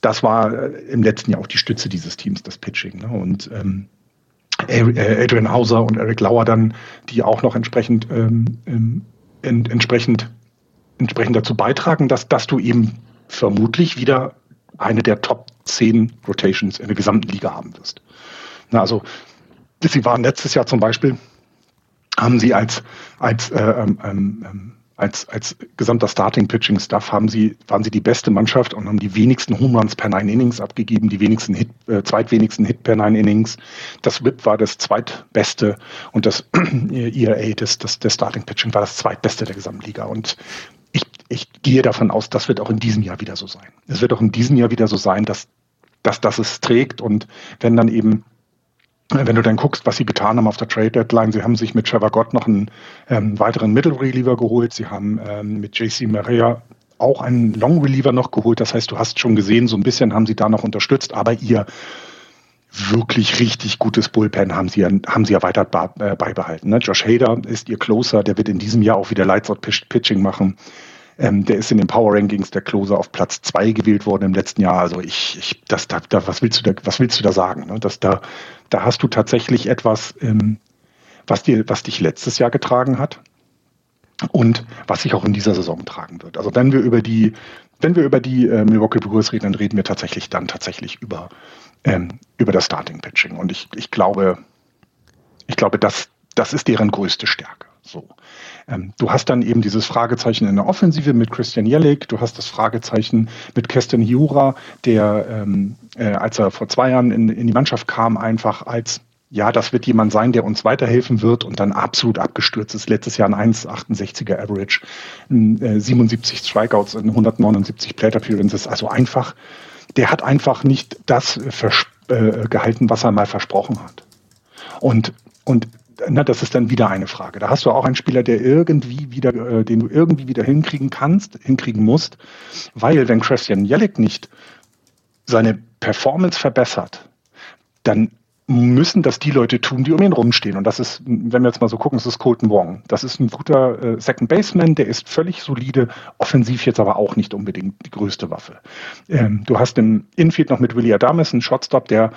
das war äh, im letzten Jahr auch die Stütze dieses Teams, das Pitching. Ne? Und ähm, äh, Adrian Hauser und Eric Lauer dann, die auch noch entsprechend, ähm, ähm, in, entsprechend, entsprechend dazu beitragen, dass, dass du eben vermutlich wieder eine der Top 10 Rotations in der gesamten Liga haben wirst. Na, also, sie waren letztes Jahr zum Beispiel, haben sie als, als äh, ähm, ähm, als, als gesamter Starting-Pitching-Staff haben sie, waren sie die beste Mannschaft und haben die wenigsten Home per Nine Innings abgegeben, die wenigsten Hit, äh, zweitwenigsten Hit per Nine Innings. Das WIP war das zweitbeste und das ERA, das, das, der Starting-Pitching war das zweitbeste der gesamten Liga. Und ich, ich gehe davon aus, das wird auch in diesem Jahr wieder so sein. Es wird auch in diesem Jahr wieder so sein, dass, dass das es trägt und wenn dann eben wenn du dann guckst, was sie getan haben auf der Trade Deadline, sie haben sich mit Trevor Gott noch einen ähm, weiteren Middle Reliever geholt, sie haben ähm, mit JC Maria auch einen Long Reliever noch geholt. Das heißt, du hast schon gesehen, so ein bisschen haben sie da noch unterstützt, aber ihr wirklich richtig gutes Bullpen haben sie, haben sie ja weiter äh, beibehalten. Ne? Josh Hader ist ihr Closer, der wird in diesem Jahr auch wieder Lights Out Pitching machen. Ähm, der ist in den Power Rankings der Closer auf Platz zwei gewählt worden im letzten Jahr. Also ich, ich das, da, da, was willst du da, was willst du da sagen? Ne? Dass da, da hast du tatsächlich etwas, ähm, was dir, was dich letztes Jahr getragen hat und was sich auch in dieser Saison tragen wird. Also wenn wir über die, wenn wir über die äh, Milwaukee Brewers reden, dann reden wir tatsächlich dann tatsächlich über ähm, über das Starting Pitching. Und ich, ich glaube, ich glaube, das, das ist deren größte Stärke. So. Ähm, du hast dann eben dieses Fragezeichen in der Offensive mit Christian Jellick, du hast das Fragezeichen mit Keston Hiura, der, ähm, äh, als er vor zwei Jahren in, in die Mannschaft kam, einfach als ja, das wird jemand sein, der uns weiterhelfen wird und dann absolut abgestürzt ist. Letztes Jahr ein 1,68er Average, äh, 77 Strikeouts in 179 Plate Appearances. Also einfach, der hat einfach nicht das äh, gehalten, was er mal versprochen hat. Und, und na, das ist dann wieder eine Frage. Da hast du auch einen Spieler, der irgendwie wieder, äh, den du irgendwie wieder hinkriegen kannst, hinkriegen musst, weil wenn Christian Jellick nicht seine Performance verbessert, dann müssen das die Leute tun, die um ihn rumstehen. Und das ist, wenn wir jetzt mal so gucken, das ist Colton Wong. Das ist ein guter äh, Second Baseman, der ist völlig solide, offensiv jetzt aber auch nicht unbedingt die größte Waffe. Ähm, du hast im Infield noch mit Willie Adames einen Shotstop, der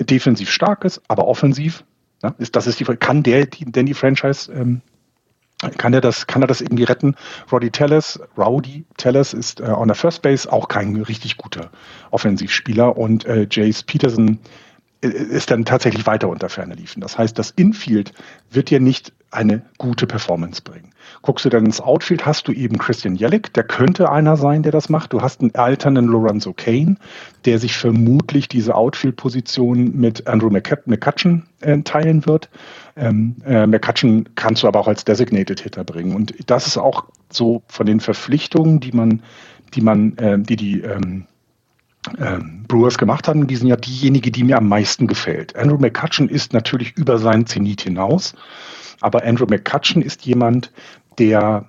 defensiv stark ist, aber offensiv ja, ist, das ist die Kann der die, denn die Franchise, ähm, kann er das, kann er das irgendwie retten? Roddy Tellez, Rowdy Tellez ist äh, on der First Base auch kein richtig guter Offensivspieler und äh, Jace Peterson äh, ist dann tatsächlich weiter unter Ferne liefen. Das heißt, das Infield wird dir nicht eine gute Performance bringen. Guckst du dann ins Outfield, hast du eben Christian Jellick, der könnte einer sein, der das macht. Du hast einen alternden Lorenzo Kane, der sich vermutlich diese Outfield-Position mit Andrew McCutcheon äh, teilen wird. Ähm, äh, McCutcheon kannst du aber auch als Designated Hitter bringen. Und das ist auch so von den Verpflichtungen, die man, die man, äh, die die ähm, ähm, Brewers gemacht haben, die sind ja diejenige, die mir am meisten gefällt. Andrew McCutcheon ist natürlich über seinen Zenit hinaus, aber Andrew McCutcheon ist jemand, der,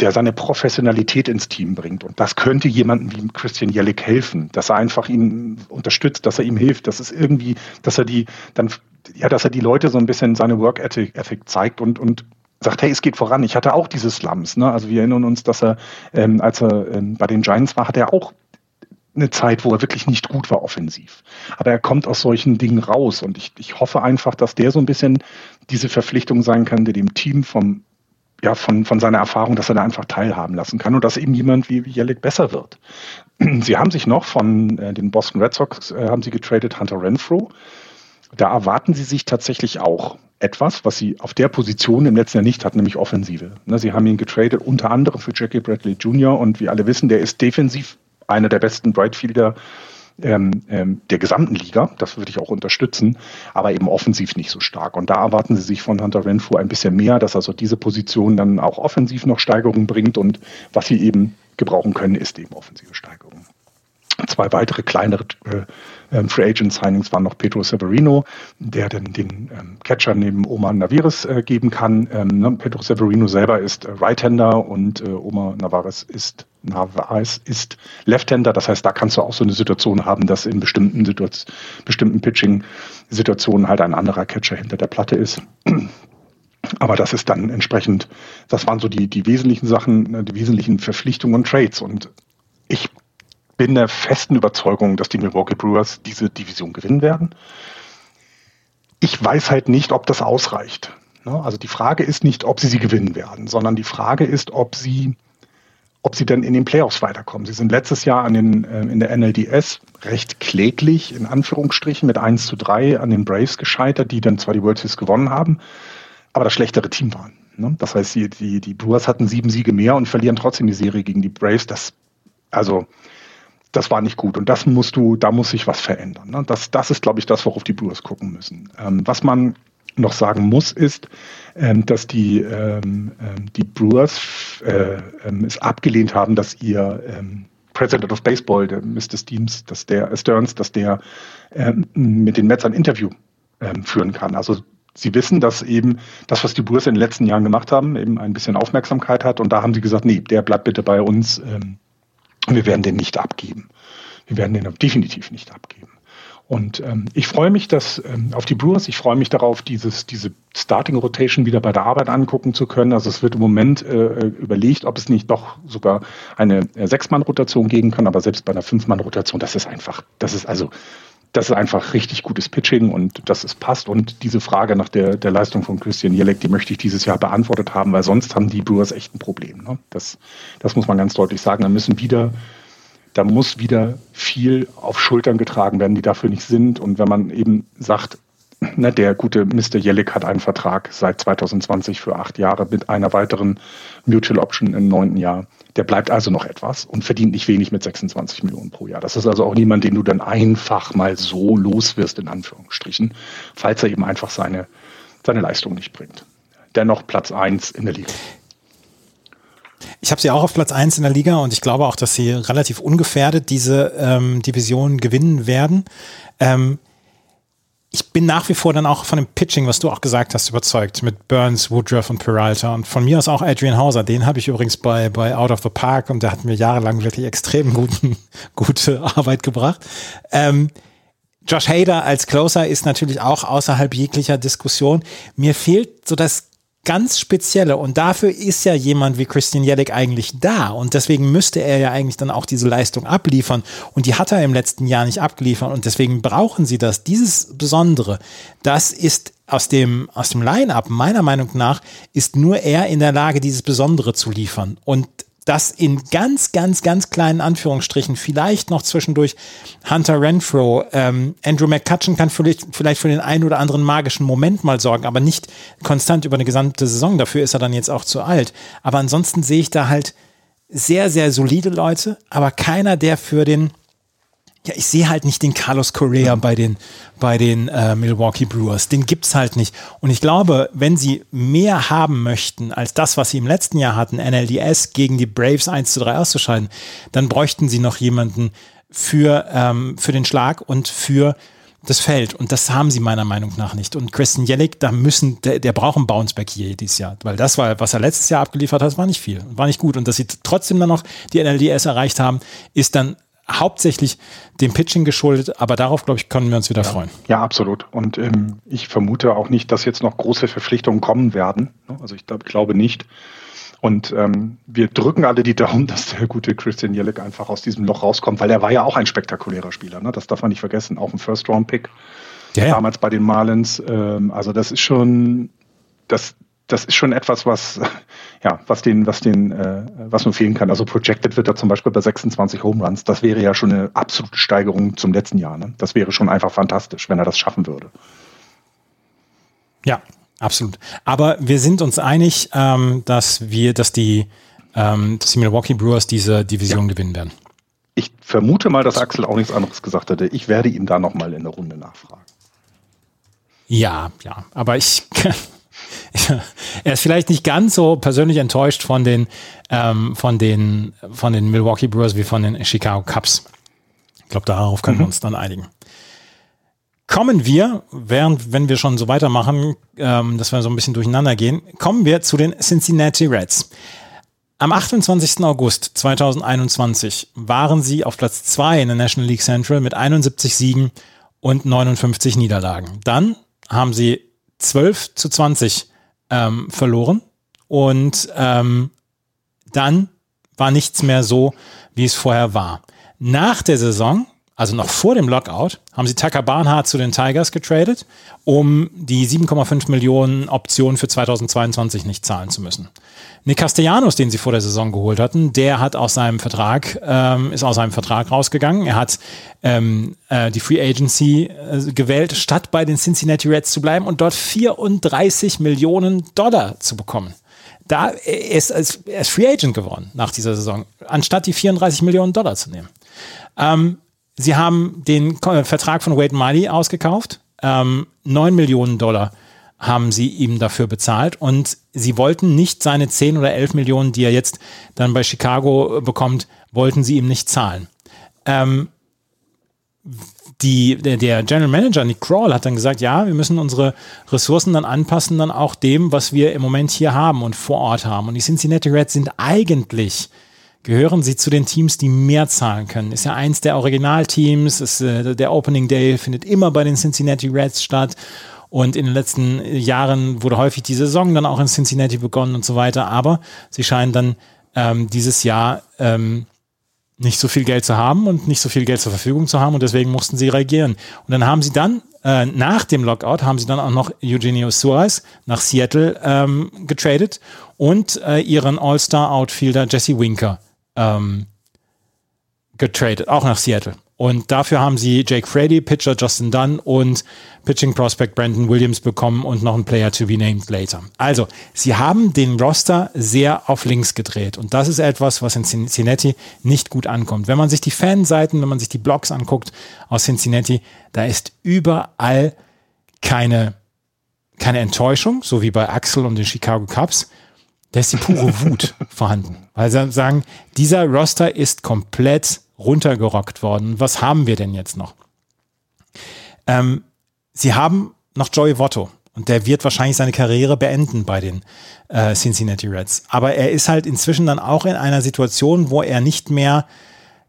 der seine Professionalität ins Team bringt. Und das könnte jemandem wie Christian Jellick helfen, dass er einfach ihn unterstützt, dass er ihm hilft, dass es irgendwie, dass er die, dann, ja, dass er die Leute so ein bisschen seine Work Ethic, zeigt und, und sagt, hey, es geht voran. Ich hatte auch diese Slums. Ne? Also wir erinnern uns, dass er, ähm, als er ähm, bei den Giants war, hat er auch eine Zeit, wo er wirklich nicht gut war offensiv. Aber er kommt aus solchen Dingen raus und ich, ich hoffe einfach, dass der so ein bisschen diese Verpflichtung sein kann, der dem Team vom ja, von, von seiner Erfahrung, dass er da einfach teilhaben lassen kann und dass eben jemand wie Jellick besser wird. Sie haben sich noch von äh, den Boston Red Sox, äh, haben sie getradet Hunter Renfro. Da erwarten sie sich tatsächlich auch etwas, was sie auf der Position im letzten Jahr nicht hatten, nämlich Offensive. Ne, sie haben ihn getradet unter anderem für Jackie Bradley Jr. und wie alle wissen, der ist defensiv einer der besten Brightfielder ähm, ähm, der gesamten Liga. Das würde ich auch unterstützen, aber eben offensiv nicht so stark. Und da erwarten sie sich von Hunter Renfro ein bisschen mehr, dass also diese Position dann auch offensiv noch Steigerungen bringt. Und was sie eben gebrauchen können, ist eben offensive Steigerung. Zwei weitere kleinere äh, ähm, Free Agent Signings waren noch Pedro Severino, der den, den ähm, Catcher neben Omar Navarez äh, geben kann. Ähm, ne? Pedro Severino selber ist äh, Right-Hander und äh, Omar Navarez ist Navarez ist Left-Hander. Das heißt, da kannst du auch so eine Situation haben, dass in bestimmten, bestimmten Pitching-Situationen halt ein anderer Catcher hinter der Platte ist. Aber das ist dann entsprechend, das waren so die, die wesentlichen Sachen, ne, die wesentlichen Verpflichtungen und Trades. Und ich bin der festen Überzeugung, dass die Milwaukee Brewers diese Division gewinnen werden. Ich weiß halt nicht, ob das ausreicht. Ne? Also die Frage ist nicht, ob sie sie gewinnen werden, sondern die Frage ist, ob sie, ob sie denn in den Playoffs weiterkommen. Sie sind letztes Jahr an den, äh, in der NLDS recht kläglich, in Anführungsstrichen, mit 1 zu 3 an den Braves gescheitert, die dann zwar die World Series gewonnen haben, aber das schlechtere Team waren. Ne? Das heißt, die, die, die Brewers hatten sieben Siege mehr und verlieren trotzdem die Serie gegen die Braves. Das, also, das war nicht gut. Und das musst du, da muss sich was verändern. Ne? Das, das ist, glaube ich, das, worauf die Brewers gucken müssen. Ähm, was man noch sagen muss, ist, ähm, dass die, ähm, ähm die Brewers äh, es abgelehnt haben, dass ihr President of Baseball, der Mr. Steams, dass der Stearns, dass der mit den Mets ein Interview führen kann. Also sie wissen, dass eben das, was die Brewers in den letzten Jahren gemacht haben, eben ein bisschen Aufmerksamkeit hat. Und da haben sie gesagt, nee, der bleibt bitte bei uns. Wir werden den nicht abgeben. Wir werden den definitiv nicht abgeben. Und ähm, ich freue mich dass, ähm, auf die Brewers. Ich freue mich darauf, dieses, diese Starting Rotation wieder bei der Arbeit angucken zu können. Also es wird im Moment äh, überlegt, ob es nicht doch sogar eine äh, Sechs-Mann-Rotation geben kann. Aber selbst bei einer Fünf-Mann-Rotation, das ist einfach, das ist also, das ist einfach richtig gutes Pitching und das ist passt. Und diese Frage nach der, der Leistung von Christian Jelek, die möchte ich dieses Jahr beantwortet haben, weil sonst haben die Brewers echt ein Problem. Ne? Das, das muss man ganz deutlich sagen. Da müssen wieder da muss wieder viel auf Schultern getragen werden, die dafür nicht sind. Und wenn man eben sagt, ne, der gute Mr. Jellick hat einen Vertrag seit 2020 für acht Jahre mit einer weiteren Mutual Option im neunten Jahr. Der bleibt also noch etwas und verdient nicht wenig mit 26 Millionen pro Jahr. Das ist also auch niemand, den du dann einfach mal so los wirst, in Anführungsstrichen, falls er eben einfach seine, seine Leistung nicht bringt. Dennoch Platz eins in der Liga. Ich habe sie auch auf Platz 1 in der Liga und ich glaube auch, dass sie relativ ungefährdet diese ähm, Division gewinnen werden. Ähm, ich bin nach wie vor dann auch von dem Pitching, was du auch gesagt hast, überzeugt mit Burns, Woodruff und Peralta und von mir aus auch Adrian Hauser. Den habe ich übrigens bei, bei Out of the Park und der hat mir jahrelang wirklich extrem guten, gute Arbeit gebracht. Ähm, Josh Hader als Closer ist natürlich auch außerhalb jeglicher Diskussion. Mir fehlt so das ganz Spezielle. Und dafür ist ja jemand wie Christian Jellick eigentlich da. Und deswegen müsste er ja eigentlich dann auch diese Leistung abliefern. Und die hat er im letzten Jahr nicht abgeliefert. Und deswegen brauchen sie das. Dieses Besondere, das ist aus dem, aus dem Line-Up meiner Meinung nach ist nur er in der Lage, dieses Besondere zu liefern. Und dass in ganz, ganz, ganz kleinen Anführungsstrichen vielleicht noch zwischendurch Hunter Renfro, ähm, Andrew McCutcheon kann vielleicht, vielleicht für den einen oder anderen magischen Moment mal sorgen, aber nicht konstant über eine gesamte Saison. Dafür ist er dann jetzt auch zu alt. Aber ansonsten sehe ich da halt sehr, sehr solide Leute, aber keiner, der für den ja, ich sehe halt nicht den Carlos Correa bei den, bei den äh, Milwaukee Brewers. Den gibt's halt nicht. Und ich glaube, wenn sie mehr haben möchten als das, was sie im letzten Jahr hatten, NLDS gegen die Braves 1 zu 3 auszuscheiden, dann bräuchten sie noch jemanden für, ähm, für den Schlag und für das Feld. Und das haben sie meiner Meinung nach nicht. Und Christian Jellick, da müssen, der, der braucht einen Bounceback hier dieses Jahr. Weil das war, was er letztes Jahr abgeliefert hat, war nicht viel. War nicht gut. Und dass sie trotzdem dann noch die NLDS erreicht haben, ist dann hauptsächlich dem Pitching geschuldet, aber darauf, glaube ich, können wir uns wieder ja. freuen. Ja, absolut. Und ähm, ich vermute auch nicht, dass jetzt noch große Verpflichtungen kommen werden. Also ich glaub, glaube nicht. Und ähm, wir drücken alle die Daumen, dass der gute Christian Jellick einfach aus diesem Loch rauskommt, weil er war ja auch ein spektakulärer Spieler. Ne? Das darf man nicht vergessen. Auch ein First-Round-Pick ja, ja. damals bei den Marlins. Ähm, also das ist schon, das, das ist schon etwas, was, ja, was den, was den, äh, was nur fehlen kann. Also projected wird er zum Beispiel bei 26 Home Runs. Das wäre ja schon eine absolute Steigerung zum letzten Jahr. Ne? Das wäre schon einfach fantastisch, wenn er das schaffen würde. Ja, absolut. Aber wir sind uns einig, ähm, dass wir, dass die, ähm, dass die Milwaukee Brewers diese Division ja. gewinnen werden. Ich vermute mal, dass Axel auch nichts anderes gesagt hätte. Ich werde ihm da nochmal in der Runde nachfragen. Ja, ja, aber ich er ist vielleicht nicht ganz so persönlich enttäuscht von den, ähm, von den, von den Milwaukee Brewers wie von den Chicago Cubs. Ich glaube, darauf können mhm. wir uns dann einigen. Kommen wir, während, wenn wir schon so weitermachen, ähm, dass wir so ein bisschen durcheinander gehen, kommen wir zu den Cincinnati Reds. Am 28. August 2021 waren sie auf Platz 2 in der National League Central mit 71 Siegen und 59 Niederlagen. Dann haben sie 12 zu 20 ähm, verloren und ähm, dann war nichts mehr so, wie es vorher war. Nach der Saison, also noch vor dem Lockout, haben sie Tucker Barnhart zu den Tigers getradet, um die 7,5 Millionen Option für 2022 nicht zahlen zu müssen. Nick Castellanos, den sie vor der Saison geholt hatten, der hat aus seinem Vertrag, ähm, ist aus seinem Vertrag rausgegangen. Er hat ähm, äh, die Free Agency äh, gewählt, statt bei den Cincinnati Reds zu bleiben und dort 34 Millionen Dollar zu bekommen. Da ist er ist Free Agent geworden nach dieser Saison, anstatt die 34 Millionen Dollar zu nehmen. Ähm, sie haben den Vertrag von Wade Miley ausgekauft, ähm, 9 Millionen Dollar haben sie ihm dafür bezahlt und sie wollten nicht seine 10 oder 11 Millionen, die er jetzt dann bei Chicago bekommt, wollten sie ihm nicht zahlen. Ähm, die, der, der, General Manager Nick Crawl hat dann gesagt, ja, wir müssen unsere Ressourcen dann anpassen, dann auch dem, was wir im Moment hier haben und vor Ort haben. Und die Cincinnati Reds sind eigentlich gehören sie zu den Teams, die mehr zahlen können. Ist ja eins der Originalteams. Ist, äh, der Opening Day findet immer bei den Cincinnati Reds statt. Und in den letzten Jahren wurde häufig die Saison dann auch in Cincinnati begonnen und so weiter. Aber sie scheinen dann ähm, dieses Jahr ähm, nicht so viel Geld zu haben und nicht so viel Geld zur Verfügung zu haben und deswegen mussten sie reagieren. Und dann haben sie dann, äh, nach dem Lockout, haben sie dann auch noch Eugenio Suarez nach Seattle ähm, getradet und äh, ihren All-Star-Outfielder Jesse Winker ähm, getradet, auch nach Seattle. Und dafür haben sie Jake Frady, Pitcher Justin Dunn und Pitching Prospect Brandon Williams bekommen und noch einen Player to be named later. Also, sie haben den Roster sehr auf links gedreht. Und das ist etwas, was in Cincinnati nicht gut ankommt. Wenn man sich die Fanseiten, wenn man sich die Blogs anguckt aus Cincinnati, da ist überall keine, keine Enttäuschung, so wie bei Axel und den Chicago Cubs. Da ist die pure Wut vorhanden. Weil sie sagen, dieser Roster ist komplett runtergerockt worden. Was haben wir denn jetzt noch? Ähm, sie haben noch Joey Votto und der wird wahrscheinlich seine Karriere beenden bei den äh, Cincinnati Reds. Aber er ist halt inzwischen dann auch in einer Situation, wo er nicht mehr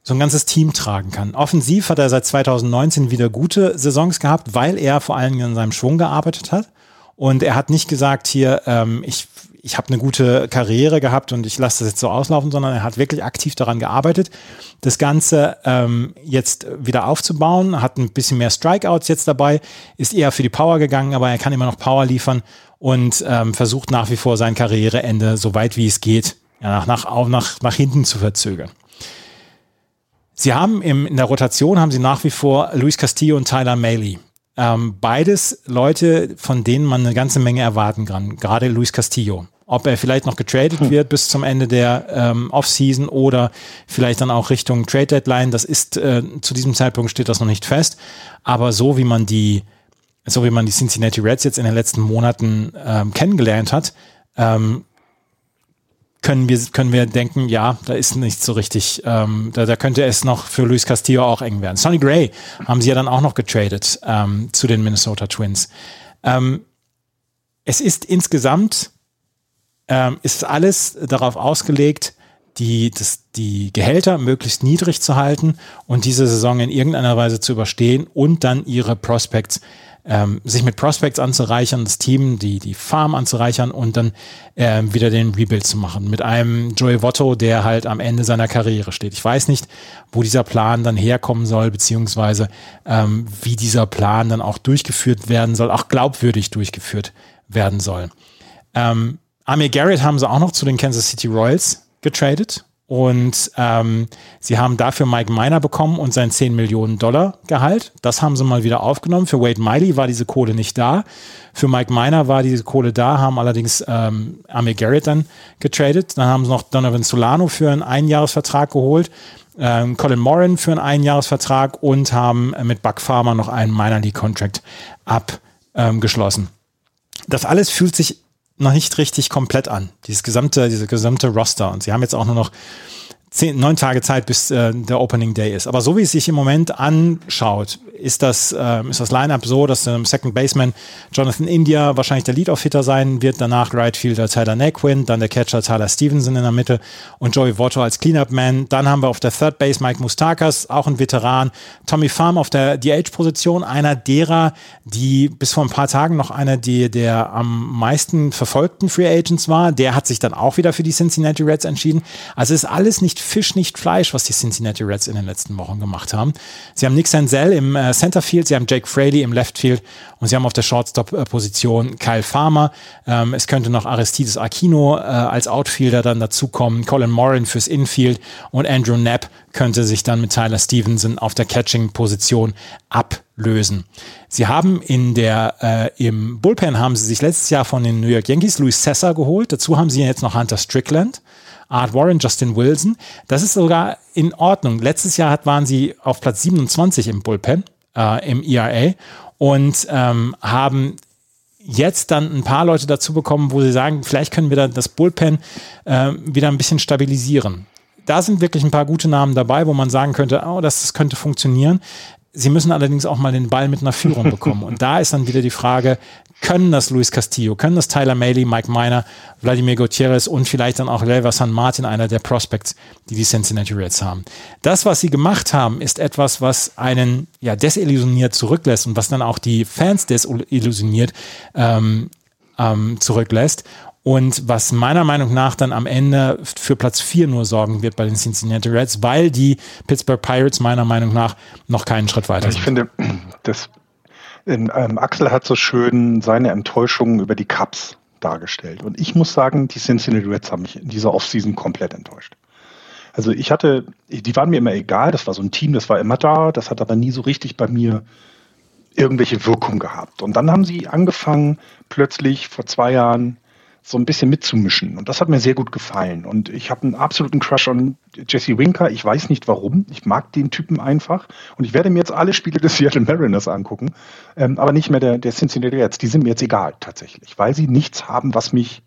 so ein ganzes Team tragen kann. Offensiv hat er seit 2019 wieder gute Saisons gehabt, weil er vor allem an seinem Schwung gearbeitet hat. Und er hat nicht gesagt, hier, ähm, ich ich habe eine gute Karriere gehabt und ich lasse das jetzt so auslaufen, sondern er hat wirklich aktiv daran gearbeitet, das Ganze ähm, jetzt wieder aufzubauen, hat ein bisschen mehr Strikeouts jetzt dabei, ist eher für die Power gegangen, aber er kann immer noch Power liefern und ähm, versucht nach wie vor sein Karriereende so weit wie es geht nach, nach, nach, nach hinten zu verzögern. Sie haben im, in der Rotation haben sie nach wie vor Luis Castillo und Tyler Maley. Ähm, beides Leute, von denen man eine ganze Menge erwarten kann. Gerade Luis Castillo. Ob er vielleicht noch getradet hm. wird bis zum Ende der ähm, Offseason oder vielleicht dann auch Richtung Trade Deadline, das ist äh, zu diesem Zeitpunkt steht das noch nicht fest. Aber so wie man die, so wie man die Cincinnati Reds jetzt in den letzten Monaten ähm, kennengelernt hat, ähm, können wir, können wir denken, ja, da ist nicht so richtig, ähm, da, da könnte es noch für Luis Castillo auch eng werden. Sonny Gray haben sie ja dann auch noch getradet ähm, zu den Minnesota Twins. Ähm, es ist insgesamt, ähm, ist alles darauf ausgelegt, die, das, die Gehälter möglichst niedrig zu halten und diese Saison in irgendeiner Weise zu überstehen und dann ihre Prospects ähm, sich mit Prospects anzureichern, das Team, die, die Farm anzureichern und dann ähm, wieder den Rebuild zu machen. Mit einem Joey Votto, der halt am Ende seiner Karriere steht. Ich weiß nicht, wo dieser Plan dann herkommen soll, beziehungsweise ähm, wie dieser Plan dann auch durchgeführt werden soll, auch glaubwürdig durchgeführt werden soll. Ähm, Amir Garrett haben sie auch noch zu den Kansas City Royals getradet. Und ähm, sie haben dafür Mike Miner bekommen und sein 10 Millionen Dollar Gehalt. Das haben sie mal wieder aufgenommen. Für Wade Miley war diese Kohle nicht da. Für Mike Miner war diese Kohle da, haben allerdings ähm, Amir Garrett dann getradet. Dann haben sie noch Donovan Solano für einen Einjahresvertrag geholt. Ähm, Colin Moran für einen Einjahresvertrag und haben mit Buck Farmer noch einen Minor League Contract abgeschlossen. Ähm, das alles fühlt sich noch nicht richtig komplett an. Dieses gesamte, diese gesamte Roster. Und sie haben jetzt auch nur noch zehn, neun Tage Zeit, bis äh, der Opening Day ist. Aber so wie es sich im Moment anschaut, ist das, äh, das Line-Up so, dass ähm, Second Baseman Jonathan India wahrscheinlich der Lead-Off-Hitter sein wird, danach Right Fielder Tyler Naquin, dann der Catcher Tyler Stevenson in der Mitte und Joey Votto als Cleanup-Man. Dann haben wir auf der Third Base Mike Mustakas, auch ein Veteran. Tommy Farm auf der DH-Position, einer derer, die bis vor ein paar Tagen noch einer die, der am meisten verfolgten Free Agents war. Der hat sich dann auch wieder für die Cincinnati Reds entschieden. Also ist alles nicht Fisch, nicht Fleisch, was die Cincinnati Reds in den letzten Wochen gemacht haben. Sie haben Nick Senzel im äh, Centerfield, sie haben Jake Fraley im Leftfield und sie haben auf der Shortstop-Position Kyle Farmer. Ähm, es könnte noch Aristides Aquino äh, als Outfielder dann dazukommen, Colin Morin fürs Infield und Andrew Knapp könnte sich dann mit Tyler Stevenson auf der Catching-Position ablösen. Sie haben in der, äh, im Bullpen haben sie sich letztes Jahr von den New York Yankees Luis Sessa geholt. Dazu haben sie jetzt noch Hunter Strickland. Art Warren, Justin Wilson. Das ist sogar in Ordnung. Letztes Jahr waren sie auf Platz 27 im Bullpen, äh, im ERA und ähm, haben jetzt dann ein paar Leute dazu bekommen, wo sie sagen, vielleicht können wir dann das Bullpen äh, wieder ein bisschen stabilisieren. Da sind wirklich ein paar gute Namen dabei, wo man sagen könnte, oh, das, das könnte funktionieren. Sie müssen allerdings auch mal den Ball mit einer Führung bekommen. Und da ist dann wieder die Frage, können das Luis Castillo, können das Tyler Maley, Mike Miner, Vladimir Gutierrez und vielleicht dann auch Lever San Martin, einer der Prospects, die die Cincinnati Reds haben. Das, was sie gemacht haben, ist etwas, was einen ja desillusioniert zurücklässt und was dann auch die Fans desillusioniert ähm, ähm, zurücklässt und was meiner Meinung nach dann am Ende für Platz 4 nur sorgen wird bei den Cincinnati Reds, weil die Pittsburgh Pirates meiner Meinung nach noch keinen Schritt weiter sind. Ich finde, das, ähm, Axel hat so schön seine Enttäuschung über die Cups dargestellt. Und ich muss sagen, die Cincinnati Reds haben mich in dieser Offseason komplett enttäuscht. Also ich hatte, die waren mir immer egal, das war so ein Team, das war immer da, das hat aber nie so richtig bei mir irgendwelche Wirkung gehabt. Und dann haben sie angefangen, plötzlich vor zwei Jahren so ein bisschen mitzumischen. Und das hat mir sehr gut gefallen. Und ich habe einen absoluten Crush on Jesse Winker. Ich weiß nicht warum. Ich mag den Typen einfach. Und ich werde mir jetzt alle Spiele des Seattle Mariners angucken. Ähm, aber nicht mehr der, der Cincinnati Reds. Die sind mir jetzt egal, tatsächlich. Weil sie nichts haben, was mich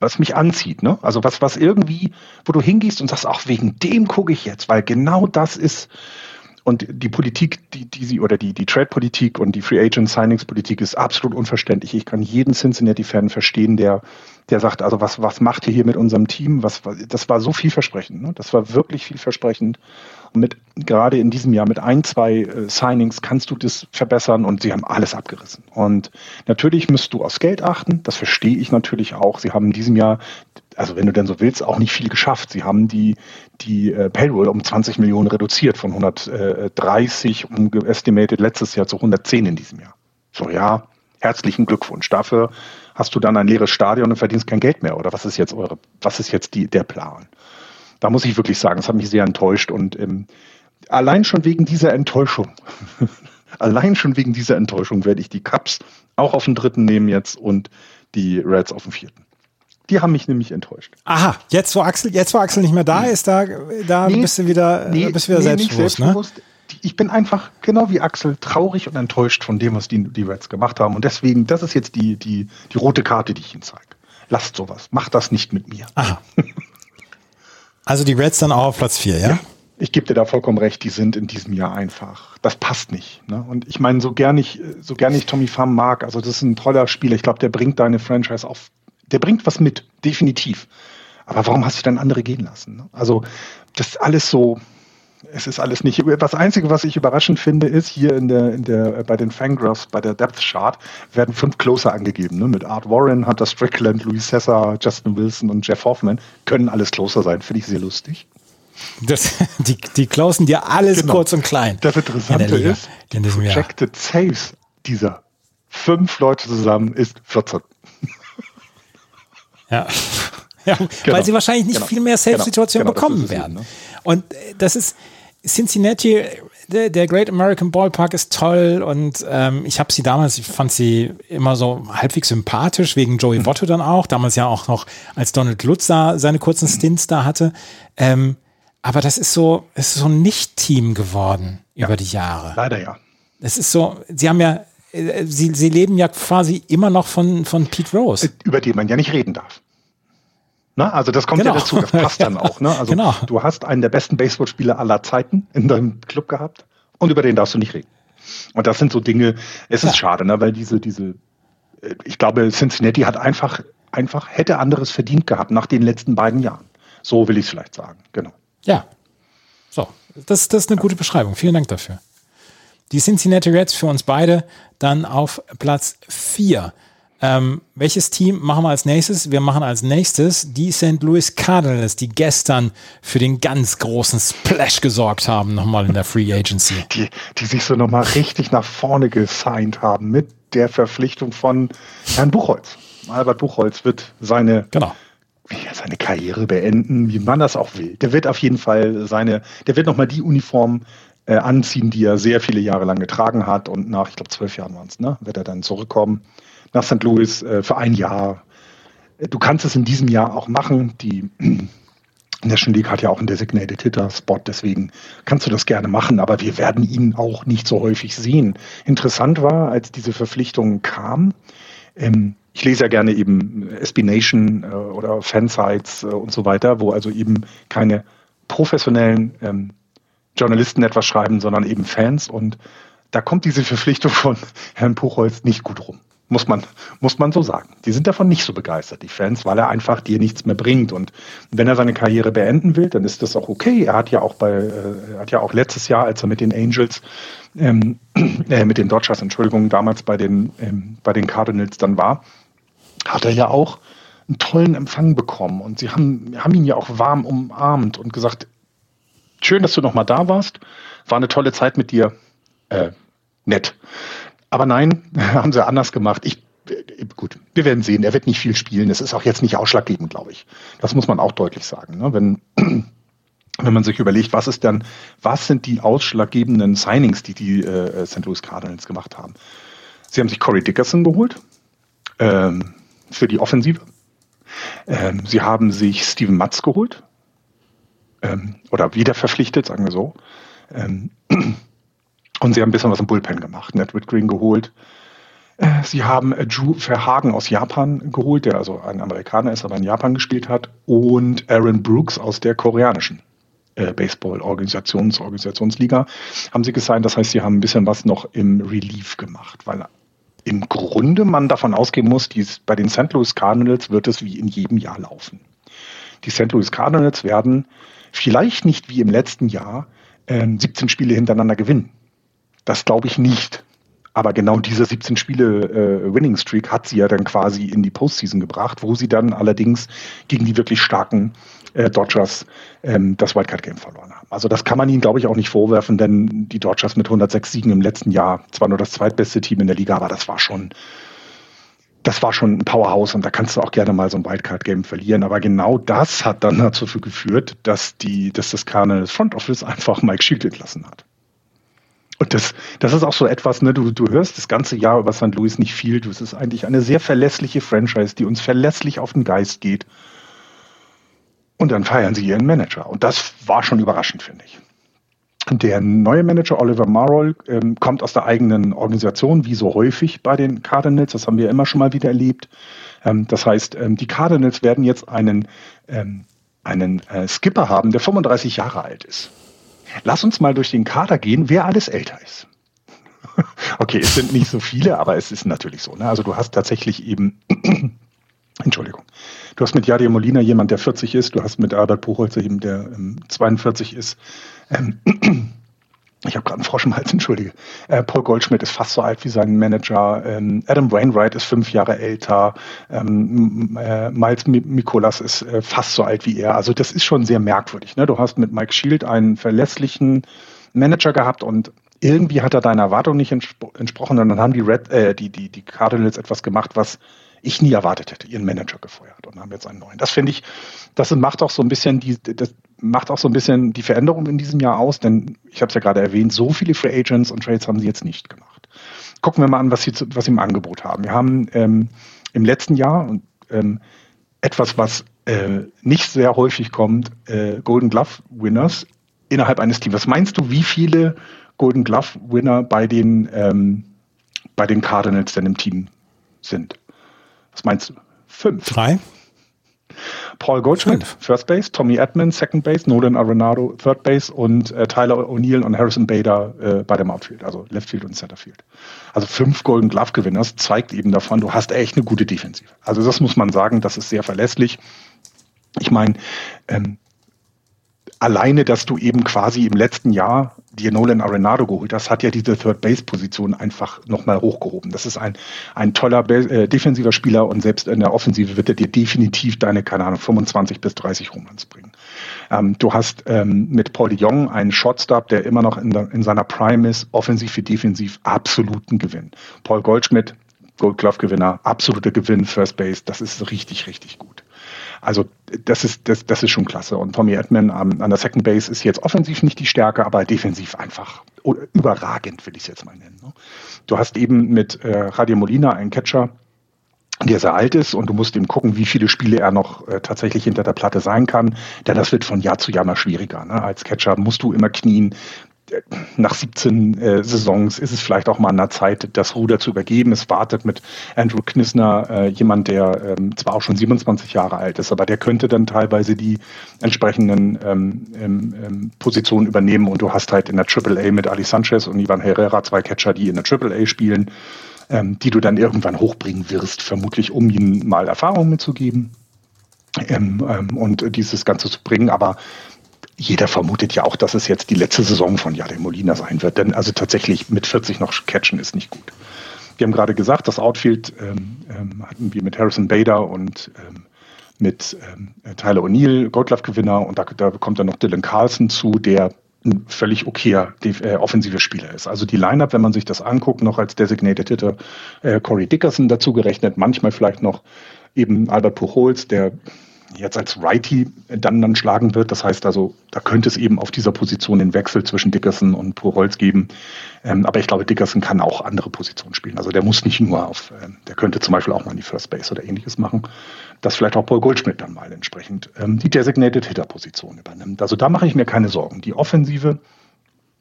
was mich anzieht, ne? Also was, was irgendwie, wo du hingehst und sagst, ach, wegen dem gucke ich jetzt, weil genau das ist, und die Politik, die, die sie, oder die, die Trade-Politik und die Free Agent Signings-Politik ist absolut unverständlich. Ich kann jeden Cincinnati-Fan verstehen, der, der sagt, also was, was macht ihr hier mit unserem Team? Was, das war so vielversprechend. Ne? Das war wirklich vielversprechend. Mit, gerade in diesem Jahr mit ein, zwei äh, Signings kannst du das verbessern und sie haben alles abgerissen. Und natürlich müsst du aufs Geld achten. Das verstehe ich natürlich auch. Sie haben in diesem Jahr also wenn du denn so willst, auch nicht viel geschafft. Sie haben die, die äh, Payroll um 20 Millionen reduziert, von 130 um estimated letztes Jahr zu 110 in diesem Jahr. So, ja, herzlichen Glückwunsch. Dafür hast du dann ein leeres Stadion und verdienst kein Geld mehr? Oder was ist jetzt eure, was ist jetzt die, der Plan? Da muss ich wirklich sagen, es hat mich sehr enttäuscht und ähm, allein schon wegen dieser Enttäuschung, allein schon wegen dieser Enttäuschung werde ich die Cups auch auf den dritten nehmen jetzt und die Reds auf den vierten. Die haben mich nämlich enttäuscht. Aha, jetzt wo Axel, jetzt wo Axel nicht mehr da ist, da, da nee, bist du wieder, nee, bist du wieder nee, selbstbewusst, selbstbewusst. Ne? Ich bin einfach genau wie Axel traurig und enttäuscht von dem, was die, die Reds gemacht haben. Und deswegen, das ist jetzt die, die, die rote Karte, die ich ihnen zeige. Lasst sowas. Macht das nicht mit mir. Aha. Also die Reds dann auch auf Platz 4, ja? ja? Ich gebe dir da vollkommen recht, die sind in diesem Jahr einfach. Das passt nicht. Ne? Und ich meine, so gern ich, so gern ich Tommy Pham mag, also das ist ein toller Spieler. Ich glaube, der bringt deine Franchise auf der bringt was mit, definitiv. Aber warum hast du dann andere gehen lassen? Ne? Also, das ist alles so, es ist alles nicht. Das Einzige, was ich überraschend finde, ist hier in der, in der, bei den Fangraphs, bei der Depth Chart, werden fünf Closer angegeben. Ne? Mit Art Warren, Hunter Strickland, Louis Cesar, Justin Wilson und Jeff Hoffman. Können alles Closer sein. Finde ich sehr lustig. Das, die, die closen dir alles genau. kurz und klein. Das Interessante in ist, die Projected Saves dieser fünf Leute zusammen ist 14. Ja. ja genau. Weil sie wahrscheinlich nicht genau. viel mehr Safe-Situationen genau. genau bekommen werden. Ne? Und äh, das ist Cincinnati, der, der, Great American Ballpark ist toll und ähm, ich habe sie damals, ich fand sie immer so halbwegs sympathisch, wegen Joey mhm. Votto dann auch, damals ja auch noch, als Donald Lutz da seine kurzen Stints da hatte. Ähm, aber das ist so, es ist so ein Nicht-Team geworden ja. über die Jahre. Leider ja. Es ist so, sie haben ja, äh, sie, sie leben ja quasi immer noch von, von Pete Rose. Über den man ja nicht reden darf. Na, also das kommt genau. ja dazu, das passt dann auch. Ne? Also genau. du hast einen der besten Baseballspieler aller Zeiten in deinem Club gehabt und über den darfst du nicht reden. Und das sind so Dinge, es ist ja. schade, ne? weil diese, diese, äh, ich glaube, Cincinnati hat einfach, einfach, hätte anderes verdient gehabt nach den letzten beiden Jahren. So will ich es vielleicht sagen, genau. Ja. So, das, das ist eine gute Beschreibung. Vielen Dank dafür. Die Cincinnati Reds für uns beide dann auf Platz 4. Ähm, welches Team machen wir als nächstes? Wir machen als nächstes die St. Louis Cardinals, die gestern für den ganz großen Splash gesorgt haben, nochmal in der Free Agency. Die, die sich so nochmal richtig nach vorne gesigned haben mit der Verpflichtung von Herrn Buchholz. Albert Buchholz wird seine, genau. seine Karriere beenden, wie man das auch will. Der wird auf jeden Fall seine, der wird nochmal die Uniform äh, anziehen, die er sehr viele Jahre lang getragen hat und nach, ich glaube, zwölf Jahren waren es, ne, wird er dann zurückkommen nach St. Louis äh, für ein Jahr. Du kannst es in diesem Jahr auch machen. Die National League hat ja auch einen Designated Hitter Spot, deswegen kannst du das gerne machen, aber wir werden ihn auch nicht so häufig sehen. Interessant war, als diese Verpflichtung kam, ähm, ich lese ja gerne eben SB Nation äh, oder Fansites äh, und so weiter, wo also eben keine professionellen ähm, Journalisten etwas schreiben, sondern eben Fans und da kommt diese Verpflichtung von Herrn Puchholz nicht gut rum. Muss man, muss man so sagen. Die sind davon nicht so begeistert, die Fans, weil er einfach dir nichts mehr bringt. Und wenn er seine Karriere beenden will, dann ist das auch okay. Er hat ja auch bei, äh, hat ja auch letztes Jahr, als er mit den Angels, ähm, äh, mit den Dodgers, Entschuldigung, damals bei den, ähm, bei den Cardinals dann war, hat er ja auch einen tollen Empfang bekommen. Und sie haben, haben ihn ja auch warm umarmt und gesagt, schön, dass du noch mal da warst. War eine tolle Zeit mit dir. Äh, nett. Aber nein, haben sie anders gemacht. Ich, äh, gut, wir werden sehen. Er wird nicht viel spielen. Es ist auch jetzt nicht ausschlaggebend, glaube ich. Das muss man auch deutlich sagen. Ne? Wenn, wenn man sich überlegt, was ist dann, was sind die ausschlaggebenden Signings, die die äh, St. Louis Cardinals gemacht haben? Sie haben sich Corey Dickerson geholt ähm, für die Offensive. Ähm, sie haben sich Steven Matz geholt ähm, oder wieder verpflichtet, sagen wir so. Und sie haben ein bisschen was im Bullpen gemacht. Netwood Green geholt. Äh, sie haben Drew Verhagen aus Japan geholt, der also ein Amerikaner ist, aber in Japan gespielt hat. Und Aaron Brooks aus der koreanischen äh, Baseball-Organisations Organisationsliga haben sie gesigned. Das heißt, sie haben ein bisschen was noch im Relief gemacht, weil im Grunde man davon ausgehen muss, dies, bei den St. Louis Cardinals wird es wie in jedem Jahr laufen. Die St. Louis Cardinals werden vielleicht nicht wie im letzten Jahr äh, 17 Spiele hintereinander gewinnen. Das glaube ich nicht. Aber genau diese 17 Spiele äh, Winning Streak hat sie ja dann quasi in die Postseason gebracht, wo sie dann allerdings gegen die wirklich starken äh, Dodgers ähm, das Wildcard Game verloren haben. Also das kann man ihnen, glaube ich, auch nicht vorwerfen, denn die Dodgers mit 106 Siegen im letzten Jahr, zwar nur das zweitbeste Team in der Liga, aber das war schon das war schon ein Powerhouse und da kannst du auch gerne mal so ein Wildcard-Game verlieren. Aber genau das hat dann dazu geführt, dass die, dass das Cardinals Front Office einfach Mike Shield entlassen hat. Und das, das ist auch so etwas, ne, du, du hörst das ganze Jahr über St. Louis nicht viel. Du, es ist eigentlich eine sehr verlässliche Franchise, die uns verlässlich auf den Geist geht. Und dann feiern sie ihren Manager. Und das war schon überraschend, finde ich. Der neue Manager Oliver Marol ähm, kommt aus der eigenen Organisation, wie so häufig bei den Cardinals. Das haben wir immer schon mal wieder erlebt. Ähm, das heißt, ähm, die Cardinals werden jetzt einen, ähm, einen äh, Skipper haben, der 35 Jahre alt ist. Lass uns mal durch den Kader gehen, wer alles älter ist. okay, es sind nicht so viele, aber es ist natürlich so. Ne? Also du hast tatsächlich eben Entschuldigung. Du hast mit Jadir Molina jemand, der 40 ist. Du hast mit Albert Buchholzer eben, der ähm, 42 ist. Ähm, ich habe gerade einen Frosch im Hals, entschuldige. Äh, Paul Goldschmidt ist fast so alt wie sein Manager. Ähm, Adam Wainwright ist fünf Jahre älter. Ähm, äh, Miles Mikolas ist äh, fast so alt wie er. Also das ist schon sehr merkwürdig. Ne? Du hast mit Mike Shield einen verlässlichen Manager gehabt und irgendwie hat er deiner Erwartung nicht entspro entsprochen. Und dann haben die, Red, äh, die, die, die Cardinals etwas gemacht, was ich nie erwartet hätte, ihren Manager gefeuert und haben jetzt einen neuen. Das finde ich, das macht auch so ein bisschen die, das macht auch so ein bisschen die Veränderung in diesem Jahr aus, denn ich habe es ja gerade erwähnt, so viele Free Agents und Trades haben sie jetzt nicht gemacht. Gucken wir mal an, was sie, was sie im Angebot haben. Wir haben ähm, im letzten Jahr ähm, etwas, was äh, nicht sehr häufig kommt, äh, Golden Glove Winners innerhalb eines Teams. Was meinst du, wie viele Golden Glove Winner bei den, ähm, bei den Cardinals denn im Team sind? Was meinst du? Fünf. Drei. Paul Goldschmidt, Fünf. First Base, Tommy Edmonds, Second Base, Nolan Arenado, Third Base und äh, Tyler O'Neill und Harrison Bader äh, bei dem Outfield, also Left Field und Center Field. Also fünf Golden Glove Gewinners zeigt eben davon, du hast echt eine gute Defensive. Also das muss man sagen, das ist sehr verlässlich. Ich meine, ähm, alleine, dass du eben quasi im letzten Jahr dir Nolan Arenado geholt hast, hat ja diese Third-Base-Position einfach nochmal hochgehoben. Das ist ein, ein toller äh, defensiver Spieler und selbst in der Offensive wird er dir definitiv deine, keine Ahnung, 25 bis 30 Homeruns bringen. Ähm, du hast ähm, mit Paul Young einen Shortstop, der immer noch in, der, in seiner Prime ist, offensiv wie defensiv absoluten Gewinn. Paul Goldschmidt, Gold Glove Gewinner, absoluter Gewinn, First Base, das ist richtig, richtig gut. Also das ist, das, das ist schon klasse. Und Tommy Edman an, an der Second Base ist jetzt offensiv nicht die Stärke, aber defensiv einfach überragend, will ich es jetzt mal nennen. Ne? Du hast eben mit äh, Radio Molina einen Catcher, der sehr alt ist und du musst eben gucken, wie viele Spiele er noch äh, tatsächlich hinter der Platte sein kann. Denn das wird von Jahr zu Jahr mal schwieriger. Ne? Als Catcher musst du immer knien, nach 17 äh, Saisons ist es vielleicht auch mal an der Zeit, das Ruder zu übergeben. Es wartet mit Andrew Knissner äh, jemand, der ähm, zwar auch schon 27 Jahre alt ist, aber der könnte dann teilweise die entsprechenden ähm, ähm, ähm Positionen übernehmen und du hast halt in der AAA mit Ali Sanchez und Ivan Herrera zwei Catcher, die in der AAA spielen, ähm, die du dann irgendwann hochbringen wirst, vermutlich um ihnen mal Erfahrung mitzugeben ähm, und dieses Ganze zu bringen, aber jeder vermutet ja auch, dass es jetzt die letzte Saison von Jade Molina sein wird. Denn also tatsächlich mit 40 noch catchen ist nicht gut. Wir haben gerade gesagt, das Outfield ähm, ähm, hatten wir mit Harrison Bader und ähm, mit ähm, Tyler O'Neill, Goldglove-Gewinner, und da, da kommt dann noch Dylan Carlson zu, der ein völlig okayer äh, offensiver Spieler ist. Also die Lineup, wenn man sich das anguckt, noch als Designated Hitter äh, Corey Dickerson dazu gerechnet, manchmal vielleicht noch eben Albert Pujols, der jetzt als Righty dann, dann schlagen wird. Das heißt also, da könnte es eben auf dieser Position den Wechsel zwischen Dickerson und Pujols geben. Ähm, aber ich glaube, Dickerson kann auch andere Positionen spielen. Also der muss nicht nur auf, ähm, der könnte zum Beispiel auch mal in die First Base oder ähnliches machen. Dass vielleicht auch Paul Goldschmidt dann mal entsprechend ähm, die Designated Hitter Position übernimmt. Also da mache ich mir keine Sorgen. Die Offensive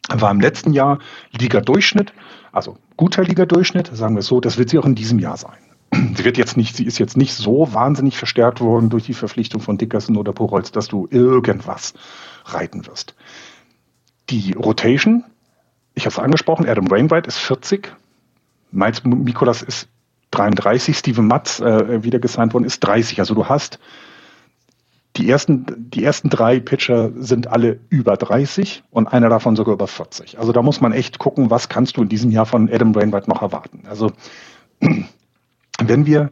war im letzten Jahr Liga-Durchschnitt, also guter Liga-Durchschnitt, sagen wir es so, das wird sie auch in diesem Jahr sein sie wird jetzt nicht, sie ist jetzt nicht so wahnsinnig verstärkt worden durch die Verpflichtung von Dickerson oder Puchholz, dass du irgendwas reiten wirst. Die Rotation, ich habe es angesprochen, Adam Wainwright ist 40, Miles Mikolas ist 33, Steven Matz, äh, wieder gesigned worden, ist 30. Also du hast die ersten, die ersten drei Pitcher sind alle über 30 und einer davon sogar über 40. Also da muss man echt gucken, was kannst du in diesem Jahr von Adam Wainwright noch erwarten. Also wenn wir,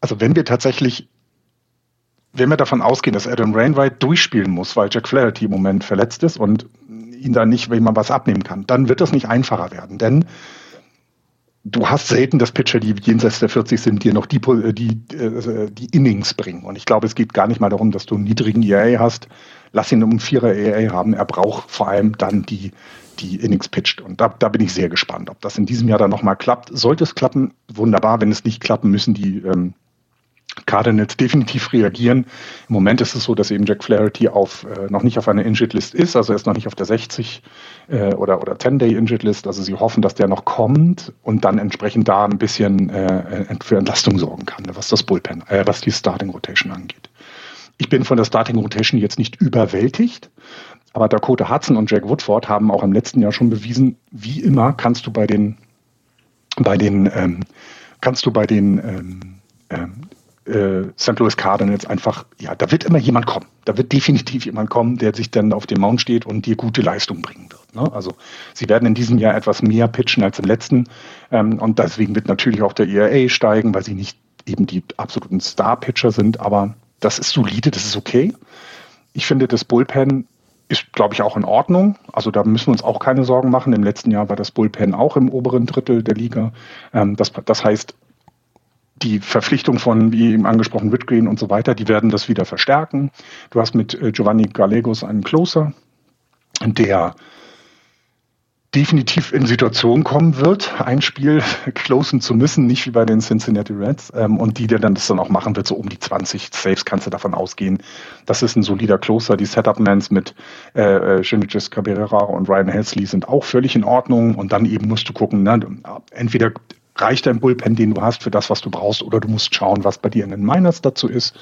also wenn wir tatsächlich, wenn wir davon ausgehen, dass Adam Rainwright durchspielen muss, weil Jack Flaherty im Moment verletzt ist und ihn da nicht, wenn man was abnehmen kann, dann wird das nicht einfacher werden. Denn du hast selten, dass Pitcher, die jenseits der 40 sind, dir noch die, äh, die, äh, die Innings bringen. Und ich glaube, es geht gar nicht mal darum, dass du einen niedrigen ERA hast. Lass ihn um Vierer ERA haben. Er braucht vor allem dann die, die Innings pitcht. Und da, da bin ich sehr gespannt, ob das in diesem Jahr dann nochmal klappt. Sollte es klappen, wunderbar. Wenn es nicht klappen, müssen die ähm, Cardinals definitiv reagieren. Im Moment ist es so, dass eben Jack Flaherty auf, äh, noch nicht auf einer Injured List ist, also er ist noch nicht auf der 60 äh, oder, oder 10-Day Injured List. Also sie hoffen, dass der noch kommt und dann entsprechend da ein bisschen äh, für Entlastung sorgen kann, was das Bullpen, äh, was die Starting Rotation angeht. Ich bin von der Starting Rotation jetzt nicht überwältigt, aber Dakota Hudson und Jack Woodford haben auch im letzten Jahr schon bewiesen, wie immer kannst du bei den, bei den, ähm, kannst du bei den ähm, ähm, äh, St. Louis Cardinals einfach, ja, da wird immer jemand kommen. Da wird definitiv jemand kommen, der sich dann auf dem Mount steht und dir gute Leistung bringen wird. Ne? Also sie werden in diesem Jahr etwas mehr pitchen als im letzten. Ähm, und deswegen wird natürlich auch der ERA steigen, weil sie nicht eben die absoluten Star-Pitcher sind. Aber das ist solide, das ist okay. Ich finde, das Bullpen ist, glaube ich, auch in Ordnung. Also da müssen wir uns auch keine Sorgen machen. Im letzten Jahr war das Bullpen auch im oberen Drittel der Liga. Ähm, das, das heißt, die Verpflichtung von, wie eben angesprochen, Whitgreen und so weiter, die werden das wieder verstärken. Du hast mit äh, Giovanni Gallegos einen Closer, der definitiv in Situation kommen wird, ein Spiel closen zu müssen, nicht wie bei den Cincinnati Reds, ähm, und die, der dann das dann auch machen wird, so um die 20 Saves kannst du davon ausgehen. Das ist ein solider Closer. Die Setup-Mans mit äh, Shinichis Cabrera und Ryan Helsley sind auch völlig in Ordnung und dann eben musst du gucken, ne, entweder reicht dein Bullpen, den du hast, für das, was du brauchst, oder du musst schauen, was bei dir in den Miners dazu ist.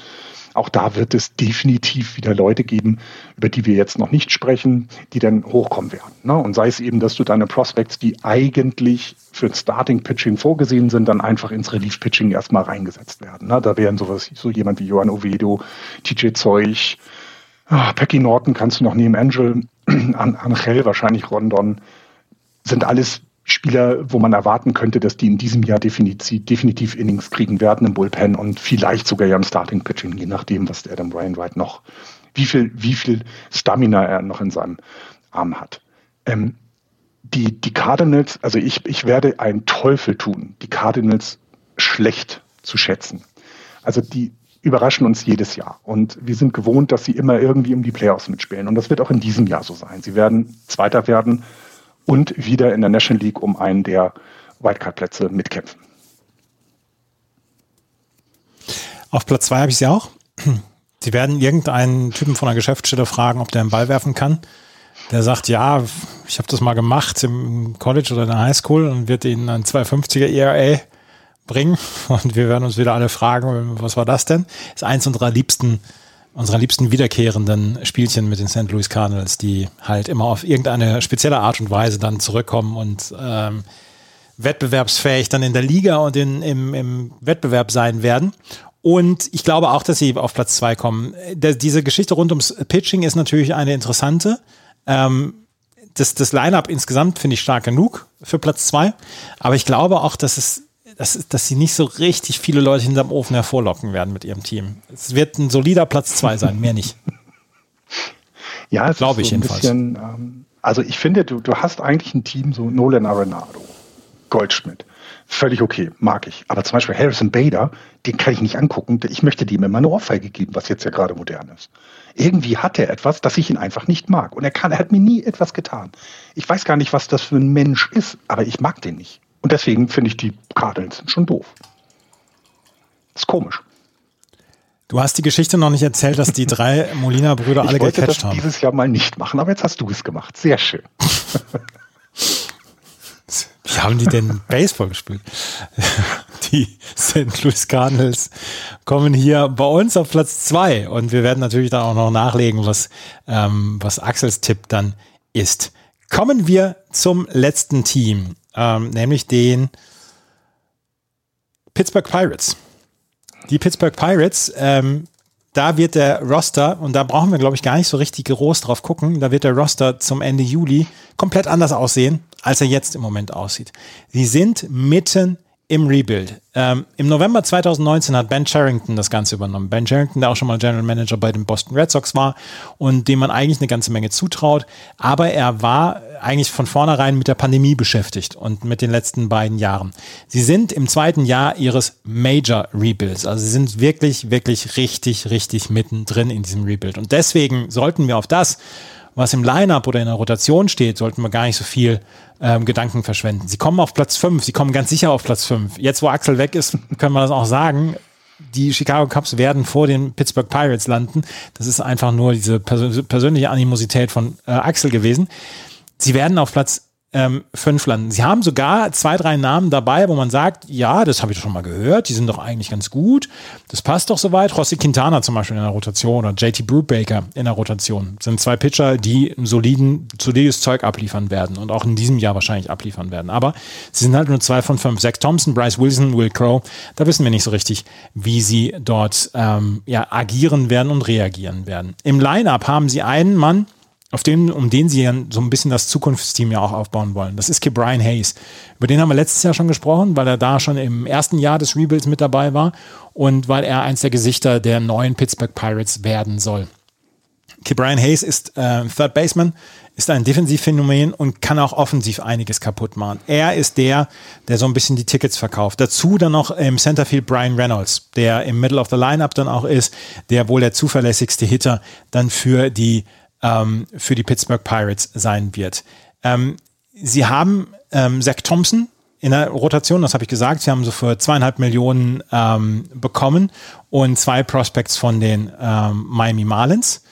Auch da wird es definitiv wieder Leute geben, über die wir jetzt noch nicht sprechen, die dann hochkommen werden. Ne? Und sei es eben, dass du deine Prospects, die eigentlich für Starting Pitching vorgesehen sind, dann einfach ins Relief Pitching erstmal reingesetzt werden. Ne? Da wären sowas, so jemand wie Johan Ovedo, TJ Zeug, oh, Pecky Norton kannst du noch nehmen, Angel, Angel, wahrscheinlich Rondon, sind alles Spieler, wo man erwarten könnte, dass die in diesem Jahr definitiv, Innings kriegen werden im Bullpen und vielleicht sogar ja im Starting Pitching, je nachdem, was der Adam Ryan Wright noch, wie viel, wie viel Stamina er noch in seinem Arm hat. Ähm, die, die Cardinals, also ich, ich werde einen Teufel tun, die Cardinals schlecht zu schätzen. Also die überraschen uns jedes Jahr. Und wir sind gewohnt, dass sie immer irgendwie um die Playoffs mitspielen. Und das wird auch in diesem Jahr so sein. Sie werden Zweiter werden und wieder in der National League um einen der Wildcard-Plätze mitkämpfen. Auf Platz zwei habe ich sie auch. Sie werden irgendeinen Typen von der Geschäftsstelle fragen, ob der einen Ball werfen kann. Der sagt, ja, ich habe das mal gemacht im College oder in der Highschool und wird ihnen einen 250er ERA bringen. Und wir werden uns wieder alle fragen, was war das denn? Das ist eins unserer liebsten unserer liebsten wiederkehrenden Spielchen mit den St. Louis Cardinals, die halt immer auf irgendeine spezielle Art und Weise dann zurückkommen und ähm, wettbewerbsfähig dann in der Liga und in, im, im Wettbewerb sein werden. Und ich glaube auch, dass sie auf Platz zwei kommen. Der, diese Geschichte rund ums Pitching ist natürlich eine interessante. Ähm, das, das Line-up insgesamt finde ich stark genug für Platz zwei. Aber ich glaube auch, dass es dass, dass sie nicht so richtig viele Leute hinterm Ofen hervorlocken werden mit ihrem Team. Es wird ein solider Platz zwei sein, mehr nicht. Ja, glaube ich so ein jedenfalls. Bisschen, ähm, also ich finde, du, du hast eigentlich ein Team, so Nolan Arenado, Goldschmidt. Völlig okay, mag ich. Aber zum Beispiel Harrison Bader, den kann ich nicht angucken. Ich möchte dem immer eine Ohrfeige geben, was jetzt ja gerade modern ist. Irgendwie hat er etwas, dass ich ihn einfach nicht mag. Und er kann, er hat mir nie etwas getan. Ich weiß gar nicht, was das für ein Mensch ist, aber ich mag den nicht. Und deswegen finde ich die Cardinals schon doof. Das ist komisch. Du hast die Geschichte noch nicht erzählt, dass die drei Molina-Brüder alle gecatcht haben. Ich wollte das dieses Jahr mal nicht machen, aber jetzt hast du es gemacht. Sehr schön. Wie haben die denn Baseball gespielt? Die St. Louis Cardinals kommen hier bei uns auf Platz zwei und wir werden natürlich dann auch noch nachlegen, was, ähm, was Axels Tipp dann ist. Kommen wir zum letzten Team ähm, nämlich den Pittsburgh Pirates. Die Pittsburgh Pirates, ähm, da wird der Roster, und da brauchen wir, glaube ich, gar nicht so richtig groß drauf gucken, da wird der Roster zum Ende Juli komplett anders aussehen, als er jetzt im Moment aussieht. Sie sind mitten im Rebuild. Ähm, Im November 2019 hat Ben Charrington das Ganze übernommen. Ben Charrington, der auch schon mal General Manager bei den Boston Red Sox war und dem man eigentlich eine ganze Menge zutraut. Aber er war eigentlich von vornherein mit der Pandemie beschäftigt und mit den letzten beiden Jahren. Sie sind im zweiten Jahr ihres Major Rebuilds. Also sie sind wirklich, wirklich richtig, richtig mittendrin in diesem Rebuild. Und deswegen sollten wir auf das, was im Lineup oder in der Rotation steht, sollten wir gar nicht so viel ähm, Gedanken verschwenden. Sie kommen auf Platz 5, sie kommen ganz sicher auf Platz 5. Jetzt, wo Axel weg ist, können wir das auch sagen. Die Chicago Cubs werden vor den Pittsburgh Pirates landen. Das ist einfach nur diese persö persönliche Animosität von äh, Axel gewesen. Sie werden auf Platz ähm, fünf landen. Sie haben sogar zwei, drei Namen dabei, wo man sagt, ja, das habe ich schon mal gehört, die sind doch eigentlich ganz gut, das passt doch soweit. Rossi Quintana zum Beispiel in der Rotation oder JT Brubaker in der Rotation das sind zwei Pitcher, die soliden, solides Zeug abliefern werden und auch in diesem Jahr wahrscheinlich abliefern werden. Aber sie sind halt nur zwei von fünf. Zach Thompson, Bryce Wilson, Will Crow, da wissen wir nicht so richtig, wie sie dort ähm, ja, agieren werden und reagieren werden. Im Line-Up haben sie einen Mann, auf den, um den sie ja so ein bisschen das Zukunftsteam ja auch aufbauen wollen. Das ist Brian Hayes. Über den haben wir letztes Jahr schon gesprochen, weil er da schon im ersten Jahr des Rebuilds mit dabei war und weil er eins der Gesichter der neuen Pittsburgh Pirates werden soll. Brian Hayes ist äh, Third Baseman, ist ein Defensivphänomen und kann auch offensiv einiges kaputt machen. Er ist der, der so ein bisschen die Tickets verkauft. Dazu dann noch im Centerfield Brian Reynolds, der im Middle of the Lineup dann auch ist, der wohl der zuverlässigste Hitter dann für die ähm, für die Pittsburgh Pirates sein wird. Ähm, sie haben ähm, Zach Thompson in der Rotation, das habe ich gesagt, sie haben so für zweieinhalb Millionen ähm, bekommen und zwei Prospects von den ähm, Miami Marlins.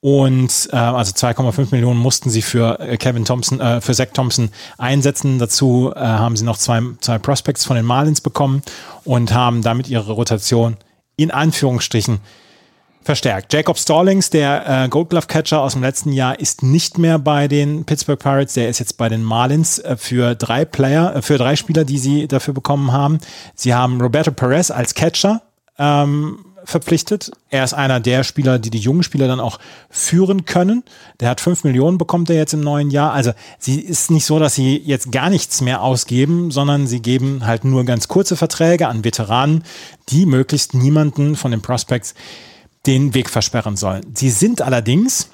Und äh, also 2,5 Millionen mussten sie für äh, Kevin Thompson, äh, für Zach Thompson einsetzen. Dazu äh, haben sie noch zwei, zwei Prospects von den Marlins bekommen und haben damit ihre Rotation in Anführungsstrichen verstärkt. Jacob Stallings, der äh, Gold Glove Catcher aus dem letzten Jahr, ist nicht mehr bei den Pittsburgh Pirates. Der ist jetzt bei den Marlins äh, für drei Player, äh, für drei Spieler, die sie dafür bekommen haben. Sie haben Roberto Perez als Catcher ähm, verpflichtet. Er ist einer der Spieler, die die jungen Spieler dann auch führen können. Der hat fünf Millionen bekommt er jetzt im neuen Jahr. Also sie ist nicht so, dass sie jetzt gar nichts mehr ausgeben, sondern sie geben halt nur ganz kurze Verträge an Veteranen, die möglichst niemanden von den Prospects den Weg versperren sollen. Sie sind allerdings,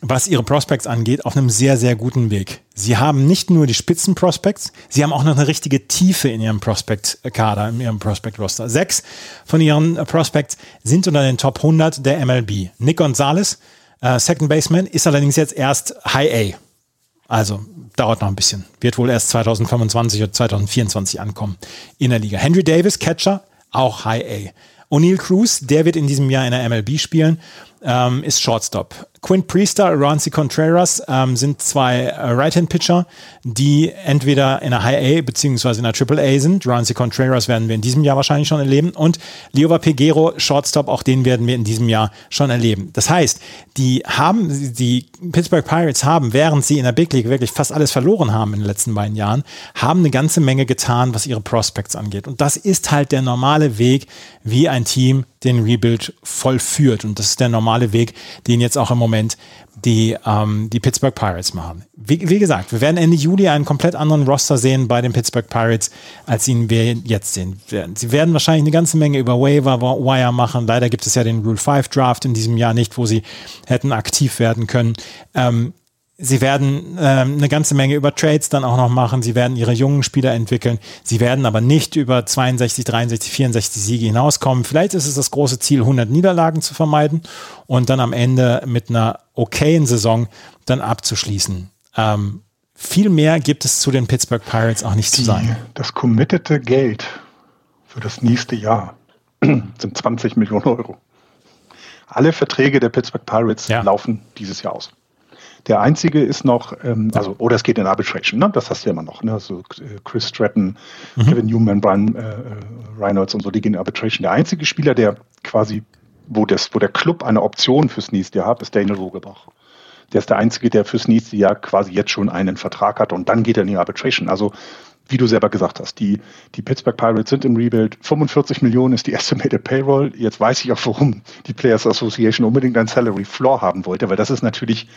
was ihre Prospects angeht, auf einem sehr, sehr guten Weg. Sie haben nicht nur die Spitzenprospects, sie haben auch noch eine richtige Tiefe in ihrem Prospect-Kader, in ihrem Prospect-Roster. Sechs von ihren Prospects sind unter den Top 100 der MLB. Nick Gonzalez, äh, Second Baseman, ist allerdings jetzt erst High A. Also dauert noch ein bisschen. Wird wohl erst 2025 oder 2024 ankommen in der Liga. Henry Davis, Catcher, auch High A. O'Neill Cruz, der wird in diesem Jahr in der MLB spielen, ähm, ist Shortstop. Quint Priester, Ronci Contreras ähm, sind zwei äh, Right-Hand-Pitcher, die entweder in der High A beziehungsweise in der Triple A sind. Ronci Contreras werden wir in diesem Jahr wahrscheinlich schon erleben und Liova Pegero, Shortstop, auch den werden wir in diesem Jahr schon erleben. Das heißt, die haben, die Pittsburgh Pirates haben, während sie in der Big League wirklich fast alles verloren haben in den letzten beiden Jahren, haben eine ganze Menge getan, was ihre Prospects angeht. Und das ist halt der normale Weg, wie ein Team den Rebuild vollführt. Und das ist der normale Weg, den jetzt auch im Moment die, ähm, die Pittsburgh Pirates machen. Wie, wie, gesagt, wir werden Ende Juli einen komplett anderen Roster sehen bei den Pittsburgh Pirates, als ihn wir jetzt sehen. Sie werden wahrscheinlich eine ganze Menge über Waiver Wire machen. Leider gibt es ja den Rule 5 Draft in diesem Jahr nicht, wo sie hätten aktiv werden können. Ähm, Sie werden ähm, eine ganze Menge über Trades dann auch noch machen. Sie werden ihre jungen Spieler entwickeln. Sie werden aber nicht über 62, 63, 64 Siege hinauskommen. Vielleicht ist es das große Ziel, 100 Niederlagen zu vermeiden und dann am Ende mit einer okayen Saison dann abzuschließen. Ähm, viel mehr gibt es zu den Pittsburgh Pirates auch nicht Die, zu sagen. Das committete Geld für das nächste Jahr sind 20 Millionen Euro. Alle Verträge der Pittsburgh Pirates ja. laufen dieses Jahr aus. Der einzige ist noch, ähm, also, oder es geht in Arbitration, ne? das hast du ja immer noch. Ne? Also Chris Stratton, mhm. Kevin Newman, Brian äh, Reynolds und so, die gehen in Arbitration. Der einzige Spieler, der quasi, wo, das, wo der Club eine Option fürs nächste Jahr hat, ist Daniel Rogebach. Der ist der Einzige, der fürs nächste Jahr quasi jetzt schon einen Vertrag hat und dann geht er in die Arbitration. Also wie du selber gesagt hast, die, die Pittsburgh Pirates sind im Rebuild. 45 Millionen ist die Estimated Payroll. Jetzt weiß ich auch, warum die Players Association unbedingt ein Salary Floor haben wollte, weil das ist natürlich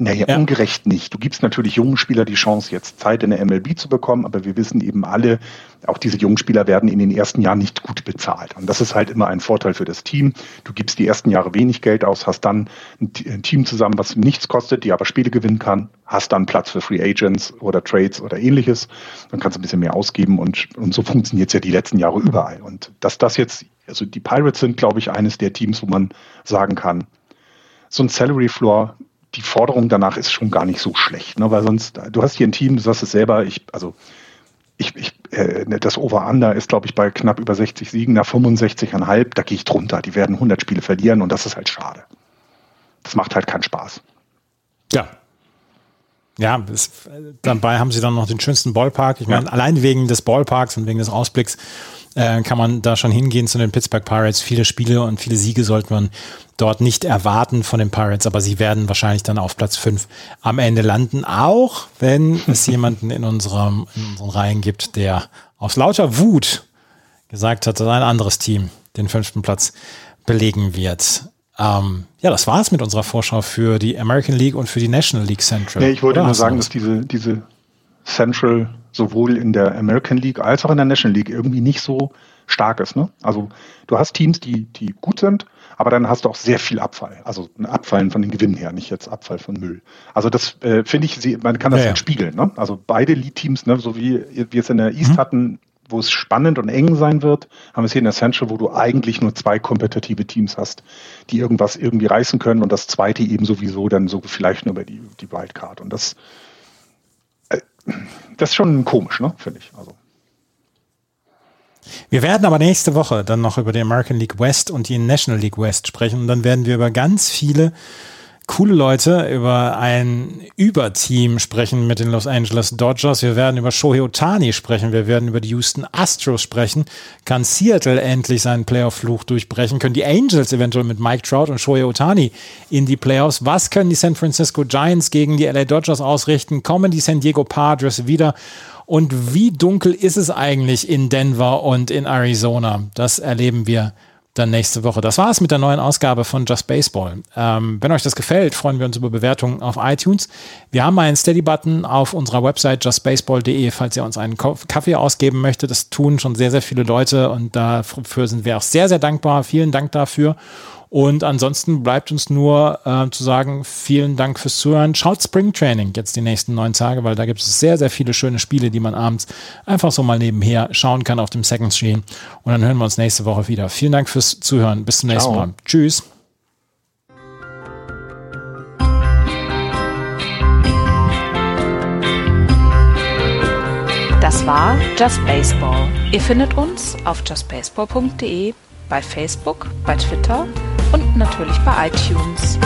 Naja, ja. ungerecht nicht. Du gibst natürlich jungen Spielern die Chance, jetzt Zeit in der MLB zu bekommen, aber wir wissen eben alle, auch diese jungen Spieler werden in den ersten Jahren nicht gut bezahlt. Und das ist halt immer ein Vorteil für das Team. Du gibst die ersten Jahre wenig Geld aus, hast dann ein Team zusammen, was nichts kostet, die aber Spiele gewinnen kann, hast dann Platz für Free Agents oder Trades oder ähnliches. Dann kannst du ein bisschen mehr ausgeben und, und so funktioniert es ja die letzten Jahre überall. Und dass das jetzt, also die Pirates sind, glaube ich, eines der Teams, wo man sagen kann, so ein Salary Floor die Forderung danach ist schon gar nicht so schlecht, ne? weil sonst, du hast hier ein Team, du sagst es selber, ich, also ich, ich, äh, das Over-Under ist, glaube ich, bei knapp über 60 Siegen, nach 65,5, da gehe ich drunter. Die werden 100 Spiele verlieren und das ist halt schade. Das macht halt keinen Spaß. Ja. Ja, das, dabei haben sie dann noch den schönsten Ballpark. Ich meine, ja. allein wegen des Ballparks und wegen des Ausblicks äh, kann man da schon hingehen zu den Pittsburgh Pirates. Viele Spiele und viele Siege sollte man dort nicht erwarten von den Pirates, aber sie werden wahrscheinlich dann auf Platz 5 am Ende landen, auch wenn es jemanden in, unserem, in unseren Reihen gibt, der aus lauter Wut gesagt hat, dass ein anderes Team den fünften Platz belegen wird. Ähm, ja, das war es mit unserer Vorschau für die American League und für die National League Central. Ja, ich wollte Oder nur sagen, dass diese, diese Central sowohl in der American League als auch in der National League irgendwie nicht so stark ist. Ne? Also du hast Teams, die, die gut sind, aber dann hast du auch sehr viel Abfall. Also ein Abfallen von den Gewinnen her, nicht jetzt Abfall von Müll. Also das äh, finde ich, man kann das ja, ja. spiegeln. Ne? Also beide Lead-Teams, ne, so wie wir es in der East mhm. hatten, wo es spannend und eng sein wird, haben wir es hier in der Central, wo du eigentlich nur zwei kompetitive Teams hast, die irgendwas irgendwie reißen können und das zweite eben sowieso dann so vielleicht nur über die, die Wildcard. Und das das ist schon komisch, ne, finde ich. Also. Wir werden aber nächste Woche dann noch über die American League West und die National League West sprechen und dann werden wir über ganz viele coole Leute über ein Überteam sprechen mit den Los Angeles Dodgers. Wir werden über Shohei Otani sprechen. Wir werden über die Houston Astros sprechen. Kann Seattle endlich seinen Playoff-Fluch durchbrechen? Können die Angels eventuell mit Mike Trout und Shohei Otani in die Playoffs? Was können die San Francisco Giants gegen die LA Dodgers ausrichten? Kommen die San Diego Padres wieder? Und wie dunkel ist es eigentlich in Denver und in Arizona? Das erleben wir dann nächste Woche. Das war es mit der neuen Ausgabe von Just Baseball. Ähm, wenn euch das gefällt, freuen wir uns über Bewertungen auf iTunes. Wir haben einen Steady-Button auf unserer Website justbaseball.de, falls ihr uns einen Kaffee ausgeben möchtet. Das tun schon sehr, sehr viele Leute und dafür sind wir auch sehr, sehr dankbar. Vielen Dank dafür. Und ansonsten bleibt uns nur äh, zu sagen, vielen Dank fürs Zuhören. Schaut Spring Training jetzt die nächsten neun Tage, weil da gibt es sehr, sehr viele schöne Spiele, die man abends einfach so mal nebenher schauen kann auf dem Second Screen. Und dann hören wir uns nächste Woche wieder. Vielen Dank fürs Zuhören. Bis zum nächsten Ciao. Mal. Tschüss. Das war Just Baseball. Ihr findet uns auf justbaseball.de, bei Facebook, bei Twitter und natürlich bei iTunes.